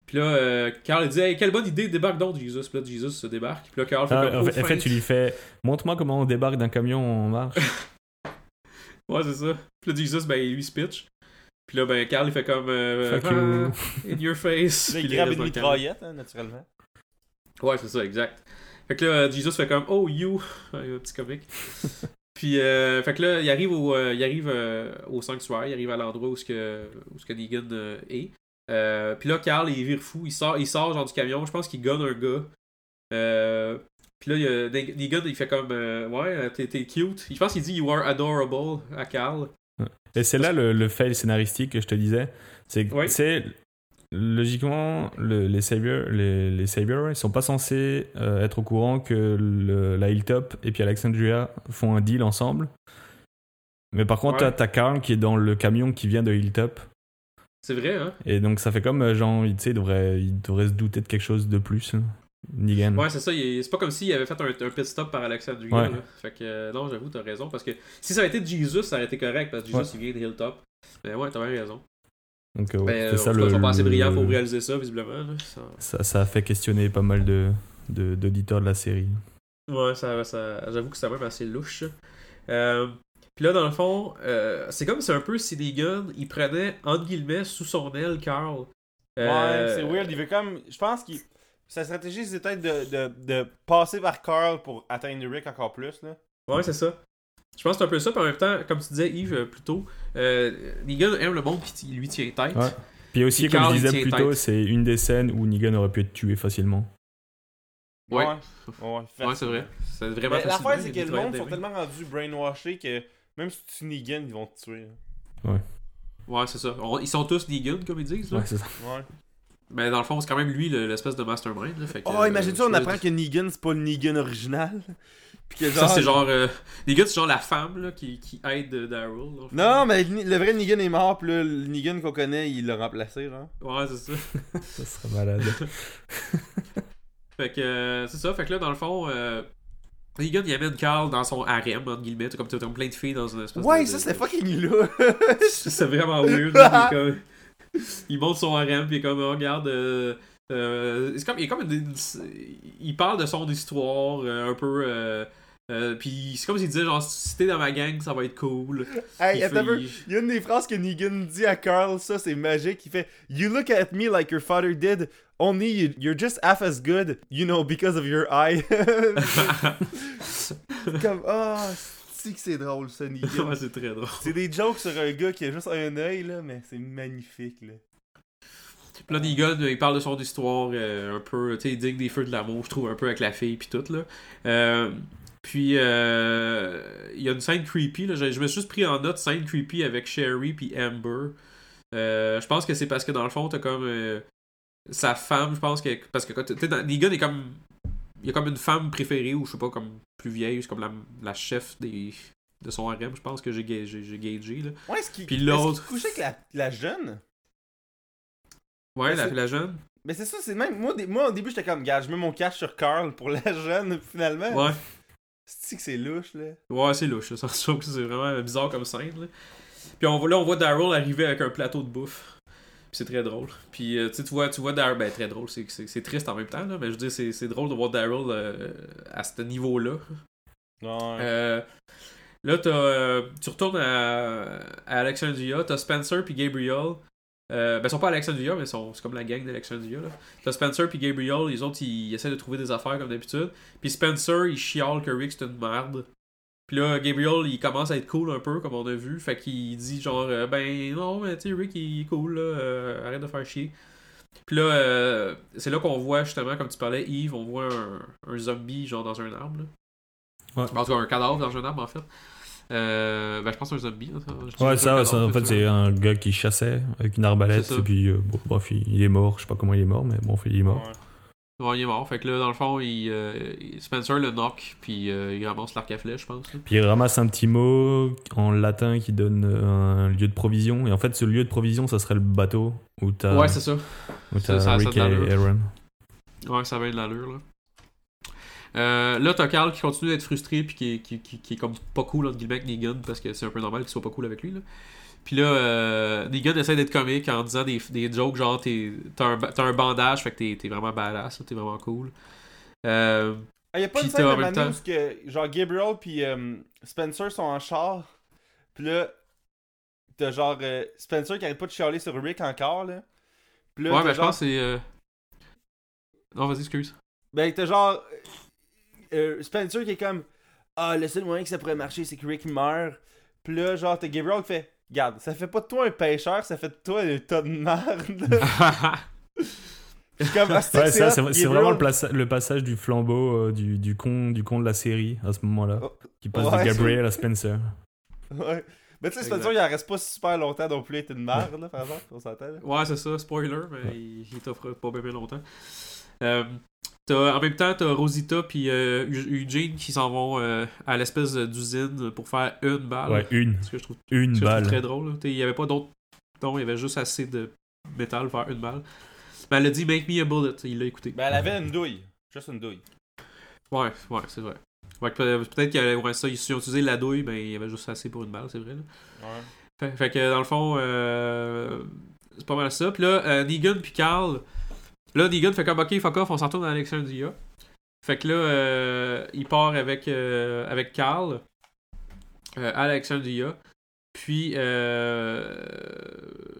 Puis là, euh, Carl, il dit, hey, quelle bonne idée, débarque donc, Jesus. Puis là, Jesus se débarque. Puis là, Carl fait Ah, comme, en, oh, fait, en fait, feinte. tu lui fais Montre-moi comment on débarque d'un camion en marche. Ouais, c'est ça. Puis là, Jesus, ben, il lui se pitch. Puis là, ben, Carl, il fait comme. euh, Fuck you. ah, in your face. Là, il grabe une dans le camion. mitraillette, hein, naturellement. Ouais, c'est ça, exact. Fait que là, Jesus fait comme Oh, you. Un petit comique. Puis, euh, fait que là, il arrive au, euh, il arrive, euh, au sanctuaire, il arrive à l'endroit où, ce que, où ce que Negan euh, est. Puis là, Carl, il vire fou. Il sort, il sort genre du camion. Je pense qu'il gonne un gars. Puis là, il Negan, il fait comme euh, Ouais, t'es t'es cute. Je pense qu'il dit You are adorable à Carl. Et c'est là le, le fail scénaristique que je te disais. C'est Ouais. Logiquement, le- les saviors, les, les ils sont pas censés euh, être au courant que le- la Hilltop et puis Alexandria font un deal ensemble. Mais par contre, Ouais. t'as- Carl qui est dans le camion qui vient de Hilltop. C'est vrai, hein? Et donc, ça fait comme, euh, genre, tu sais, il devrait, il devrait se douter de quelque chose de plus. hein. Negan. Ouais, c'est ça. C'est pas comme s'il avait fait un, un pit stop par Alexandria. Ouais. là. Fait que, euh, non, j'avoue, t'as raison. Parce que si ça avait été Jesus, ça aurait été correct. Parce que Jesus, Ouais. il vient de Hilltop. Mais ouais, t'as bien raison. Donc, euh, ouais, Ben, c'était ça le. ils sont pas assez le- brillants pour réaliser ça, visiblement. là. Ça- ça, ça a fait questionner pas mal de de- d'auditeurs de, la série. Ouais, ça, ça, j'avoue que c'est même assez louche. Euh, Puis là, dans le fond, euh, c'est comme si un peu si Negan, il prenait, entre guillemets, sous son aile, Carl. Euh, Ouais, c'est weird. Il veut comme. Je pense qu'il. Sa stratégie, c'est peut-être de, de, de passer vers Carl pour atteindre Rick encore plus. Là. Ouais, c'est ça. Je pense que c'est un peu ça, puis en même temps, comme tu disais, Yves, euh, plus tôt, euh, Negan aime le monde qui lui tient tête. Ouais. Puis aussi, Puis comme Carl, je disais plus tôt, c'est une des scènes où Negan aurait pu être tué facilement. Ouais. Ouais, ouais, Ouais, c'est vrai. C'est vraiment l'affaire, c'est que le monde sont tellement rendus brainwashés que même si tu Negan, ils vont te tuer. là. Ouais, c'est ça. On- ils sont tous Negan, comme ils disent. Là. Ouais, c'est ça. Ouais. Mais dans le fond, c'est quand même lui le- l'espèce de mastermind. Là, fait que, Oh, euh, imagine-tu, je on apprend que Negan, c'est pas le Negan original. Puis que Ça, c'est genre. Euh, Negan, c'est genre la femme là, qui, qui aide euh, Daryl. fond. Non, mais le vrai Negan est mort, puis là, le Negan qu'on connaît, il l'a remplacé, genre. Ouais, c'est ça. Ça serait malade. Fait que euh, c'est ça. Fait que là, dans le fond, euh, Negan, il amène Carl dans son harem, entre guillemets. T'as comme, t'as comme plein de filles dans une espèce Ouais, de- ça, de- c'était fucking là. c'est vraiment weird. là, il, est comme- il monte son harem, puis il est comme, oh, regarde, euh, c'est comme, il, est comme une- il parle de son histoire euh, un peu. euh, euh, puis c'est comme s'il disait genre si t'es dans ma gang ça va être cool. Hey, Il fait- y a une des phrases que Negan dit à Carl, ça c'est magique. Il fait You look at me like your father did, only you- you're just half as good, you know, because of your eye. Comme, ah, c'est que c'est drôle ça, Negan? ouais, c'est très drôle. c'est des jokes sur un gars qui a juste un œil, là, mais c'est magnifique, là. Puis là, Negan, il parle de son histoire euh, un peu, tu sais, digne des feux de l'amour, je trouve, un peu avec la fille, puis tout, là. Euh, puis, euh, il y a une scène creepy, là. Je, je me suis juste pris en note scène creepy avec Sherry puis Amber. Euh, je pense que c'est parce que, dans le fond, t'as comme sa femme, je pense que... Parce que, dans- Negan est comme... Il y a comme une femme préférée, ou je sais pas, comme plus vieille, c'est comme la, la chef des, de son harem, je pense que j'ai ga- j'ai- j'ai gagé, là. Ouais, est-ce qu'il Puis est-ce l'autre- qu'il couchait avec la, la jeune Ouais, la, jeune. Mais c'est ça, c'est même. Moi, moi au début, j'étais comme, gars, je mets mon cash sur Carl pour la jeune, finalement. Ouais. C'est que c'est louche, là? Ouais, c'est louche. Ça, je trouve que c'est vraiment bizarre comme scène. Là. Puis on, là, on voit Daryl arriver avec un plateau de bouffe. Puis c'est très drôle. Puis euh, tu vois, tu vois Daryl. Ben, très drôle. C'est, triste en même temps. Là, mais je veux dire, c'est, drôle de voir Daryl euh, à ce niveau-là. Ouais. Euh, là, t'as, euh, tu retournes à, à Alexandria. T'as Spencer puis Gabriel. Euh, ben, ils sont pas à Alexandria, mais ils sont, c'est comme la gang d'Alexandria. Là. T'as Spencer puis Gabriel. Les autres, ils, essaient de trouver des affaires comme d'habitude. Puis Spencer, il chiale que Rick c'est une merde. Puis là, Gabriel, il commence à être cool un peu, comme on a vu. Fait qu'il dit genre, euh, ben non, mais tu sais, Rick, il est cool, là. euh, arrête de faire chier. Puis là, euh, c'est là qu'on voit justement, comme tu parlais, Yves, on voit un, un zombie, genre dans un arbre. Là. Ouais. En tout cas, un cadavre dans un arbre, en fait. Euh, ben, je pense que c'est un zombie. là, ça. Je dis Ouais, ça, en fait, c'est un gars qui chassait avec une arbalète, et puis, euh, bon, bref, il, il est mort. Je sais pas comment il est mort, mais bon, il est mort. Ouais. Ouais, il est mort. Fait que là, dans le fond, il, euh, Spencer le knock, puis euh, il ramasse l'arc à flèche, je pense. là. Puis il ramasse un petit mot en latin qui donne euh, un lieu de provision. Et en fait, ce lieu de provision, ça serait le bateau où t'as Ouais, c'est ça. où t'as Rick et Aaron. Ouais, ça va de l'allure, là. Euh, là, t'as Carl qui continue d'être frustré puis qui est, qui, qui- qui est comme pas cool entre guillemets avec Negan parce que c'est un peu normal qu'il soit pas cool avec lui. Là. Puis là, euh, Negan essaie d'être comique en disant des, des jokes genre t'es- t'as un, un bandage, fait que t'es, t'es vraiment badass, là, t'es vraiment cool. Euh, Ah, y a pas une scène de Manu temps- où que, genre, Gabriel puis euh, Spencer sont en char. Puis là, t'as genre euh, Spencer qui arrête pas de chialer sur Rick encore, là. Là, ouais, mais je genre, pense que c'est. euh, Non, vas-y, excuse. Ben, t'as genre. Euh, Spencer qui est comme. Ah, le seul moyen que ça pourrait marcher, c'est que Rick meurt. Puis là, genre, t'as Gabriel qui fait. Regarde, ça fait pas de toi un pêcheur, ça fait de toi un tas de merde. Ah, c'est Ouais, c'est vraiment le, plaça- le passage du flambeau euh, du, du, con, du con de la série à ce moment-là. Oh, Qui passe ouais, de Gabriel à Spencer. Ouais. Mais tu sais. Spencer, il en reste pas super longtemps non plus, il est une merde, là, par exemple, on s'entend, là. Ouais, c'est ça, spoiler, mais il, il t'offre pas bien, bien longtemps. Euh, t'as- en même temps, t'as Rosita puis euh, Eu- Eugene qui s'en vont euh, à l'espèce d'usine pour faire une balle. Ouais, une. Ce que je trouve, Une ce que je trouve balle. très drôle. Il y avait pas d'autre. Non, il y avait juste assez de métal pour faire une balle. Mais elle a dit Make me a bullet. Il l'a écouté. Ben, elle avait une douille. Juste une douille. Ouais, ouais, c'est vrai. Peut-être qu'il y avait ouais, ça, ils ont utilisé la douille, mais il y avait juste assez pour une balle, c'est vrai. Là. Ouais. Fait, fait que dans le fond, euh, c'est pas mal ça. Puis là, euh, Negan puis Carl. Là, Negan fait comme ok, fuck off, on s'en retourne à Alexandria. Fait que là, euh, il part avec, euh, avec Carl euh, à Alexandria. Puis, euh,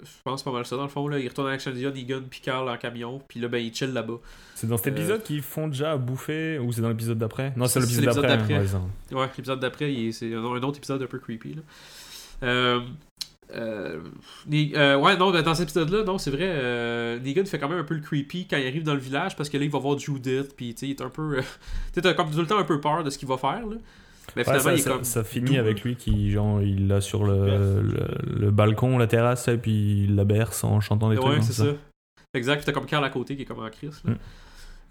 je pense pas mal ça dans le fond. Là, il retourne à Alexandria, Negan puis Carl en camion. Puis là, ben, il chill là-bas. C'est dans cet Euh, épisode qu'ils font déjà à bouffer ou c'est dans l'épisode d'après? Non, c'est l'épisode d'après. l'épisode hein, d'après. ouais, l'épisode d'après, c'est un, un autre épisode un peu creepy. Là. Euh, euh, ouais, non, dans cet épisode-là, non, c'est vrai, euh, Negan fait quand même un peu le creepy quand il arrive dans le village parce que là, il va voir Judith, puis tu sais, il est un peu. euh, tu sais, comme tout le temps un peu peur de ce qu'il va faire, là. Mais Ouais, finalement, ça, il est ça- comme. ça finit doux, avec lui qui, genre, il l'a sur le, le, le balcon, la terrasse, et puis il la berce en chantant des Ouais, trucs. hein, c'est ça. Exact, puis t'as comme Carl à côté qui est comme en crise. là. Mm.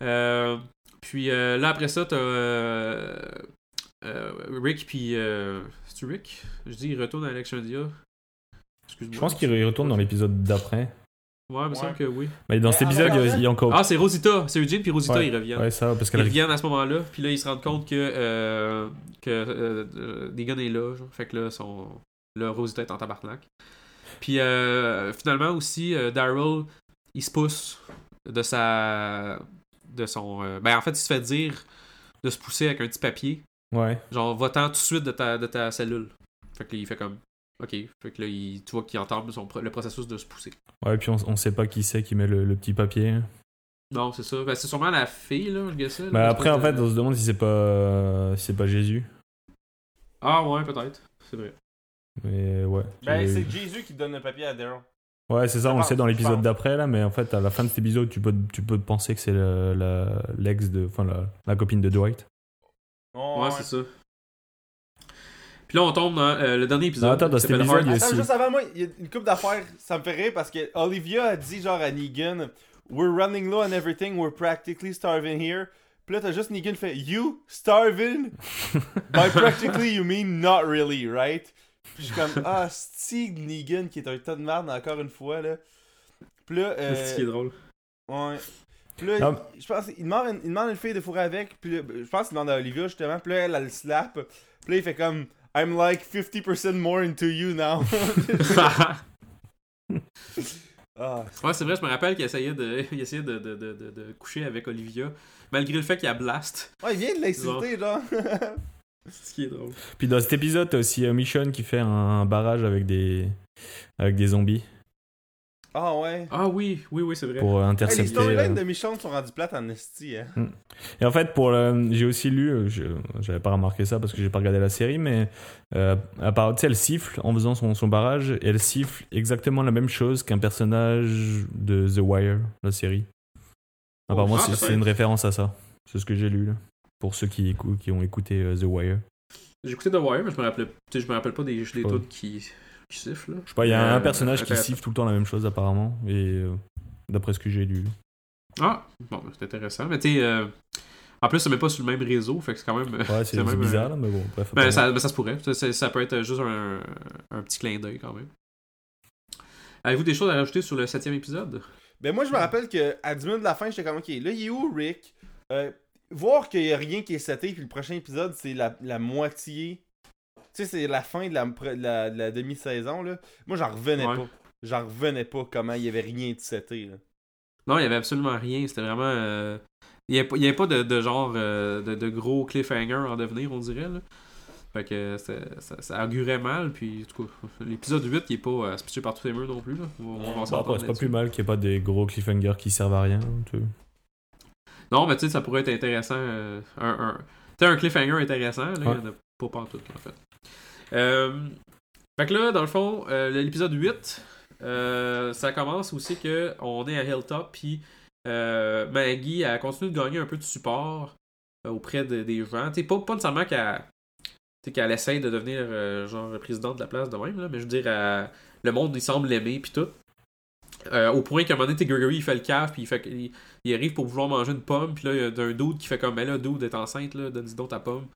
Euh, puis euh, là, après ça, t'as euh, euh, Rick, puis. Euh, C'est-tu Rick? Je dis, il retourne à Alexandria. Je pense qu'il re- retourne dans l'épisode d'après. Ouais, il me semble que oui. Mais dans cet avant épisode, il y a- d'après- il y a encore. Ah, c'est Rosita. C'est Eugene puis Rosita, Ouais. ils reviennent. ouais, ça, parce Ils qu'elle reviennent à ce moment-là, puis là, ils se rendent compte que, euh, que euh, euh, Negan est là. genre. Fait que là, son... là, Rosita est en tabarnak. Puis euh, finalement aussi, euh, Daryl, il se pousse de sa. de son. euh, ben, en fait, il se fait dire de se pousser avec un petit papier. Ouais. Genre, va-t'en tout de suite de ta, de ta cellule. Fait que là, il fait comme. Ok. Fait que là, il, tu vois qu'il entame son, le processus de se pousser. Ouais, puis on, on sait pas qui c'est qui met le, le petit papier. Non, c'est ça. Ben, c'est sûrement la fille, là, je guess. là, Bah après, en fait, on se demande si c'est pas, si c'est pas Jésus. Ah, ouais, peut-être. C'est vrai. Mais ouais. Ben, c'est Jésus qui donne le papier à Daryl. Ouais, c'est ça, on le sait dans l'épisode d'après, là, mais en fait, à la fin de cet épisode, tu peux, tu peux penser que c'est le- la- l'ex de. Enfin, la, la copine de Dwight. Oh, Ouais, c'est ça. Puis là, on tombe dans euh, le dernier épisode. Non, attends, dans cet épisode, Hard- il y a- Attends, aussi- juste avant moi, il y a une couple d'affaires, ça me fait rire parce que Olivia a dit genre à Negan We're running low on everything, we're practically starving here. Puis là, t'as juste Negan fait You starving? By practically, you mean not really, right? Puis je suis comme Ah, Stig Negan qui est un tas de merde encore une fois là. Puis là, euh, C'est ce qui est drôle. Ouais. Puis là, Non. je pense il demande, une- il demande une fille de fourrer avec. Puis là, je pense qu'il demande à Olivia justement. Puis là, elle, elle le slap. Puis là, il fait comme I'm like 50% more into you now. ah, ouais, c'est vrai, je me rappelle qu'il essayait, de, il essayait de, de, de, de, de coucher avec Olivia, malgré le fait qu'il a blast. Ouais, il vient de l'insulter, genre. C'est ce qui est drôle. Puis dans cet épisode, t'as aussi euh, Michonne qui fait un barrage avec des, avec des zombies ah ouais? Ah oui, oui, oui, c'est vrai. pour euh, Hey, les intercepter. storylines euh, de Michonne sont rendues plates en esti, hein. Et en fait, pour le- j'ai aussi lu, euh, je j'avais pas remarqué ça parce que j'ai pas regardé la série, mais euh, à part, tu sais, elle siffle en faisant son, son barrage et elle siffle exactement la même chose qu'un personnage de The Wire, la série. Apparemment, ah, c'est- une référence à ça. C'est ce que j'ai lu là. Pour ceux qui, écou- qui ont écouté euh, The Wire. J'ai écouté The Wire, mais je me sais, je me rappelle pas des, des pas. toutes qui, qui sifflent. là. Je sais pas, il y a Euh, un personnage qui siffle tout le temps la même chose apparemment, et euh, d'après ce que j'ai lu. Ah, bon, c'est intéressant. Mais tu sais, euh, en plus, c'est même pas sur le même réseau, fait que c'est quand même. Ouais, c'est même, bizarre euh, là, mais bon, bref. Ben, ça, ben, ça se pourrait. Ça, ça- ça peut être juste un, un petit clin d'œil quand même. Avez-vous des choses à rajouter sur le septième épisode? Ben moi je me rappelle que à 10 minutes de la fin, j'étais comme ok, là il est où Rick? Euh, Voir qu'il y a rien qui est seté, puis le prochain épisode c'est la, la moitié. Tu sais, c'est la fin de la, de la, de la demi-saison là. Moi j'en revenais Ouais. pas. J'en revenais pas comment il y avait rien de seté là. Non, il y avait absolument rien. C'était vraiment. euh, Il n'y avait, pas- il y avait pas de, de genre euh, de, de gros cliffhanger en devenir, on dirait. Là. Fait que ça, ça augurait mal. Puis, en tout cas, l'épisode 8 qui est pas euh, spitché par tous les murs non plus. Là. On, on va Bon, après, s'entendre c'est pas plus mal qu'il n'y ait pas des gros cliffhangers qui servent à rien. Non, mais tu sais, ça pourrait être intéressant. euh, un, un, tu sais, un cliffhanger intéressant. Là, Il y en a pas partout, en fait. Euh, fait que là, dans le fond, euh, l'épisode 8, euh, ça commence aussi que on est à Hilltop, puis Maggie, elle continue de gagner un peu de support auprès de- des gens. Pas, pas nécessairement qu'elle qu'elle essaye de devenir genre présidente de la place de même, là, mais je veux dire, le monde, il semble l'aimer, puis tout. Au point qu'à un moment donné, Gregory, il fait le caf, puis il, fait, il, arrive pour vouloir manger une pomme, puis là, il y a un dude qui fait comme, mais là, dude est enceinte, là, donne-y donc ta pomme.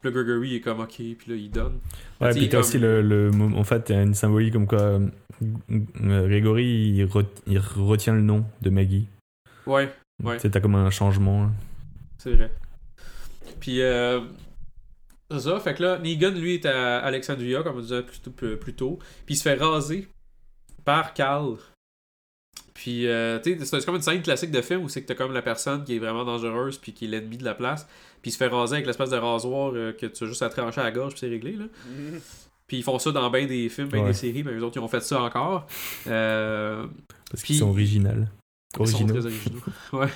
Puis là, Gregory est comme, ok, puis là, il donne. Ouais, puis t'as comme- aussi le, le En fait, une symbolique comme quoi euh, Grégory, il, re- il retient le nom de Maggie. Ouais, Ouais. Tu t'as comme un changement. là. c'est vrai. Puis, euh, c'est ça, fait que là, Negan, lui, est à Alexandria, comme on disait plus tôt, plus, plus tôt, puis il se fait raser par Cal. Puis, euh, tu sais, c'est comme une scène classique de film où c'est que t'as comme la personne qui est vraiment dangereuse, puis qui est l'ennemi de la place, puis il se fait raser avec l'espèce de rasoir euh, que tu as juste à trancher à la gorge, puis c'est réglé, là. Puis ils font ça dans bien des films, bien Ouais. des séries, mais eux autres, ils ont fait ça encore. Euh, Parce Puis- qu'ils sont originales. Ils sont Originaux. très originaux. ouais.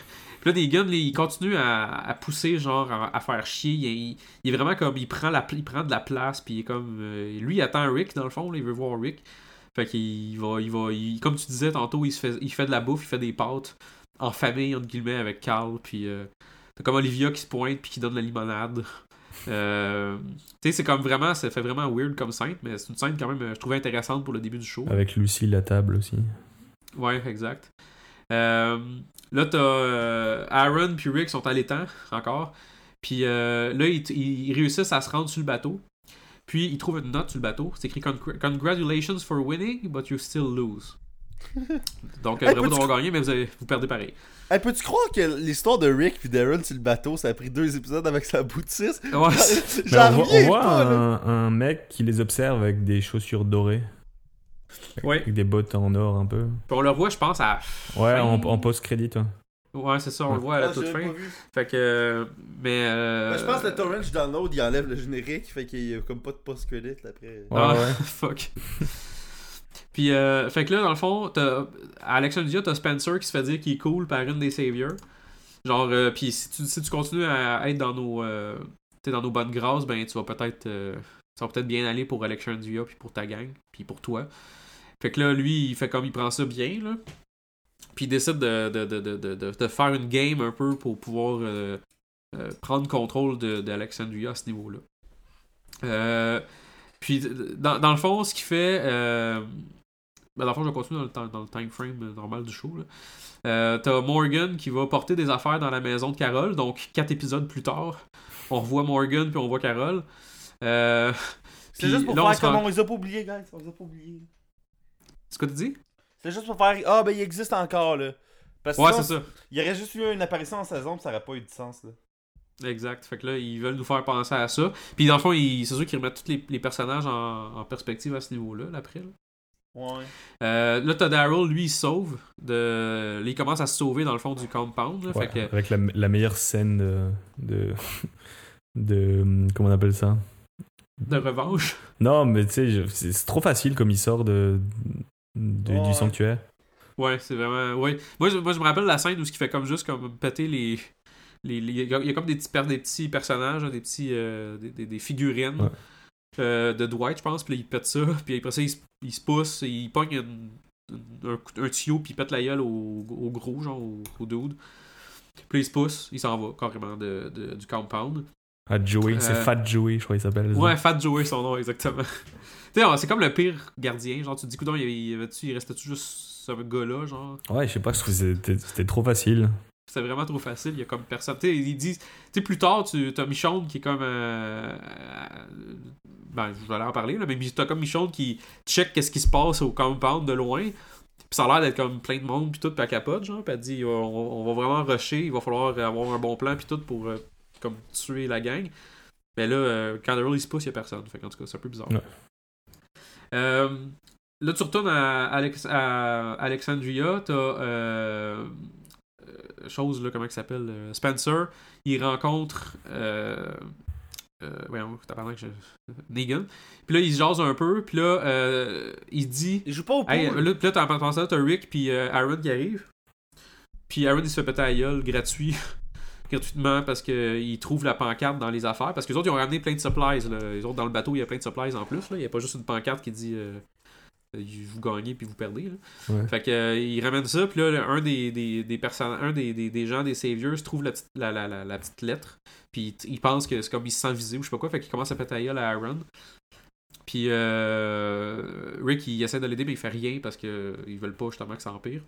Puis là, des guns, là, ils continuent à, à pousser, genre, à, à faire chier. Il, il- il est vraiment comme, il prend, la, il prend de la place, puis il est comme, euh, lui, il attend Rick, dans le fond, là, il veut voir Rick. Fait qu'il va, il va, il- comme tu disais tantôt, il, se fait, il fait de la bouffe, il fait des pâtes en famille, entre guillemets, avec Carl, puis euh, t'as comme Olivia qui se pointe, puis qui donne la limonade. Euh, tu sais, c'est comme vraiment, ça fait vraiment weird comme scène, mais c'est une scène quand même, euh, je trouvais intéressante pour le début du show. Avec Lucie, la table aussi. Ouais, exact. Euh, là, t'as Aaron puis Rick sont à l'étang encore. Puis euh, là, ils, ils réussissent à se rendre sur le bateau. Puis ils trouvent une note sur le bateau. C'est écrit Congr- Congratulations for winning, but you still lose. Donc, Hey, bravo d'avoir gagné, mais vous, avez- vous perdez pareil. Hey, peux-tu croire que l'histoire de Rick puis Darren sur le bateau, ça a pris deux épisodes avec sa boutisse? Ouais, Mais J'en on voit, on reviens voit pas, là. un, un mec qui les observe avec des chaussures dorées. Ouais. Avec des bottes en or un peu. Puis on le voit, je pense, à. Ouais, en, en post-crédit. ouais. Ouais, c'est ça, on le voit à la Ah, toute fin. pas vu. Fait que. euh, Mais. euh, Ben, je pense que le torrent download, il enlève le générique, fait qu'il y a comme pas de post-credit après. Ouais, ah, ouais. fuck. Puis, euh, fait que là, dans le fond, t'as, à Alexandria, t'as Spencer qui se fait dire qu'il est cool par une des saviors. Genre, euh, puis si tu, si tu continues à être dans nos, euh, dans nos bonnes grâces, ben tu vas peut-être, euh, ça va peut-être bien aller pour Alexandria, puis pour ta gang, puis pour toi. Fait que là, lui, il fait comme il prend ça bien, là. Puis il décide de, de, de, de, de, de faire une game un peu pour pouvoir euh, euh, prendre contrôle de- d'Alexandria à ce niveau-là. Euh, puis, dans, dans le fond, ce qu'il fait. Ben, dans le fond, je vais continuer dans le, dans le time frame normal du show. T'as Morgan qui va porter des affaires dans la maison de Carole. Donc, quatre épisodes plus tard, on revoit Morgan puis on voit Carole. C'est juste pour là, faire comme on les a pas oubliés, guys. On les a pas oubliés. C'est quoi tu dis C'est juste pour faire. Ah, ben il existe encore, là. Parce que Ouais, c'est ça. il y aurait juste eu une apparition en saison, puis ça aurait pas eu de sens, là. Exact. Fait que là, ils veulent nous faire penser à ça. Puis dans le fond, ils- c'est sûr qu'ils remettent tous les, les personnages en, en perspective à ce niveau-là, là, après. là. Ouais. Euh, là, t'as Daryl, lui, il sauve. De... là, il commence à se sauver dans le fond du compound. là. Ouais, Fait que, Avec la, la meilleure scène de, de, de- Comment on appelle ça? De revanche. Non, mais tu sais, c'est trop facile comme il sort de, de- Ouais. du sanctuaire. Ouais, c'est vraiment. Ouais. Moi, je, moi, je me rappelle la scène où ce qui fait comme juste comme péter les. les, les- il y a comme des petits, des petits personnages, hein, des petits. euh, des, des- des figurines Ouais. euh, de Dwight, je pense. Puis là, il pète ça. Puis après ça, il, se- il se pousse. Et il pogne une- une- un, un tuyau. Puis il pète la gueule au, au gros, genre au, au dude. Puis il se pousse. Il s'en va carrément de, de- du compound. Ah, Joey, c'est Euh, Fat Joey, je crois qu'il s'appelle. Ouais, Fat Joey, son nom, exactement. tu sais, c'est comme le pire gardien. Genre, tu te dis, coudonc, il, il restait-tu juste ce gars-là, genre? Ouais, je sais pas, c'était trop facile. C'était vraiment trop facile, il y a comme personne. Tu sais, ils disent. Tu sais, plus tard, tu as Michonne qui est comme. euh, euh, ben, je vais aller en parler, là, mais t'as comme Michonne qui check qu'est-ce qui se passe au compound de loin. Puis ça a l'air d'être comme plein de monde, puis tout, puis elle capote, genre. Puis elle dit, on, on va vraiment rusher, il va falloir avoir un bon plan, puis tout, pour euh, comme tuer la gang. Mais là, euh, quand Daryl il se pousse, il y a personne. Fait qu'en tout cas, c'est un peu bizarre. Ouais. Euh, là, tu retournes à, Alex- à Alexandria, t'as. Euh, euh, chose, là, comment il s'appelle euh, Spencer. Il rencontre. Euh, euh, voyons, t'as parlé que je. Negan. Puis là, il se jase un peu, puis là, euh, il dit. Il joue pas au pool. Hey, là, puis là, t'as Rick puis euh, Aaron qui arrivent. Puis Aaron, il se fait péter la gueule gratuit. gratuitement parce qu'il trouve la pancarte dans les affaires. Parce que les autres, ils ont ramené plein de supplies. Là. Les autres, dans le bateau, il y a plein de supplies en plus. Là. Il n'y a pas juste une pancarte qui dit euh, vous gagnez puis vous perdez. Là. Ouais. Fait que euh, il ramène ça. Puis là, un des, des, des personnes, un des, des, des gens des Saviors trouve la, petite- la, la, la, la petite lettre. Puis il, pense que c'est comme il se sent visé ou je sais pas quoi. Fait qu'il commence à péter la gueule à Aaron. Puis euh, Rick, il essaie de l'aider, mais il fait rien parce qu'ils veulent pas justement que ça empire.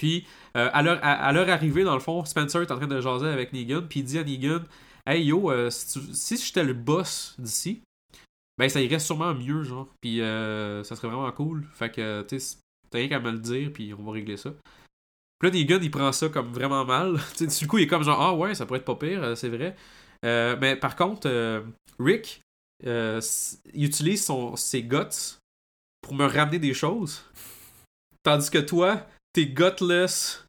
Puis, euh, à, leur, arrivée, dans le fond, Spencer est en train de jaser avec Negan, puis il dit à Negan Hey yo, euh, si, j'étais le boss d'ici, ben ça irait sûrement mieux, genre. Puis, euh, ça serait vraiment cool. Fait que, tu sais, t'as rien qu'à me le dire, puis on va régler ça. Puis là, Negan, il prend ça comme vraiment mal. Du coup, il est comme genre Ah ouais, ça pourrait être pas pire, c'est vrai. Mais par contre, Rick, il utilise son, ses guts pour me ramener des choses. Tandis que toi, t'es gutless.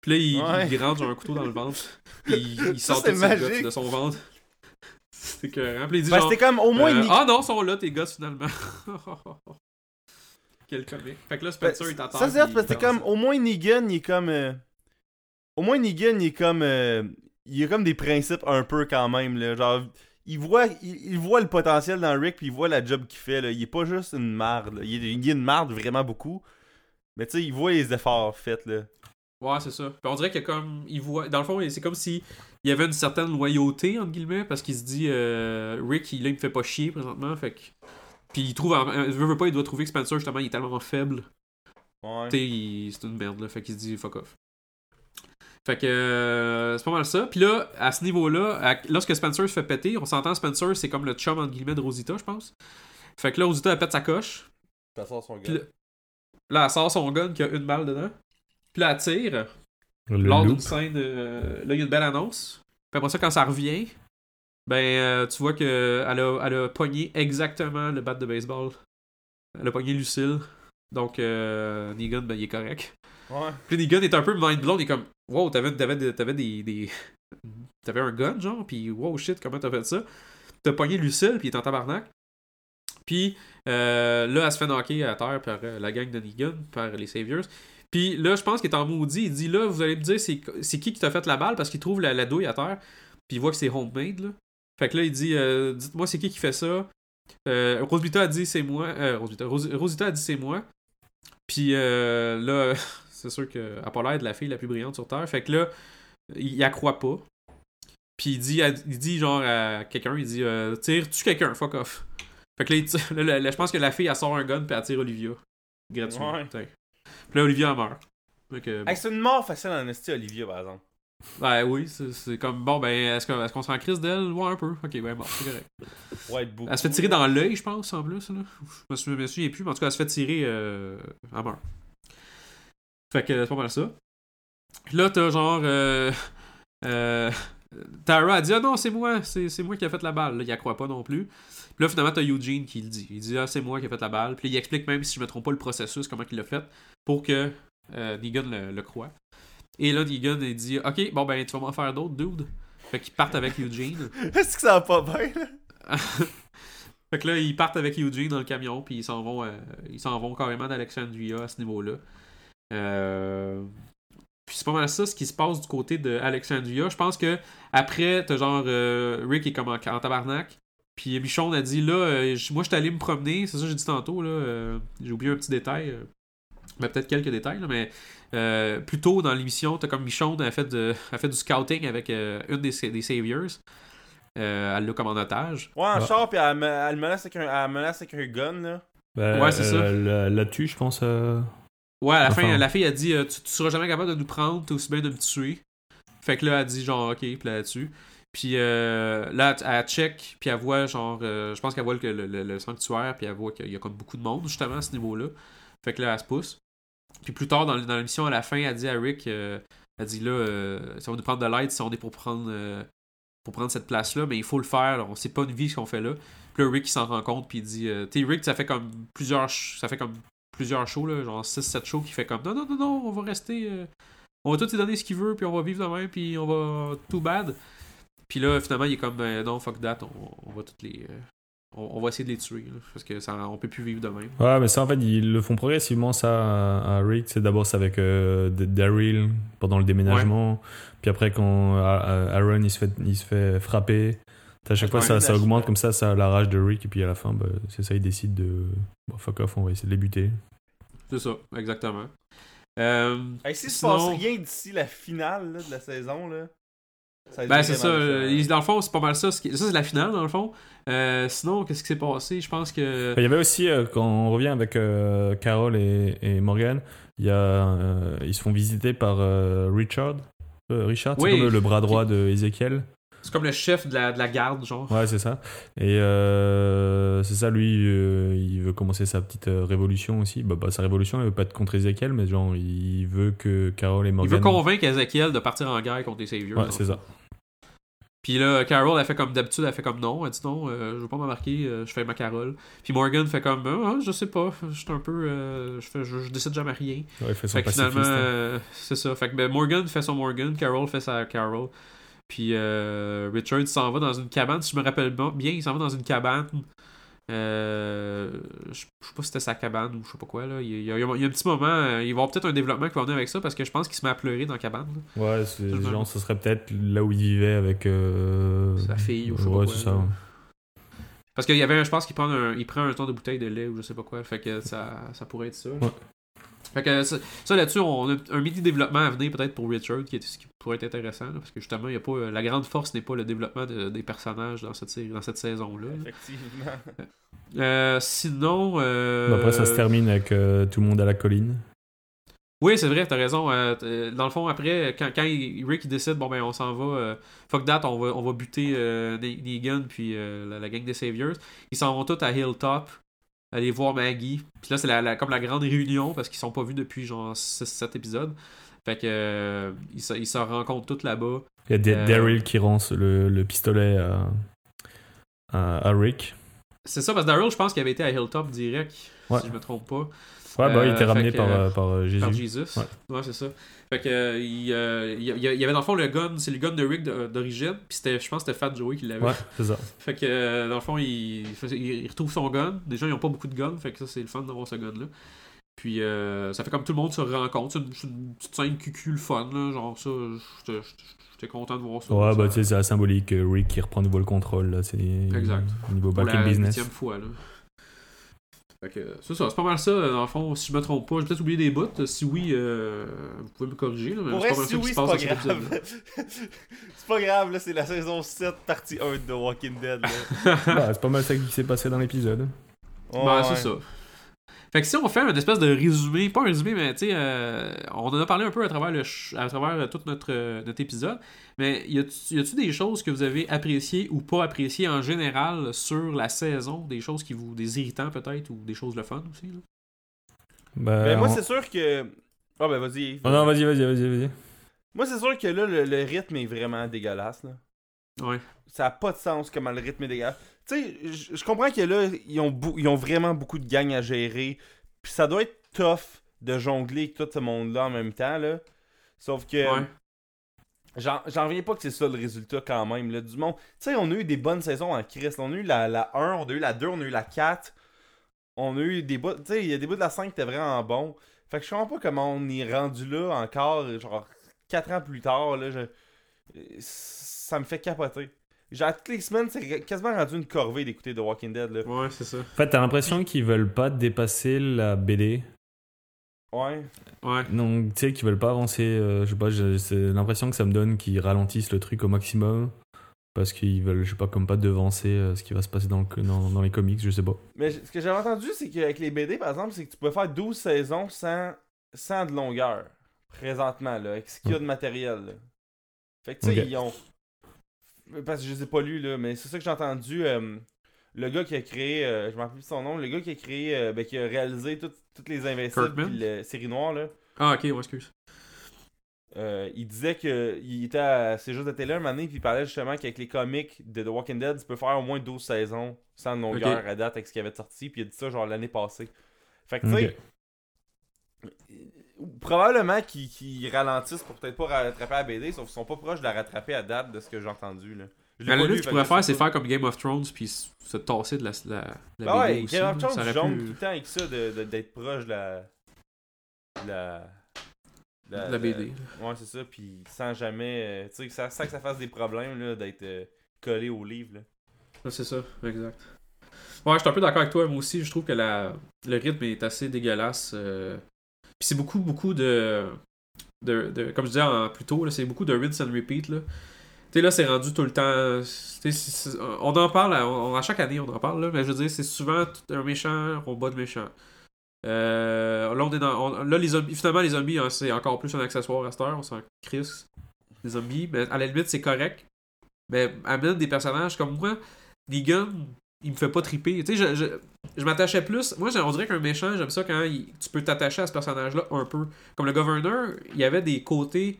Puis là, il, Ouais. il rentre genre un couteau dans le ventre. Puis il, il Ça, sort c'est guts magique. de son ventre. C'est écœurant. Puis il dit Ben, genre, comme au moins euh, Ah non, sont là, tes gosses finalement. Quel comique. Fait que là, Spencer, Ben, il t'attend. Ça, c'est parce que c'était comme. Au moins Negan, il est comme. euh, Au moins Negan, il est comme. euh, Il a comme des principes un peu quand même, là. Genre. Il voit, il, il voit le potentiel dans Rick, puis il voit la job qu'il fait. Là. Il est pas juste une marde. là. Il, est, il est une marde vraiment beaucoup. Mais tu sais, il voit les efforts faits. Là. Ouais, c'est ça. Puis on dirait que comme il voit. Dans le fond, c'est comme si il y avait une certaine loyauté, entre guillemets, parce qu'il se dit euh, Rick, il, là, il me fait pas chier présentement. Fait que. Puis il trouve. euh, veut, veut pas, il doit trouver que Spencer, justement, il est tellement faible. Ouais. Tu sais, il- c'est une merde, là. Fait qu'il se dit fuck off. Fait que euh, c'est pas mal ça. Puis là, à ce niveau-là, lorsque Spencer se fait péter, on s'entend Spencer, c'est comme le chum entre guillemets de Rosita, je pense. Fait que là, Rosita, elle pète sa coche. Sort son Puis là, là, elle sort son gun qui a une balle dedans. Puis là, elle tire. Le Lors d'une scène, euh, là, il y a une belle annonce. Puis après ça, quand ça revient, ben, euh, tu vois que elle a, elle a pogné exactement le bat de baseball. Elle a pogné Lucille. Donc, euh, Negan, ben, il est correct. Ouais. Puis Negan est un peu mind blown, il est comme, wow, t'avais, t'avais, des- t'avais des, des- T'avais un gun, genre, puis wow, shit, comment t'as fait ça? T'as pogné Lucille, puis il est en tabarnak. Puis euh, là, elle se fait knocker à terre par euh, la gang de Negan, par les Saviors. Puis là, je pense qu'il est en maudit. Il dit là, vous allez me dire c'est, qui qui t'a fait la balle parce qu'il trouve la, la douille à terre. Puis il voit que c'est homemade. Là. Fait que là, il dit euh, Dites-moi, c'est qui qui fait ça euh, Rosita a dit c'est moi. Rosita, Ros- Rosita a dit c'est moi. Puis là, c'est sûr qu'elle a pas l'air de la fille la plus brillante sur Terre. Fait que là, il, il accroît pas. Puis il dit, il dit genre à quelqu'un, il dit Tire, tue quelqu'un, fuck off. Fait que là, il tire- là, là, là, je pense que la fille, elle sort un gun, puis elle tire Olivia. Gratuitement. Ouais. Puis là, Olivia, elle meurt. Bon. Hey, c'est une mort facile en esti, Olivia, par exemple. Ouais, oui, c'est, comme bon, ben, est-ce, que- est-ce qu'on s'en crise d'elle? Ouais, un peu. Ok, ben, bon, c'est correct. Ouais, beaucoup. Elle se fait tirer dans l'œil, je pense, en plus. Là. Je me souviens, plus, mais en tout cas, elle se fait tirer. Euh, elle meurt. Fait que c'est pas mal ça. Là, t'as genre. Euh, euh, Tara a dit Ah non, c'est moi, c'est, moi qui a fait la balle. Là, il y croit pas non plus. Puis là, finalement, t'as Eugene qui le dit. Il dit Ah, c'est moi qui a fait la balle. Puis il explique même, si je me trompe pas, le processus, comment il l'a fait, pour que euh, Negan le, le croit. Et là, Negan, il dit Ok, bon, ben, tu vas m'en faire d'autres, dude. Fait qu'ils partent avec Eugene. Est-ce que ça va pas bien, là? Fait que là, ils partent avec Eugene dans le camion, puis ils s'en vont, euh, ils s'en vont carrément d'Alexandria à ce niveau-là. Euh, Puis c'est pas mal ça ce qui se passe du côté de Alexandria. Je pense que après, t'as genre euh, Rick est comme en, en tabarnak. Puis Michonne a dit là, euh, moi je suis allé me promener, c'est ça que j'ai dit tantôt, là. euh, j'ai oublié un petit détail. euh, mais peut-être quelques détails, là, mais euh, plus tôt dans l'émission, t'as comme Michonne a fait, de, a fait du scouting avec euh, une des, des Saviors. Euh, elle l'a comme en otage. Ouais, en char, pis elle, me- elle menace avec un, elle menace avec un gun, là. Bah, Ouais, c'est ça. La, tue, je pense. euh, Ouais, à la Enfin. fin, la fille a dit euh, tu, tu seras jamais capable de nous prendre, t'es aussi bien de me tuer. Fait que là, elle dit genre ok, puis là, elle tue. Puis euh, là, elle, check, puis elle voit genre, euh, je pense qu'elle voit le, le, sanctuaire, puis elle voit qu'il y a comme beaucoup de monde justement à ce niveau-là. Fait que là, elle se pousse. Puis plus tard dans, l'émission, à la fin, elle dit à Rick, euh, elle dit là, ça va nous prendre de l'aide si on est pour prendre, pour prendre cette place-là, mais il faut le faire. On sait pas une vie ce qu'on fait là. Puis là, Rick il s'en rend compte, puis il dit, tu sais, Rick, ça fait comme plusieurs, ça fait comme plusieurs shows, là, genre 6-7 shows, qui fait comme non, non, non, non, on va rester. on va tout lui donner ce qu'il veut, puis on va vivre de même, puis on va too bad. Puis là, finalement, il est comme euh, non, fuck that, on, on va toutes les. euh, on, on va essayer de les tuer, là, parce que ça, on peut plus vivre de même. Ouais, mais ça, en fait, ils le font progressivement, ça, à, à Rick. C'est d'abord, c'est avec euh, Daryl pendant le déménagement. Puis après, quand Aaron, il se fait, il se fait frapper. À chaque fois, ça, ça augmente comme ça, ça la rage de Rick. Et puis à la fin, bah, c'est ça, il décide de. Bon, fuck off, on va essayer de les buter. C'est ça, exactement. Euh, Hey, si se Sinon- passe rien d'ici la finale là, de la saison, là. Ben, c'est ça. dans le fond, c'est pas mal ça. qui- Ça, c'est la finale, dans le fond. Euh, sinon, qu'est-ce qui s'est passé? Je pense que. Il y avait aussi, euh, quand on revient avec euh, Carol et, et Morgan, il y a, euh, ils se font visiter par euh, Richard. Euh, Richard, Oui. c'est comme le, le bras droit de Ezekiel. C'est comme le chef de la, de la garde, genre. Ouais, c'est ça. Et euh, c'est ça, lui, euh, il veut commencer sa petite euh, révolution aussi. Bah, bah, sa révolution, il veut pas être contre Ezekiel, mais genre, il veut que Carol et Il Morgan. veut convaincre Ezekiel de partir en guerre contre les Saviors. Ouais, c'est ça. Puis là, Carol, elle fait comme d'habitude, elle fait comme non. Elle dit non, je veux pas m'embarquer, je fais ma Carole. Puis Morgan fait comme ah, je sais pas, je suis un peu. je, fais, je, je décide jamais rien. Ouais, il fait son Fait que finalement, hein. c'est ça. Fait que ben, Morgan fait son Morgan, Carol fait sa Carol. Puis euh, Richard s'en va dans une cabane, si je me rappelle bien, il s'en va dans une cabane. Euh, je sais pas si c'était sa cabane ou je sais pas quoi. Là. Il, y a, il y a- il y a un petit moment, euh, il va y avoir peut-être un développement qui va venir avec ça parce que je pense qu'il se met à pleurer dans la cabane. là. Ouais, genre, ce serait peut-être là où il vivait avec. euh, Sa fille ou je sais pas quoi, ça. là. Parce qu'il y avait un, je pense qu'il prend un, il prend un ton de bouteille de lait ou je sais pas quoi. Fait que ça, ça pourrait être ça. Ouais. Fait que ça, ça, là-dessus, on a un mini développement à venir peut-être pour Richard qui, est, ce qui pourrait être intéressant. là, parce que justement, il y a pas, euh, la grande force n'est pas le développement de- des personnages dans cette, série- dans cette saison-là. là. Effectivement. Euh, sinon. euh, Bah, Après, ça se termine avec euh, tout le monde à la colline. Oui, c'est vrai, t'as raison. dans le fond, après, quand, quand Rick il décide, bon ben on s'en va, euh, fuck that, on va, on va buter euh, Ne- Negan puis euh, la, la gang des Saviors. Ils s'en vont tous à Hilltop, aller voir Maggie. Puis là, c'est la, la- comme la grande réunion parce qu'ils sont pas vus depuis genre 6-7 épisodes. Fait que euh, ils, se, ils se rencontrent tous là-bas. Il y a Euh, Daryl qui rance le, le pistolet à, à, à Rick. C'est ça, parce que Daryl, je pense qu'il avait été à Hilltop direct, Ouais. si je me trompe pas. Ouais, bah, il était Euh, ramené que, par, euh, par euh, Jésus. Par Jesus. Ouais. Ouais, c'est ça. Fait que, il, il y a- il y avait dans le fond le gun, c'est le gun de Rick d'origine, puis c'était, je pense que c'était Fat Joey qui l'avait. Ouais, c'est ça. Fait que, dans le fond, il, il faisait- il- il retrouve son gun. Déjà, ils n'ont pas beaucoup de guns, fait que ça, c'est le fun d'avoir ce gun-là. Puis, euh, ça fait comme tout le monde se rencontre. C'est une, une petite scène cucu, le fun, là. Genre, ça, j'étais- content de voir ça. Ouais, bah, tu sais, c'est la symbolique. euh, Rick qui reprend de nouveau le contrôle, là. C'est Exact. au niveau pour back la in business. fois, là. Fait que, c'est ça, c'est pas mal ça, dans le fond, si je me trompe pas. J'ai peut-être oublié des bouts. Si oui, euh, vous pouvez me corriger, là, mais Pour c'est vrai, pas mal si ça qui oui, se c'est passe pas grave. c'est pas grave, là, c'est la saison 7, partie 1 de Walking Dead. Là. Bah, c'est pas mal ça qui s'est passé dans l'épisode. Ben, ouais. c'est ça. Fait que si on fait un espèce de résumé, pas un résumé, mais tu sais, euh, on en a parlé un peu à travers, le à travers euh, tout notre, euh, notre épisode, mais y a-tu y a-tu des choses que vous avez appréciées ou pas appréciées en général sur la saison? Des choses qui vous. des irritants peut-être ou des choses le fun aussi là? Bah, Ben, moi, on- c'est sûr que. Ah, ben, vas-y. Oh, non, vas-y, vas-y, vas-y, vas-y. Moi, c'est sûr que là, le, le rythme est vraiment dégueulasse. Là. Ouais. Ça a pas de sens comment le rythme est dégueulasse. Tu sais, je comprends que là, ils ont, ils ont vraiment beaucoup de gangs à gérer. Puis ça doit être tough de jongler avec tout ce monde-là en même temps. Là. Sauf que. Ouais. J'en j'en reviens pas que c'est ça le résultat quand même. Là, du monde. Tu sais, on a eu des bonnes saisons en Christ. On a eu la, la 1, on a eu la 2, on a eu la 4. On a eu des bouts. Tu sais, il y a des bouts de la 5 qui étaient vraiment bons. Fait que je comprends pas comment on est rendu là encore, genre 4 ans plus tard. Là, je- Ça me fait capoter. Genre, toutes les semaines, c'est quasiment rendu une corvée d'écouter The Walking Dead. Là. Ouais, c'est ça. En fait, t'as l'impression qu'ils veulent pas dépasser la BD. Ouais. Ouais. Donc, tu sais, qu'ils veulent pas avancer. euh, je sais pas, j'ai- c'est l'impression que ça me donne qu'ils ralentissent le truc au maximum. Parce qu'ils veulent, je sais pas, comme pas devancer euh, ce qui va se passer dans, le, dans, dans les comics, je sais pas. Mais ce que j'avais entendu, c'est qu'avec les BD, par exemple, c'est que tu peux faire 12 saisons sans, sans de longueur. Présentement, là, avec ce qu'il y a de matériel. là. Fait que, tu sais, ils ont. Parce que je les ai pas lus, là, mais c'est ça que j'ai entendu. euh, le gars qui a créé, euh, je me rappelle plus son nom, le gars qui a créé, euh, ben, qui a réalisé tout- toutes les Invincibles la série noire, là. Ah, ok, ouais, excuse. Euh, il disait que il était à C'est juste de télé un moment donné, puis il parlait justement qu'avec les comics de The Walking Dead, tu peux faire au moins 12 saisons sans longueur Ok. à date avec ce qui avait sorti, puis il a dit ça genre l'année passée. Fait que tu sais. Probablement qu'ils qu'ils ralentissent pour peut-être pas rattraper la BD, sauf qu'ils sont pas proches de la rattraper à date de ce que j'ai entendu. Là. Je À la limite, pourrais que faire, c'est faire comme Game of Thrones puis se tasser de la, la, la Ah ouais, BD aussi. Game of Thrones, jongle pu- tout le temps avec ça d'être proche de la. de la. de la BD. Ouais, c'est ça, puis sans jamais. euh, tu sais, ça- sans que ça fasse des problèmes d'être euh, collé au livre. Là. Ouais, c'est ça, exact. Ouais, je suis un peu d'accord avec toi. Moi aussi, je trouve que la, le rythme est assez dégueulasse. euh. Puis c'est beaucoup, beaucoup de, de, de- Comme je disais en- plus tôt, c'est beaucoup de rinse and repeat. Là. Tu sais, là, c'est rendu tout le temps. on en parle, à, chaque année, on en parle, là, mais je veux dire, c'est souvent un méchant, on bat de méchant. Euh, là, on est dans, là, les zombies, finalement, les zombies, hein, c'est encore plus un accessoire à cette heure, on s'en crisse. Les zombies, mais à la limite, c'est correct. Mais amène des personnages comme moi, Negan, il me fait pas triper. Tu sais, je, je, je m'attachais plus. Moi, on dirait qu'un méchant, j'aime ça quand il- tu peux t'attacher à ce personnage-là un peu. Comme le gouverneur, il y avait des côtés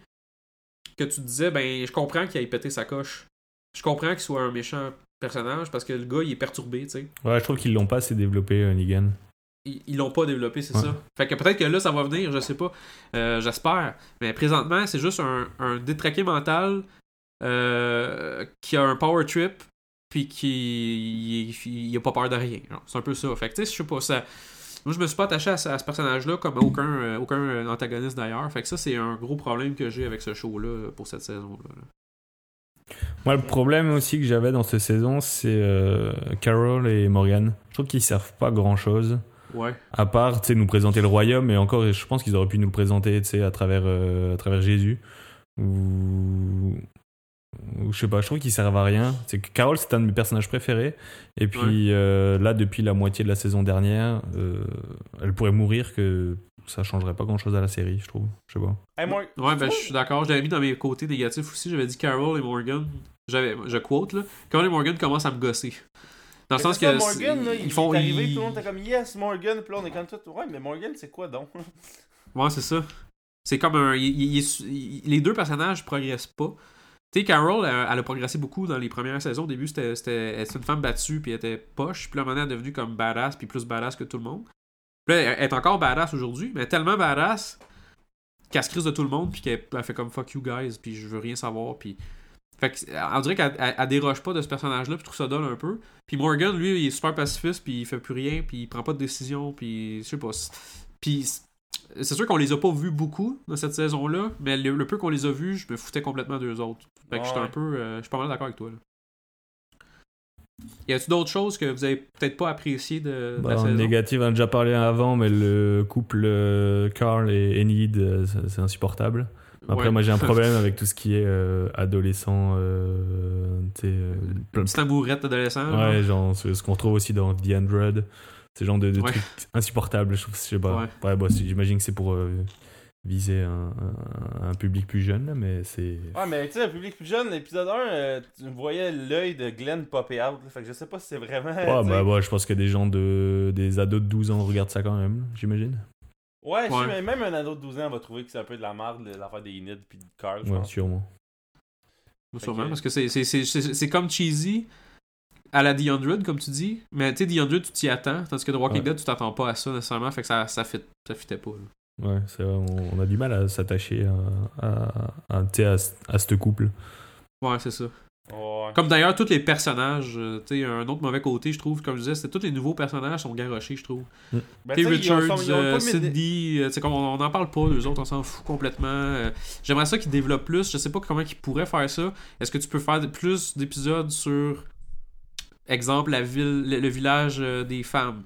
que tu disais, ben, je comprends qu'il ait pété sa coche. Je comprends qu'il soit un méchant personnage parce que le gars, il est perturbé, tu sais. Ouais, je trouve qu'ils l'ont pas assez développé, euh, Negan. Ils ils l'ont pas développé, c'est Ouais. ça. Fait que peut-être que là, ça va venir, je sais pas. Euh, J'espère. Mais présentement, c'est juste un, un détraqué mental euh, qui a un power trip puis qui il, il a pas peur de rien. C'est un peu ça. Fait que je sais pas, ça. Moi, je me suis pas attaché à, ce- à ce personnage-là comme aucun, euh, aucun euh, antagoniste d'ailleurs. Fait que ça, c'est un gros problème que j'ai avec ce show-là pour cette saison-là. là. Moi, le problème aussi que j'avais dans cette saison, c'est euh, Carol et Morgan. Je trouve qu'ils servent pas grand chose. Ouais. À part, tu sais, nous présenter le royaume, et encore, je pense qu'ils auraient pu nous le présenter, tu sais, à travers, euh, à travers Jésus. Ou. Ou je sais pas, je trouve qu'ils servent à rien. C'est que Carol, c'est un de mes personnages préférés. Et puis euh, là, depuis la moitié de la saison dernière, euh, elle pourrait mourir, que ça changerait pas grand chose à la série, je trouve. Je sais pas. Hey, moi, Ouais, ben je suis d'accord. Je l'avais mis dans mes côtés négatifs aussi. J'avais dit Carol et Morgan. J'avais, je quote là. Carol et Morgan commencent à me gosser. Dans le sens que Morgan, là, il ils font est arrivé, ils- tout le monde était comme yes Morgan, puis là on est comme tout ouais mais Morgan c'est quoi donc? Ouais, c'est ça. C'est comme un il- il- il est il- les deux personnages progressent pas. Tu sais, Carol, elle, a progressé beaucoup dans les premières saisons. Au début, c'était c'était- une femme battue, puis elle était poche. Puis là, maintenant, elle est devenue comme badass, puis plus badass que tout le monde. Puis là, elle est encore badass aujourd'hui, mais tellement badass qu'elle se crise de tout le monde, puis qu'elle elle fait comme fuck you guys, puis je veux rien savoir, puis. Fait que, dirait qu'elle elle- elle déroge pas de ce personnage-là, puis trouve ça dole un peu. Puis Morgan, lui, il est super pacifiste, puis il fait plus rien, puis il prend pas de décision, puis je sais pas. Puis c'est sûr qu'on les a pas vus beaucoup dans cette saison-là, mais le, le peu qu'on les a vus, je me foutais complètement d'eux autres. Fait que j'étais un Ouais. peu. euh, je suis pas mal d'accord avec toi. Là. Y a-tu d'autres choses que vous avez peut-être pas appréciées de, de Bah, la en saison? négatif, on a déjà parlé avant, mais le couple euh, Carl et Enid, euh, c'est insupportable. Après, Ouais. moi j'ai un problème avec tout ce qui est euh, adolescent, euh, tu sais, euh, plein- Petite amourette adolescent. Ouais, genre ce, ce qu'on retrouve aussi dans The Android. C'est genre de, de Ouais. trucs insupportables, je trouve. Je sais pas. Ouais. Ouais, bah, j'imagine que c'est pour euh, viser un, un- un public plus jeune, là, mais c'est. Ouais, mais tu sais, un public plus jeune, l'épisode 1, euh, tu voyais l'œil de Glenn popper out. là. fait que je sais pas si c'est vraiment. Ouais, bah, ouais, je pense que des gens de. des ados de 12 ans regardent ça quand même, j'imagine. Ouais, même un ado de 12 ans va trouver que c'est un peu de la merde, l'affaire des Enid puis de Carl, je Ouais, pense. sûrement. Sûrement, Ok. parce que c'est- c'est- c'est c'est- c'est comme cheesy à la The 100, comme tu dis. Mais tu sais, The 100, tu t'y attends. Tandis que The Walking Ouais. Dead, tu t'attends pas à ça nécessairement. Fait que ça, ça, fit, ça fitait pas. là. Ouais, c'est vrai, on, on a du mal à s'attacher à, à, à, tu sais, à, ce- à ce couple. Ouais, c'est ça. Ouais. Comme d'ailleurs, tous les personnages, euh, tu sais, un autre mauvais côté, je trouve, comme je disais, c'est tous les nouveaux personnages sont garochés, je trouve. Ben, Tu sais, tu sais, ils ont- Richards, ils ont- ils ont euh, pas mis de- Cindy, euh, comme on n'en parle pas, les autres, on s'en fout complètement. Euh, J'aimerais ça qu'ils développent plus. Je sais pas comment ils pourraient faire ça. Est-ce que tu peux faire plus d'épisodes sur, exemple, la ville, le, le village euh, des femmes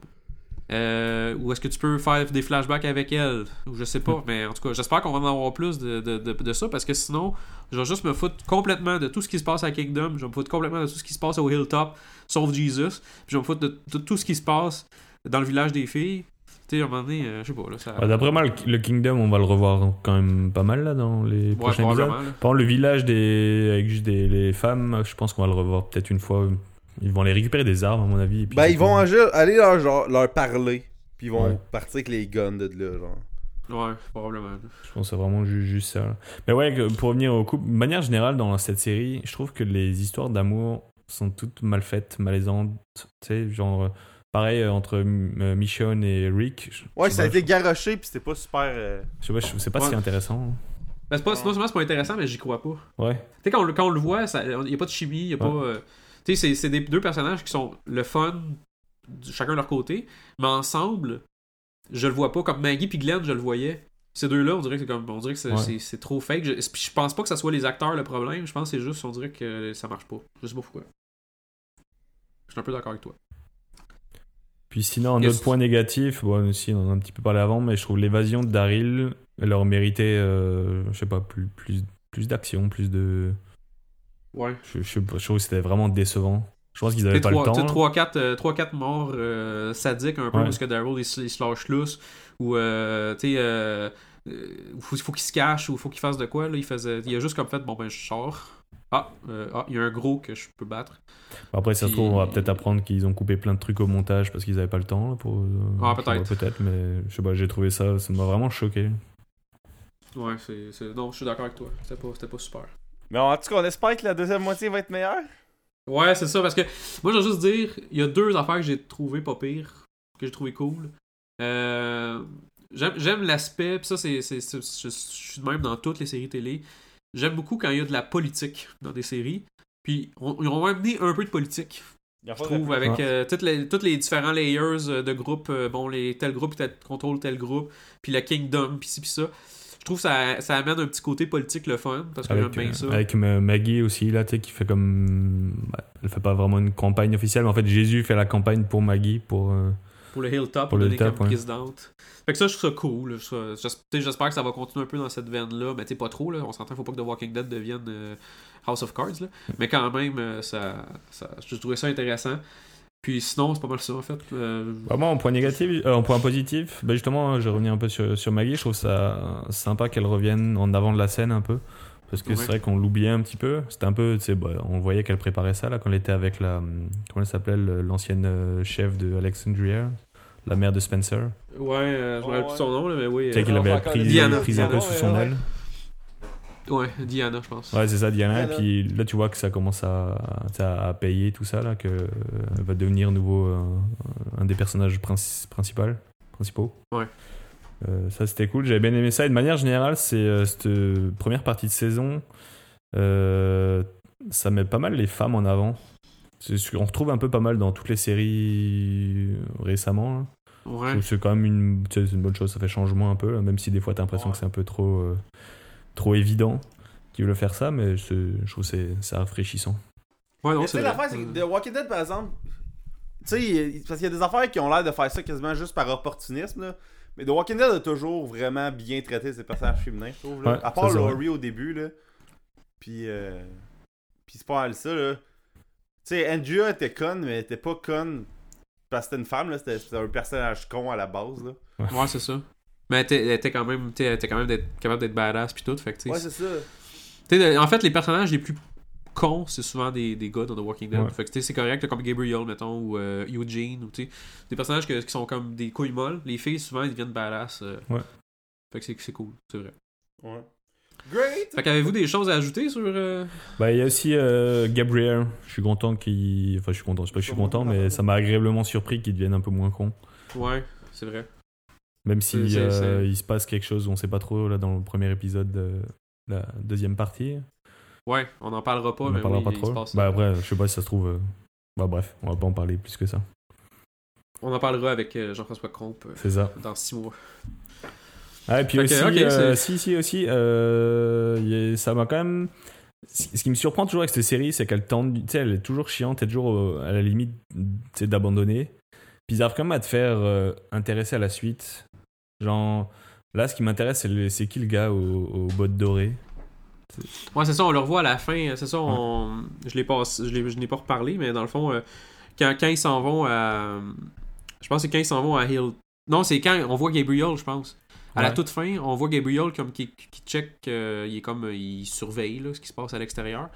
Euh, Ou est-ce que tu peux faire des flashbacks avec elles? Ou je sais pas, mais en tout cas, j'espère qu'on va en avoir plus de, de, de, de ça parce que sinon, je vais juste me foutre complètement de tout ce qui se passe à Kingdom. Je vais me foutre complètement de tout ce qui se passe au Hilltop, sauf Jesus. Puis je vais me foutre de, de tout ce qui se passe dans le village des filles. Tu sais, à un moment donné, euh, je sais pas. Là, ça... Ouais, D'après moi, le, le Kingdom, on va le revoir quand même pas mal là dans les Ouais, prochains épisodes. Par le village des, avec juste des les femmes, je pense qu'on va le revoir peut-être une fois. Ils vont aller récupérer des armes, à mon avis. et puis Ben, ils vont aller leur, genre, leur parler. Puis ils vont Ouais. partir avec les guns de là, genre. Ouais, probablement. Je pense que c'est vraiment ju- juste ça. là. Mais ouais, pour revenir au couple, de manière générale, dans cette série, je trouve que les histoires d'amour sont toutes mal faites, malaisantes. Tu sais, genre, pareil euh, entre euh, Michonne et Rick. Ouais, ça a été garoché, puis c'était pas super. euh, Je sais pas, je sais pas Ouais. si c'est intéressant. Ben, c'est pas, non seulement c'est pas intéressant, mais j'y crois pas. Ouais. Tu sais, quand, on le- quand on le voit, il n'y a pas de chimie, il y a pas. Euh, tu sais, c'est- des deux personnages qui sont le fun, de chacun de leur côté, mais ensemble, je le vois pas. Comme Maggie puis Glenn, je le voyais. Ces deux-là, on dirait que c'est comme on dirait que c'est Ouais. trop fake. Je, je pense pas que ça soit les acteurs le problème. Je pense que c'est juste, on dirait que ça marche pas. Je sais pas pourquoi. Je suis un peu d'accord avec toi. Puis sinon, un autre point négatif, bon, aussi, on en a un petit peu parlé avant, mais je trouve l'évasion de Daryl leur méritait, euh, je sais pas, plus, plus, plus d'action, plus de. Ouais. Je, je, trouve que c'était vraiment décevant. Je pense qu'ils avaient pas le temps. là. 3-4 morts euh, sadiques un peu Ouais. parce que Daryl il, se- il se lâche lousse ou euh, tu sais euh, euh, faut, faut qu'il se cache ou faut qu'il fasse de quoi là il faisait il a juste comme fait bon ben je sors ah euh, ah il y a un gros que je peux battre Après, ça se trouve, on va peut-être apprendre qu'ils ont coupé plein de trucs au montage parce qu'ils avaient pas le temps. là, pour, euh, Ah, peut-être. Peut-être, mais je sais pas, j'ai trouvé ça, ça m'a vraiment choqué. ouais c'est c'est- non je suis d'accord avec toi c'était pas c'était pas super Mais en tout cas, on espère que la deuxième moitié va être meilleure. ouais c'est ça parce que moi je veux juste dire il y a deux affaires que j'ai trouvé pas pire que j'ai trouvé cool. Euh, j'aime j'aime l'aspect puis ça c'est je, je suis de même dans toutes les séries télé. J'aime beaucoup quand il y a de la politique dans des séries. Puis on- ils ont amené un peu de politique je trouve avec euh, toutes les tous les différents layers euh, de groupes euh, bon les tel groupe tel, contrôle tel groupe puis le kingdom puis ci puis ça je trouve que ça, ça amène un petit côté politique le fun parce que j'aime bien euh, ça avec Ma- Maggie aussi, là, tu sais, qui fait comme. elle fait pas vraiment une campagne officielle, mais en fait, Jésus fait la campagne pour Maggie, pour. euh, pour le hilltop Pour pour le donner Hilltop, comme ouais. présidente fait que ça je trouve ça cool j'espère que ça va continuer un peu dans cette veine là mais tu sais pas trop là on s'entend faut pas que The Walking Dead devienne euh, House of Cards là mais quand même ça, ça je trouvais ça intéressant puis sinon c'est pas mal ça en fait Euh, Vraiment, en point négatif, euh, en point positif, bah justement, je reviens un peu sur, sur Maggie. Je trouve ça sympa qu'elle revienne en avant de la scène un peu. Parce que Ouais. c'est vrai qu'on l'oubliait un petit peu. C'était un peu, tu sais, bah, on voyait qu'elle préparait ça là quand elle était avec la. Comment elle s'appelle L'ancienne euh, chef de Alexandria, la mère de Spencer. ouais euh, je me rappelle plus son nom là mais oui Tu sais euh, qu'il on avait va encore pris, Diana. pris un peu sous son aile. Ouais, Diana, je pense. Ouais, c'est ça, Diana. Diana. Et puis là, tu vois que ça commence à, à, à payer tout ça, là, que euh, va devenir nouveau euh, un des personnages princi- principal, principaux. Ouais. Euh, ça, c'était cool. J'avais bien aimé ça. Et de manière générale, c'est euh, cette première partie de saison, euh, ça met pas mal les femmes en avant. C'est ce qu'on retrouve un peu pas mal dans toutes les séries récemment. là. Je Ouais. c'est quand même une, bonne chose, ça fait changement un peu, là, même si des fois t'as l'impression Ouais. que c'est un peu trop, euh, trop évident qu'ils veulent faire ça, mais je trouve que c'est rafraîchissant. Ouais, non, c'est sais, vrai. l'affaire, c'est que The Walking Dead, par exemple, tu sais, parce qu'il y a des affaires qui ont l'air de faire ça quasiment juste par opportunisme, là. Mais The Walking Dead a toujours vraiment bien traité ses personnages féminins, je trouve. Là. Ouais, à part Laurie au début, là. Puis, euh... Puis c'est pas mal ça, là. Tu sais, Andrea était conne, mais elle était pas conne parce que c'était une femme, là. C'était c'était un personnage con à la base, là. Ouais, c'est ça. Mais elle était, quand même, tu sais, elle était quand même d'être- capable d'être badass puis tout. Fait que, sais, Ouais, c'est ça. Sais, en fait, les personnages les plus cons, c'est souvent des, des gars dans The Walking Dead. Ouais. Fait que tu sais, c'est correct, comme Gabriel, mettons, ou euh, Eugene, ou tu sais, des personnages que- qui sont comme des couilles molles. Les filles, souvent, ils deviennent badass. euh. Ouais. Fait que c'est- c'est cool, c'est vrai. Ouais. Great! Fait qu'avez-vous des choses à ajouter sur. euh, Bah, il y a aussi euh, Gabriel, je suis content qu'il. Enfin, je suis content, c'est pas que je suis content, mais ça m'a agréablement surpris qu'il devienne un peu moins con. Ouais, c'est vrai. Même si euh, il se passe quelque chose, on sait pas trop là dans le premier épisode de la deuxième partie. Ouais, on en parlera pas, on mais en parlera oui, pas trop. passe Bah après, je sais pas si ça se trouve. euh, Bah bref, on va pas en parler plus que ça. On en parlera avec euh, Jean-François Compe C'est ça. dans six mois. Ah, et puis aussi, euh, si, si, aussi, euh, ça m'a quand même. Ce qui me surprend toujours avec cette série, c'est qu'elle tente, tu sais, elle est toujours chiante, elle est toujours à la limite, d'abandonner. Puis ils arrivent quand même à te faire euh, intéresser à la suite. Genre, là, ce qui m'intéresse, c'est le- c'est qui le gars aux, aux bottes dorées? Ouais, c'est ça, on le revoit à la fin. C'est ça, on... je l'ai pas, je l'ai, je n'ai pas reparlé, mais dans le fond, euh, quand, quand ils s'en vont à. Je pense que c'est quand ils s'en vont à Hill. Non, c'est quand on voit Gabriel, je pense. À la toute fin, on voit Gabriel comme qui, qui check, euh, il est comme euh, il surveille là, ce qui se passe à l'extérieur.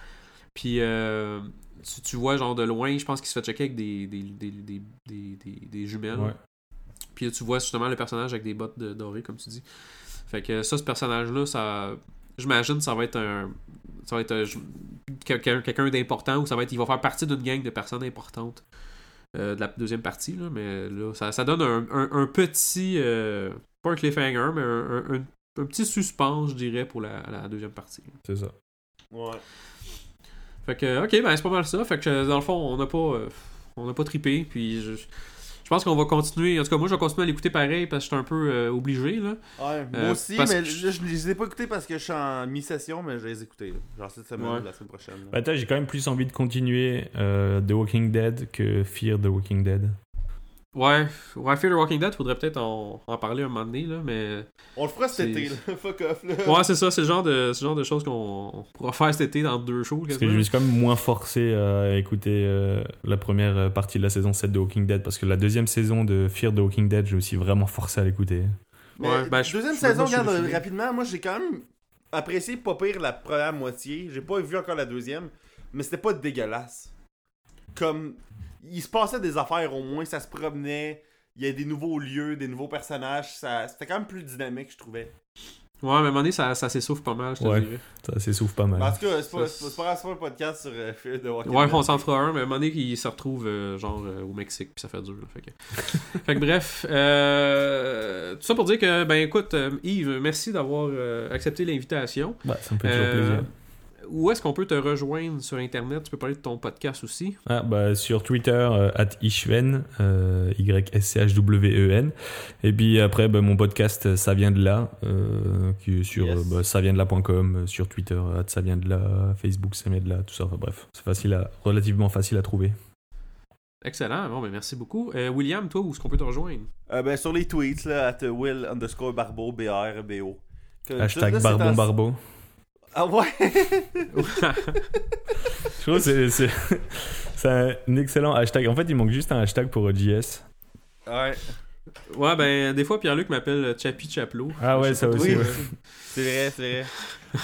Puis euh, tu, tu vois genre de loin, je pense qu'il se fait checker avec des, des, des, des, des, des- des jumelles. Ouais. Puis là, tu vois justement le personnage avec des bottes de- dorées, comme tu dis. Fait que ça, ce personnage-là, ça. J'imagine ça va être un. Ça va être un- quelqu'un d'important ou ça va être. Il va faire partie d'une gang de personnes importantes euh, de la deuxième partie. Là, mais là, ça, ça donne un, un- un petit. euh, pas un cliffhanger, mais un, un- un- un petit suspense, je dirais, pour la, la deuxième partie. C'est ça. Ouais. Fait que, ok, ben c'est pas mal ça. Fait que dans le fond, on n'a pas, euh, on n'a pas trippé. Puis je, je pense qu'on va continuer. En tout cas, moi, je vais continuer à l'écouter pareil parce que je suis un peu euh, obligé. Là. Ouais, moi Euh, aussi, parce mais que je, je les ai pas écoutés parce que je suis en mi-session, mais je les ai écoutés. là. Genre cette semaine Ouais. ou la semaine prochaine. Bah, toi, j'ai quand même plus envie de continuer euh, The Walking Dead que Fear the Walking Dead. Ouais, ouais, Fear the Walking Dead, faudrait peut-être en, en parler un moment donné. Là, mais On le fera cet été, là. Fuck off, là. ouais, c'est ça. C'est le genre de, c'est le genre de choses qu'on on pourra faire cet été dans deux shows. Parce que je me suis quand même moins forcé à écouter euh, la première partie de la saison 7 de Walking Dead parce que la deuxième saison de Fear the Walking Dead, je me suis vraiment forcé à l'écouter. Ouais, ben, je- deuxième je- saison, regarde, euh, rapidement, moi j'ai quand même apprécié pas pire la première moitié. J'ai pas vu encore la deuxième, mais c'était pas dégueulasse. Comme, il se passait des affaires au moins, ça se promenait, il y a des nouveaux lieux, des nouveaux personnages, ça, c'était quand même plus dynamique, je trouvais. Ouais, mais à un moment donné, ça, ça s'essouffle pas mal, je te Ouais. dirais. Ça s'essouffle pas mal. Tout cas, c'est pas, c'est pas, un podcast sur euh, Fear the Walking Ouais, on s'en fera un, mais à un moment donné, il se retrouve euh, genre euh, au Mexique, puis ça fait dur. là, fait, que... fait que bref, euh, tout ça pour dire que, ben écoute, euh, Yves, merci d'avoir euh, accepté l'invitation. Bah, ça me fait toujours Euh, plaisir. Où est-ce qu'on peut te rejoindre sur Internet? Tu peux parler de ton podcast aussi. Ah, bah, sur Twitter, euh, at Ishven, euh, Y-S-C-H-W-E-N. Et puis après, bah, mon podcast, euh, ça vient de là, euh, qui est sur Yes. euh, bah, ça vient de là.com, euh, sur Twitter, at ça vient de là, Facebook, ça vient de là, tout ça. Enfin bref, c'est facile à, relativement facile à trouver. Excellent, bon, ben merci beaucoup. Euh, William, toi, où est-ce qu'on peut te rejoindre? Euh, ben, sur les tweets, là, at Will underscore Barbeau, B-R-B-O. Hashtag Barbon Barbeau. Ah ouais? Je trouve que c'est, c'est, c'est un excellent hashtag. En fait, il manque juste un hashtag pour JS. ouais. ouais, ben des fois, Pierre-Luc m'appelle Chappy Chaplo. Ah ouais, ça aussi, ouais. C'est vrai, c'est vrai.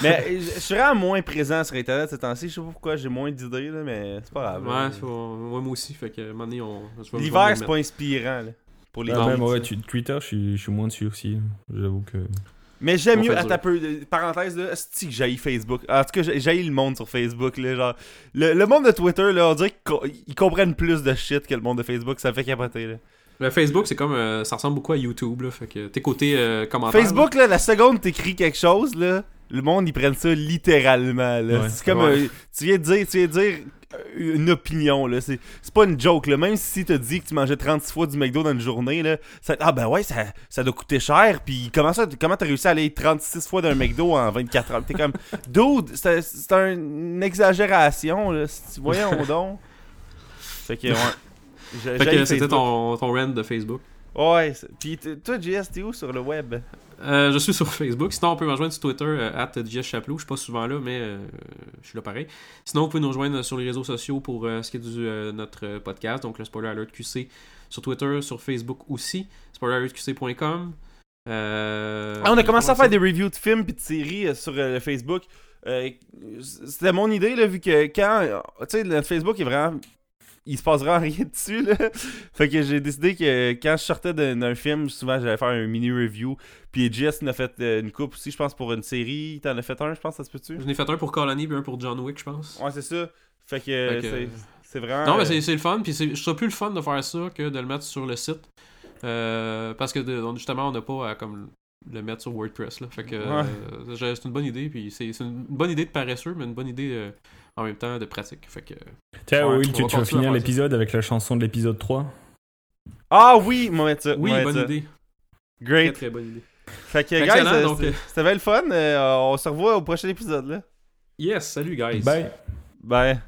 mais je je suis vraiment moins présent sur Internet ces temps-ci. Je sais pas pourquoi j'ai moins d'idées, là, mais c'est pas grave. Ouais, moi aussi. Fait que, à un moment donné, on. L'hiver, c'est pas inspirant. Là, pour les Ah, Non, même, tweets, ouais, Twitter, je suis, je suis moins dessus aussi. J'avoue que. Mais j'aime mieux, peu, euh, parenthèse, là, c'est que j'haïs Facebook. En tout cas, j'ai- j'haïs le monde sur Facebook, là, genre. Le, le monde de Twitter, là, on dirait qu'ils co- ils comprennent plus de shit que le monde de Facebook, ça me fait capoter, là. Le Facebook, c'est comme. euh, ça ressemble beaucoup à YouTube, là. Fait que t'es côté euh, commentaire. Facebook, là, la seconde t'écris quelque chose, là, le monde, ils prennent ça littéralement, là. Ouais. c'est comme, Ouais. euh, tu viens de dire, tu viens de dire une opinion, là. C'est pas une joke, là. Même si t'as dit que tu mangeais 36 fois du McDo dans une journée, là, ça, ah ben ouais, ça, ça doit coûter cher, puis comment ça, comment t'as réussi à aller 36 fois d'un McDo en 24 heures? T'es comme, dude, c'est c'est un- une exagération, là. Voyons donc. Fait que, ouais. C'était ton, ton rant de Facebook. Ouais, t- toi, JS, t'es où sur le web? Euh, je suis sur Facebook. Sinon, on peut me rejoindre sur Twitter, euh, at Chaplot. Je suis pas souvent là, mais euh, je suis là pareil. Sinon, vous pouvez nous rejoindre sur les réseaux sociaux pour euh, ce qui est du euh, notre euh, podcast. Donc, le Spoiler Alert QC sur Twitter, sur Facebook aussi. SpoilerAlertQC.com. Euh, Ah, on a commencé à faire des reviews de films et de séries euh, sur euh, le Facebook. Euh, C'était mon idée, là, vu que quand. euh, Tu sais, notre Facebook est vraiment. Il se passe vraiment rien dessus, là. Fait que j'ai décidé que quand je sortais d'un film, souvent j'allais faire un mini review. Puis Jess en a fait euh, une coupe aussi, je pense, pour une série. T'en as fait un, je pense, ça se peut-tu? J'en ai fait un pour Colony puis un pour John Wick, je pense. Ouais, c'est ça. Fait que, euh, que- c'est- c'est vraiment. Non, mais euh, c'est le fun. Puis je trouve plus le fun de faire ça que de le mettre sur le site. Euh, parce que de- justement, on n'a pas à comme le mettre sur WordPress. Là. Fait que Ouais. euh, c'est une bonne idée. Puis c'est c'est une bonne idée de paresseux, mais une bonne idée euh, en même temps de pratique. Fait que Tiens, Ouais, Will, tu, tu vas finir l'épisode avec la chanson de l'épisode 3 Ah oui, va mettre ça. oui, bonne ça. idée. Très Great. très bonne idée. Fait que, guys, Excellent, euh, c'était- euh, c'était bien le fun. Euh, on se revoit au prochain épisode, là. Yes, salut guys. Bye Bye.